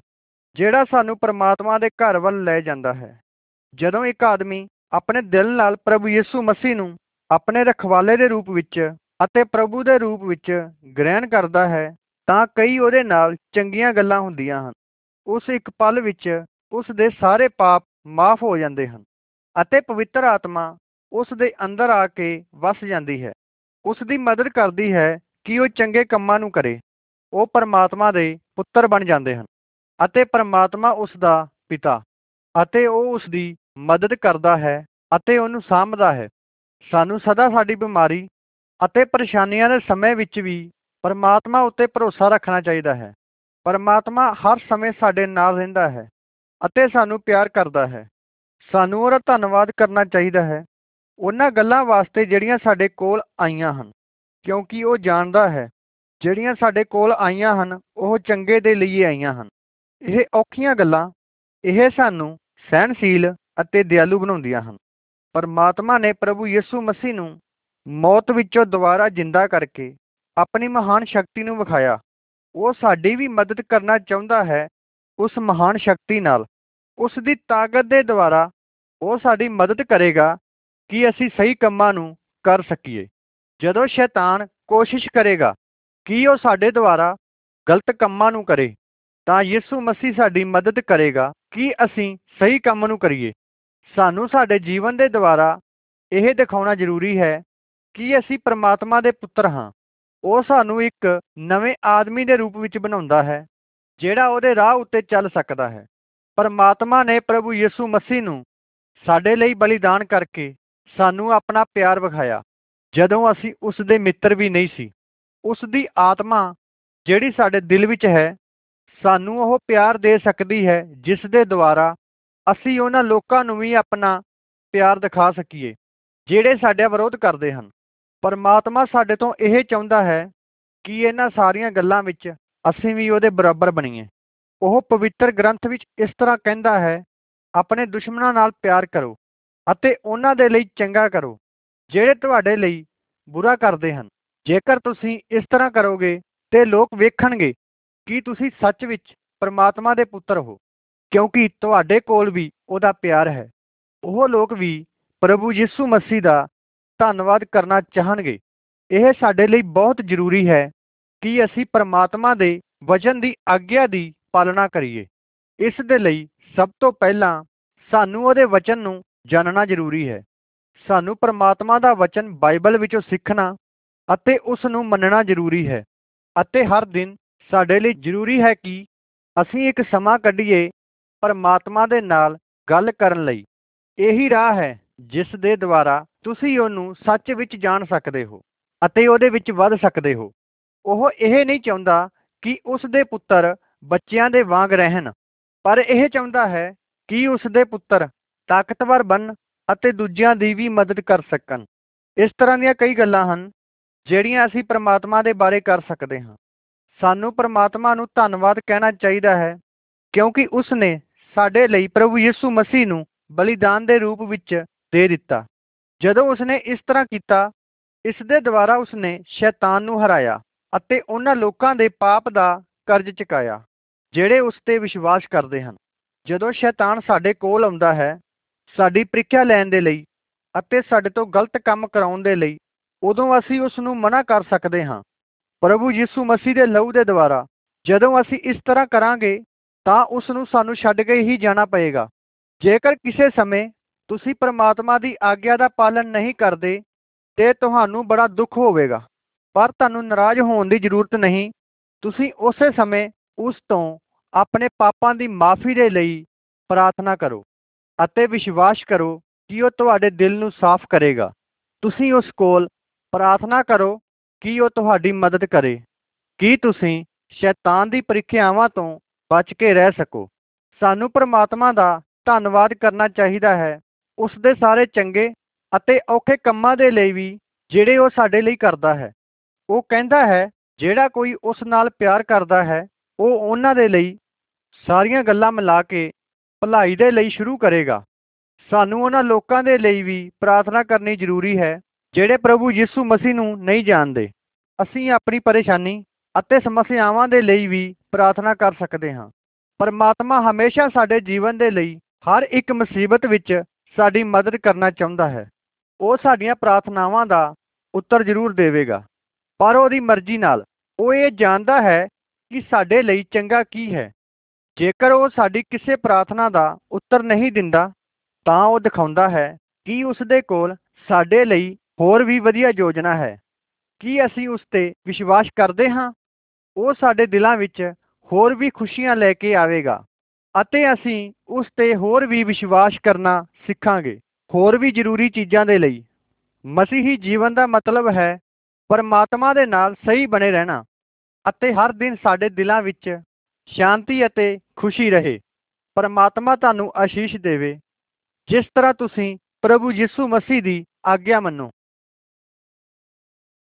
ਜਿਹੜਾ ਸਾਨੂੰ ਪ੍ਰਮਾਤਮਾ ਦੇ ਘਰ ਵੱਲ ਲੈ ਜਾਂਦਾ ਹੈ? ਜਦੋਂ ਇੱਕ ਆਦਮੀ ਆਪਣੇ ਦਿਲ ਨਾਲ ਪ੍ਰਭੂ ਯਿਸੂ ਮਸੀਹ ਨੂੰ ਆਪਣੇ ਰਖਵਾਲੇ ਦੇ ਰੂਪ ਵਿੱਚ ਅਤੇ ਪ੍ਰਭੂ ਦੇ ਰੂਪ ਵਿੱਚ ਗ੍ਰਹਿਣ ਕਰਦਾ ਹੈ, ਤਾਂ ਕਈ ਉਹਦੇ ਨਾਲ ਚੰਗੀਆਂ ਗੱਲਾਂ ਹੁੰਦੀਆਂ ਹਨ। ਉਸ ਇੱਕ ਪਲ ਵਿੱਚ ਉਸ ਦੇ ਸਾਰੇ ਪਾਪ ਮਾਫ ਹੋ ਜਾਂਦੇ ਹਨ ਅਤੇ ਪਵਿੱਤਰ ਆਤਮਾ ਉਸ ਦੇ ਅੰਦਰ ਆ ਕੇ ਵਸ ਜਾਂਦੀ ਹੈ। ਉਸ ਦੀ ਮਦਦ ਕਰਦੀ ਹੈ ਕਿ ਉਹ ਚੰਗੇ ਕੰਮਾਂ ਨੂੰ ਕਰੇ। ਉਹ ਪਰਮਾਤਮਾ ਦੇ ਪੁੱਤਰ ਬਣ ਜਾਂਦੇ ਹਨ ਅਤੇ ਪਰਮਾਤਮਾ ਉਸ ਦਾ ਪਿਤਾ ਅਤੇ ਉਹ ਉਸ ਦੀ ਮਦਦ ਕਰਦਾ ਹੈ ਅਤੇ ਉਹਨੂੰ ਸਾਂਭਦਾ ਹੈ। ਸਾਨੂੰ ਸਦਾ ਸਾਡੀ ਬਿਮਾਰੀ ਅਤੇ ਪਰੇਸ਼ਾਨੀਆਂ ਦੇ ਸਮੇਂ ਵਿੱਚ ਵੀ ਪਰਮਾਤਮਾ ਉੱਤੇ ਭਰੋਸਾ ਰੱਖਣਾ ਚਾਹੀਦਾ ਹੈ। ਪਰਮਾਤਮਾ ਹਰ ਸਮੇਂ ਸਾਡੇ ਨਾਲ ਰਹਿੰਦਾ ਹੈ ਅਤੇ ਸਾਨੂੰ ਪਿਆਰ ਕਰਦਾ ਹੈ। ਸਾਨੂੰ ਉਹਦਾ ਧੰਨਵਾਦ ਕਰਨਾ ਚਾਹੀਦਾ ਹੈ। ਉਹਨਾਂ ਗੱਲਾਂ ਵਾਸਤੇ ਜਿਹੜੀਆਂ ਸਾਡੇ ਕੋਲ ਆਈਆਂ ਹਨ, ਕਿਉਂਕਿ ਉਹ ਜਾਣਦਾ ਹੈ, ਜਿਹੜੀਆਂ ਸਾਡੇ ਕੋਲ ਆਈਆਂ ਹਨ, ਉਹ ਚੰਗੇ ਦੇ ਲਈ ਆਈਆਂ ਹਨ। ਇਹ ਔਖੀਆਂ ਗੱਲਾਂ, ਇਹ ਸਾਨੂੰ ਸਹਿਨਸ਼ੀਲ ਅਤੇ ਦਿਆਲੂ ਬਣਾਉਂਦੀਆਂ ਹਨ। ਪਰਮਾਤਮਾ ਨੇ ਪ੍ਰਭੂ ਯਿਸੂ ਮਸੀਹ ਨੂੰ ਮੌਤ ਵਿੱਚੋਂ ਦੁਬਾਰਾ ਜਿੰਦਾ ਕਰਕੇ ਆਪਣੀ ਮਹਾਨ ਸ਼ਕਤੀ ਨੂੰ ਵਿਖਾਇਆ। ਉਹ ਸਾਡੀ ਵੀ ਮਦਦ ਕਰਨਾ ਚਾਹੁੰਦਾ ਹੈ ਉਸ ਮਹਾਨ ਸ਼ਕਤੀ ਨਾਲ। ਉਸ ਦੀ ਤਾਕਤ ਦੇ ਦੁਆਰਾ ਉਹ ਸਾਡੀ ਮਦਦ ਕਰੇਗਾ ਕਿ ਅਸੀਂ ਸਹੀ ਕੰਮਾਂ ਨੂੰ ਕਰ ਸਕੀਏ। ਜਦੋਂ ਸ਼ੈਤਾਨ ਕੋਸ਼ਿਸ਼ ਕਰੇਗਾ ਕਿ ਉਹ ਸਾਡੇ ਦੁਆਰਾ ਗਲਤ ਕੰਮਾਂ ਨੂੰ ਕਰੇ, ਤਾਂ ਯਿਸੂ ਮਸੀਹ ਸਾਡੀ ਮਦਦ ਕਰੇਗਾ ਕਿ ਅਸੀਂ ਸਹੀ ਕੰਮ ਨੂੰ ਕਰੀਏ। ਸਾਨੂੰ ਸਾਡੇ ਜੀਵਨ ਦੇ ਦੁਆਰਾ ਇਹ ਦਿਖਾਉਣਾ ਜ਼ਰੂਰੀ ਹੈ ਕਿ ਅਸੀਂ ਪਰਮਾਤਮਾ ਦੇ ਪੁੱਤਰ ਹਾਂ? ਉਹ ਸਾਨੂੰ ਇੱਕ ਨਵੇਂ ਆਦਮੀ ਦੇ ਰੂਪ ਵਿੱਚ ਬਣਾਉਂਦਾ ਹੈ, ਜਿਹੜਾ ਉਹਦੇ ਰਾਹ ਉੱਤੇ ਚੱਲ ਸਕਦਾ ਹੈ। ਪਰਮਾਤਮਾ ਨੇ ਪ੍ਰਭੂ ਯਿਸੂ ਮਸੀਹ ਨੂੰ ਸਾਡੇ ਲਈ ਬਲੀਦਾਨ ਕਰਕੇ ਸਾਨੂੰ ਆਪਣਾ ਪਿਆਰ ਵਿਖਾਇਆ, ਜਦੋਂ ਅਸੀਂ ਉਸ ਦੇ ਮਿੱਤਰ ਵੀ ਨਹੀਂ ਸੀ। ਉਸ ਦੀ ਆਤਮਾ ਜਿਹੜੀ ਸਾਡੇ ਦਿਲ ਵਿੱਚ ਹੈ, ਸਾਨੂੰ ਉਹ ਪਿਆਰ ਦੇ ਸਕਦੀ ਹੈ, ਜਿਸ ਦੇ ਦੁਆਰਾ ਅਸੀਂ ਉਹਨਾਂ ਲੋਕਾਂ ਨੂੰ ਵੀ ਆਪਣਾ ਪਿਆਰ ਦਿਖਾ ਸਕੀਏ, ਜਿਹੜੇ ਸਾਡੇ ਵਿਰੋਧ ਕਰਦੇ ਹਨ। ਪਰਮਾਤਮਾ ਸਾਡੇ ਤੋਂ ਇਹ ਚਾਹੁੰਦਾ ਹੈ ਕਿ ਇਹਨਾਂ ਸਾਰੀਆਂ ਗੱਲਾਂ ਵਿੱਚ ਅਸੀਂ ਵੀ ਉਹਦੇ ਬਰਾਬਰ ਬਣੀਏ। ਉਹ ਪਵਿੱਤਰ ਗ੍ਰੰਥ ਵਿੱਚ ਇਸ ਤਰ੍ਹਾਂ ਕਹਿੰਦਾ ਹੈ, ਆਪਣੇ ਦੁਸ਼ਮਣਾਂ ਨਾਲ ਪਿਆਰ ਕਰੋ ਅਤੇ ਉਹਨਾਂ ਦੇ ਲਈ ਚੰਗਾ ਕਰੋ, ਜਿਹੜੇ ਤੁਹਾਡੇ ਲਈ ਬੁਰਾ ਕਰਦੇ ਹਨ। ਜੇਕਰ ਤੁਸੀਂ ਇਸ ਤਰ੍ਹਾਂ ਕਰੋਗੇ ਤੇ ਲੋਕ ਵੇਖਣਗੇ ਕਿ ਤੁਸੀਂ ਸੱਚ ਵਿੱਚ ਪਰਮਾਤਮਾ ਦੇ ਪੁੱਤਰ ਹੋ, ਕਿਉਂਕਿ ਤੁਹਾਡੇ ਕੋਲ ਵੀ ਉਹਦਾ ਪਿਆਰ ਹੈ। ਉਹ ਲੋਕ ਵੀ ਪ੍ਰਭੂ ਯਿਸੂ ਮਸੀਹ ਦਾ ਧੰਨਵਾਦ ਕਰਨਾ ਚਾਹਣਗੇ। ਇਹ ਸਾਡੇ ਲਈ ਬਹੁਤ ਜ਼ਰੂਰੀ ਹੈ ਕਿ ਅਸੀਂ ਪਰਮਾਤਮਾ ਦੇ ਵਚਨ ਦੀ ਆਗਿਆ ਦੀ ਪਾਲਣਾ ਕਰੀਏ। ਇਸ ਦੇ ਲਈ ਸਭ ਤੋਂ ਪਹਿਲਾਂ ਸਾਨੂੰ ਉਹਦੇ ਵਚਨ ਨੂੰ ਜਾਣਨਾ ਜ਼ਰੂਰੀ ਹੈ। ਸਾਨੂੰ ਪਰਮਾਤਮਾ ਦਾ ਵਚਨ ਬਾਈਬਲ ਵਿੱਚੋਂ ਸਿੱਖਣਾ ਅਤੇ ਉਸ ਨੂੰ ਮੰਨਣਾ ਜ਼ਰੂਰੀ ਹੈ ਅਤੇ ਹਰ ਦਿਨ ਸਾਡੇ ਲਈ ਜ਼ਰੂਰੀ ਹੈ ਕਿ ਅਸੀਂ ਇੱਕ ਸਮਾਂ ਕੱਢੀਏ ਪਰਮਾਤਮਾ ਦੇ ਨਾਲ ਗੱਲ ਕਰਨ ਲਈ। ਇਹੀ ਰਾਹ ਹੈ ਜਿਸ ਦੇ ਦੁਆਰਾ ਤੁਸੀਂ ਉਹਨੂੰ ਸੱਚ ਵਿੱਚ ਜਾਣ ਸਕਦੇ ਹੋ ਅਤੇ ਉਹਦੇ ਵਿੱਚ ਵੱਧ ਸਕਦੇ ਹੋ। ਉਹ ਇਹ ਨਹੀਂ ਚਾਹੁੰਦਾ ਕਿ ਉਸ ਦੇ ਪੁੱਤਰ ਬੱਚਿਆਂ ਦੇ ਵਾਂਗ ਰਹਿਣ, ਪਰ ਇਹ ਚਾਹੁੰਦਾ ਹੈ ਕਿ ਉਸ ਦੇ ਪੁੱਤਰ ਤਾਕਤਵਰ ਬਣ ਅਤੇ ਦੂਜਿਆਂ ਦੀ ਵੀ ਮਦਦ ਕਰ ਸਕਣ। ਇਸ ਤਰ੍ਹਾਂ ਦੀਆਂ ਕਈ ਗੱਲਾਂ ਹਨ ਜਿਹੜੀਆਂ ਅਸੀਂ ਪਰਮਾਤਮਾ ਦੇ ਬਾਰੇ ਕਰ ਸਕਦੇ ਹਾਂ। ਸਾਨੂੰ ਪਰਮਾਤਮਾ ਨੂੰ ਧੰਨਵਾਦ ਕਹਿਣਾ ਚਾਹੀਦਾ ਹੈ ਕਿਉਂਕਿ ਉਸ ਨੇ ਸਾਡੇ ਲਈ ਪ੍ਰਭੂ ਯਿਸੂ ਮਸੀਹ ਨੂੰ ਬਲੀਦਾਨ ਦੇ ਰੂਪ ਵਿੱਚ ਦੇ ਦਿੱਤਾ। ਜਦੋਂ ਉਸਨੇ ਇਸ ਤਰ੍ਹਾਂ ਕੀਤਾ, ਇਸ ਦੇ ਦੁਆਰਾ ਉਸਨੇ ਸ਼ੈਤਾਨ ਨੂੰ ਹਰਾਇਆ ਅਤੇ ਉਹਨਾਂ ਲੋਕਾਂ ਦੇ ਪਾਪ ਦਾ ਕਰਜ਼ ਚੁਕਾਇਆ, ਜਿਹੜੇ ਉਸ ਤੇ ਵਿਸ਼ਵਾਸ ਕਰਦੇ ਹਨ। ਜਦੋਂ ਸ਼ੈਤਾਨ ਸਾਡੇ ਕੋਲ ਆਉਂਦਾ ਹੈ, ਸਾਡੀ ਪ੍ਰੀਖਿਆ ਲੈਣ ਦੇ ਲਈ ਅਤੇ ਸਾਡੇ ਤੋਂ ਗਲਤ ਕੰਮ ਕਰਾਉਣ ਦੇ ਲਈ, ਉਦੋਂ ਅਸੀਂ ਉਸ ਨੂੰ ਮਨਾ ਕਰ ਸਕਦੇ ਹਾਂ। ਪ੍ਰਭੂ ਯਿਸੂ ਮਸੀਹ ਦੇ ਲਹੂ ਦੇ ਦੁਆਰਾ ਜਦੋਂ ਅਸੀਂ ਇਸ ਤਰ੍ਹਾਂ ਕਰਾਂਗੇ, ਤਾਂ ਉਸ ਨੂੰ ਸਾਨੂੰ ਛੱਡ ਕੇ ਹੀ ਜਾਣਾ ਪਏਗਾ। ਜੇਕਰ ਕਿਸੇ ਸਮੇਂ ਤੁਸੀਂ ਪਰਮਾਤਮਾ ਦੀ ਆਗਿਆ ਦਾ ਪਾਲਨ ਨਹੀਂ ਕਰਦੇ, ਤੇ ਤੁਹਾਨੂੰ ਬੜਾ ਦੁੱਖ ਹੋਵੇਗਾ। ਪਰ ਤੁਹਾਨੂੰ ਨਾਰਾਜ਼ ਹੋਣ ਦੀ ਜ਼ਰੂਰਤ ਨਹੀਂ। ਤੁਸੀਂ ਉਸੇ ਸਮੇਂ ਉਸ ਤੋਂ ਆਪਣੇ ਪਾਪਾਂ ਦੀ ਮਾਫੀ ਦੇ ਲਈ ਪ੍ਰਾਰਥਨਾ ਕਰੋ ਅਤੇ ਵਿਸ਼ਵਾਸ ਕਰੋ ਕਿ ਉਹ ਤੁਹਾਡੇ ਦਿਲ ਨੂੰ ਸਾਫ਼ ਕਰੇਗਾ। ਤੁਸੀਂ ਉਸ ਕੋਲ ਪ੍ਰਾਰਥਨਾ ਕਰੋ ਕਿ ਉਹ ਤੁਹਾਡੀ ਮਦਦ ਕਰੇ। ਕਿ ਤੁਸੀਂ ਸ਼ੈਤਾਨ ਦੀ ਪ੍ਰੀਖਿਆਵਾਂ ਤੋਂ ਬਚ ਕੇ ਰਹਿ ਸਕੋ? ਸਾਨੂੰ ਪਰਮਾਤਮਾ ਦਾ ਧੰਨਵਾਦ ਕਰਨਾ ਚਾਹੀਦਾ ਹੈ। ਉਸ ਦੇ ਸਾਰੇ ਚੰਗੇ ਅਤੇ ਔਖੇ ਕੰਮਾਂ ਦੇ ਲਈ ਵੀ ਜਿਹੜੇ ਉਹ ਸਾਡੇ ਲਈ ਕਰਦਾ ਹੈ। ਉਹ ਕਹਿੰਦਾ ਹੈ, ਜਿਹੜਾ ਕੋਈ ਉਸ ਨਾਲ ਪਿਆਰ ਕਰਦਾ ਹੈ, ਉਹ ਉਹਨਾਂ ਦੇ ਲਈ ਸਾਰੀਆਂ ਗੱਲਾਂ ਮਿਲਾ ਕੇ ਭਲਾਈ ਦੇ ਲਈ ਸ਼ੁਰੂ ਕਰੇਗਾ। ਸਾਨੂੰ ਉਹਨਾਂ ਲੋਕਾਂ ਦੇ ਲਈ ਵੀ ਪ੍ਰਾਰਥਨਾ ਕਰਨੀ ਜ਼ਰੂਰੀ ਹੈ, ਜਿਹੜੇ ਪ੍ਰਭੂ ਯਿਸੂ ਮਸੀਹ ਨੂੰ ਨਹੀਂ ਜਾਣਦੇ। ਅਸੀਂ ਆਪਣੀ ਪਰੇਸ਼ਾਨੀ ਅਤੇ ਸਮੱਸਿਆਵਾਂ ਦੇ ਲਈ ਵੀ ਪ੍ਰਾਰਥਨਾ ਕਰ ਸਕਦੇ ਹਾਂ। ਪਰਮਾਤਮਾ ਹਮੇਸ਼ਾ ਸਾਡੇ ਜੀਵਨ ਦੇ ਲਈ ਹਰ ਇੱਕ ਮੁਸੀਬਤ ਵਿੱਚ ਸਾਡੀ ਮਦਦ ਕਰਨਾ ਚਾਹੁੰਦਾ ਹੈ। ਉਹ ਸਾਡੀਆਂ ਪ੍ਰਾਰਥਨਾਵਾਂ ਦਾ ਉੱਤਰ ਜ਼ਰੂਰ ਦੇਵੇਗਾ। ਪਰ ਉਹਦੀ ਮਰਜ਼ੀ ਨਾਲ ਉਹ ਇਹ ਜਾਣਦਾ ਹੈ ਕਿ ਸਾਡੇ ਲਈ ਚੰਗਾ ਕੀ ਹੈ। ਜੇਕਰ ਉਹ ਸਾਡੀ ਕਿਸੇ ਪ੍ਰਾਰਥਨਾ ਦਾ ਉੱਤਰ ਨਹੀਂ ਦਿੰਦਾ, ਤਾਂ ਉਹ ਦਿਖਾਉਂਦਾ ਹੈ ਕਿ ਉਸ ਦੇ ਕੋਲ ਸਾਡੇ ਲਈ ਹੋਰ ਵੀ ਵਧੀਆ ਯੋਜਨਾ ਹੈ। ਕੀ ਅਸੀਂ ਉਸ ਤੇ ਵਿਸ਼ਵਾਸ ਕਰਦੇ ਹਾਂ? ਉਹ ਸਾਡੇ ਦਿਲਾਂ ਵਿੱਚ ਹੋਰ ਵੀ ਖੁਸ਼ੀਆਂ ਲੈ ਕੇ ਆਵੇਗਾ। ਅਤੇ ਅਸੀਂ ਉਸ ਤੇ ਹੋਰ ਵੀ ਵਿਸ਼ਵਾਸ ਕਰਨਾ ਸਿੱਖਾਂਗੇ। ਹੋਰ ਵੀ ਜ਼ਰੂਰੀ ਚੀਜ਼ਾਂ ਦੇ ਲਈ। ਮਸੀਹੀ ਜੀਵਨ ਦਾ ਮਤਲਬ ਹੈ ਪਰਮਾਤਮਾ ਦੇ ਨਾਲ ਸਹੀ ਬਣੇ ਰਹਿਣਾ ਅਤੇ ਹਰ ਦਿਨ ਸਾਡੇ ਦਿਲਾਂ ਵਿੱਚ ਸ਼ਾਂਤੀ ਅਤੇ ਖੁਸ਼ੀ ਰਹੇ। ਪਰਮਾਤਮਾ ਤੁਹਾਨੂੰ ਆਸ਼ੀਸ਼ ਦੇਵੇ। ਜਿਸ ਤਰ੍ਹਾਂ ਤੁਸੀਂ ਪ੍ਰਭੂ ਯਿਸੂ ਮਸੀਹ ਦੀ ਆਗਿਆ ਮੰਨੋ।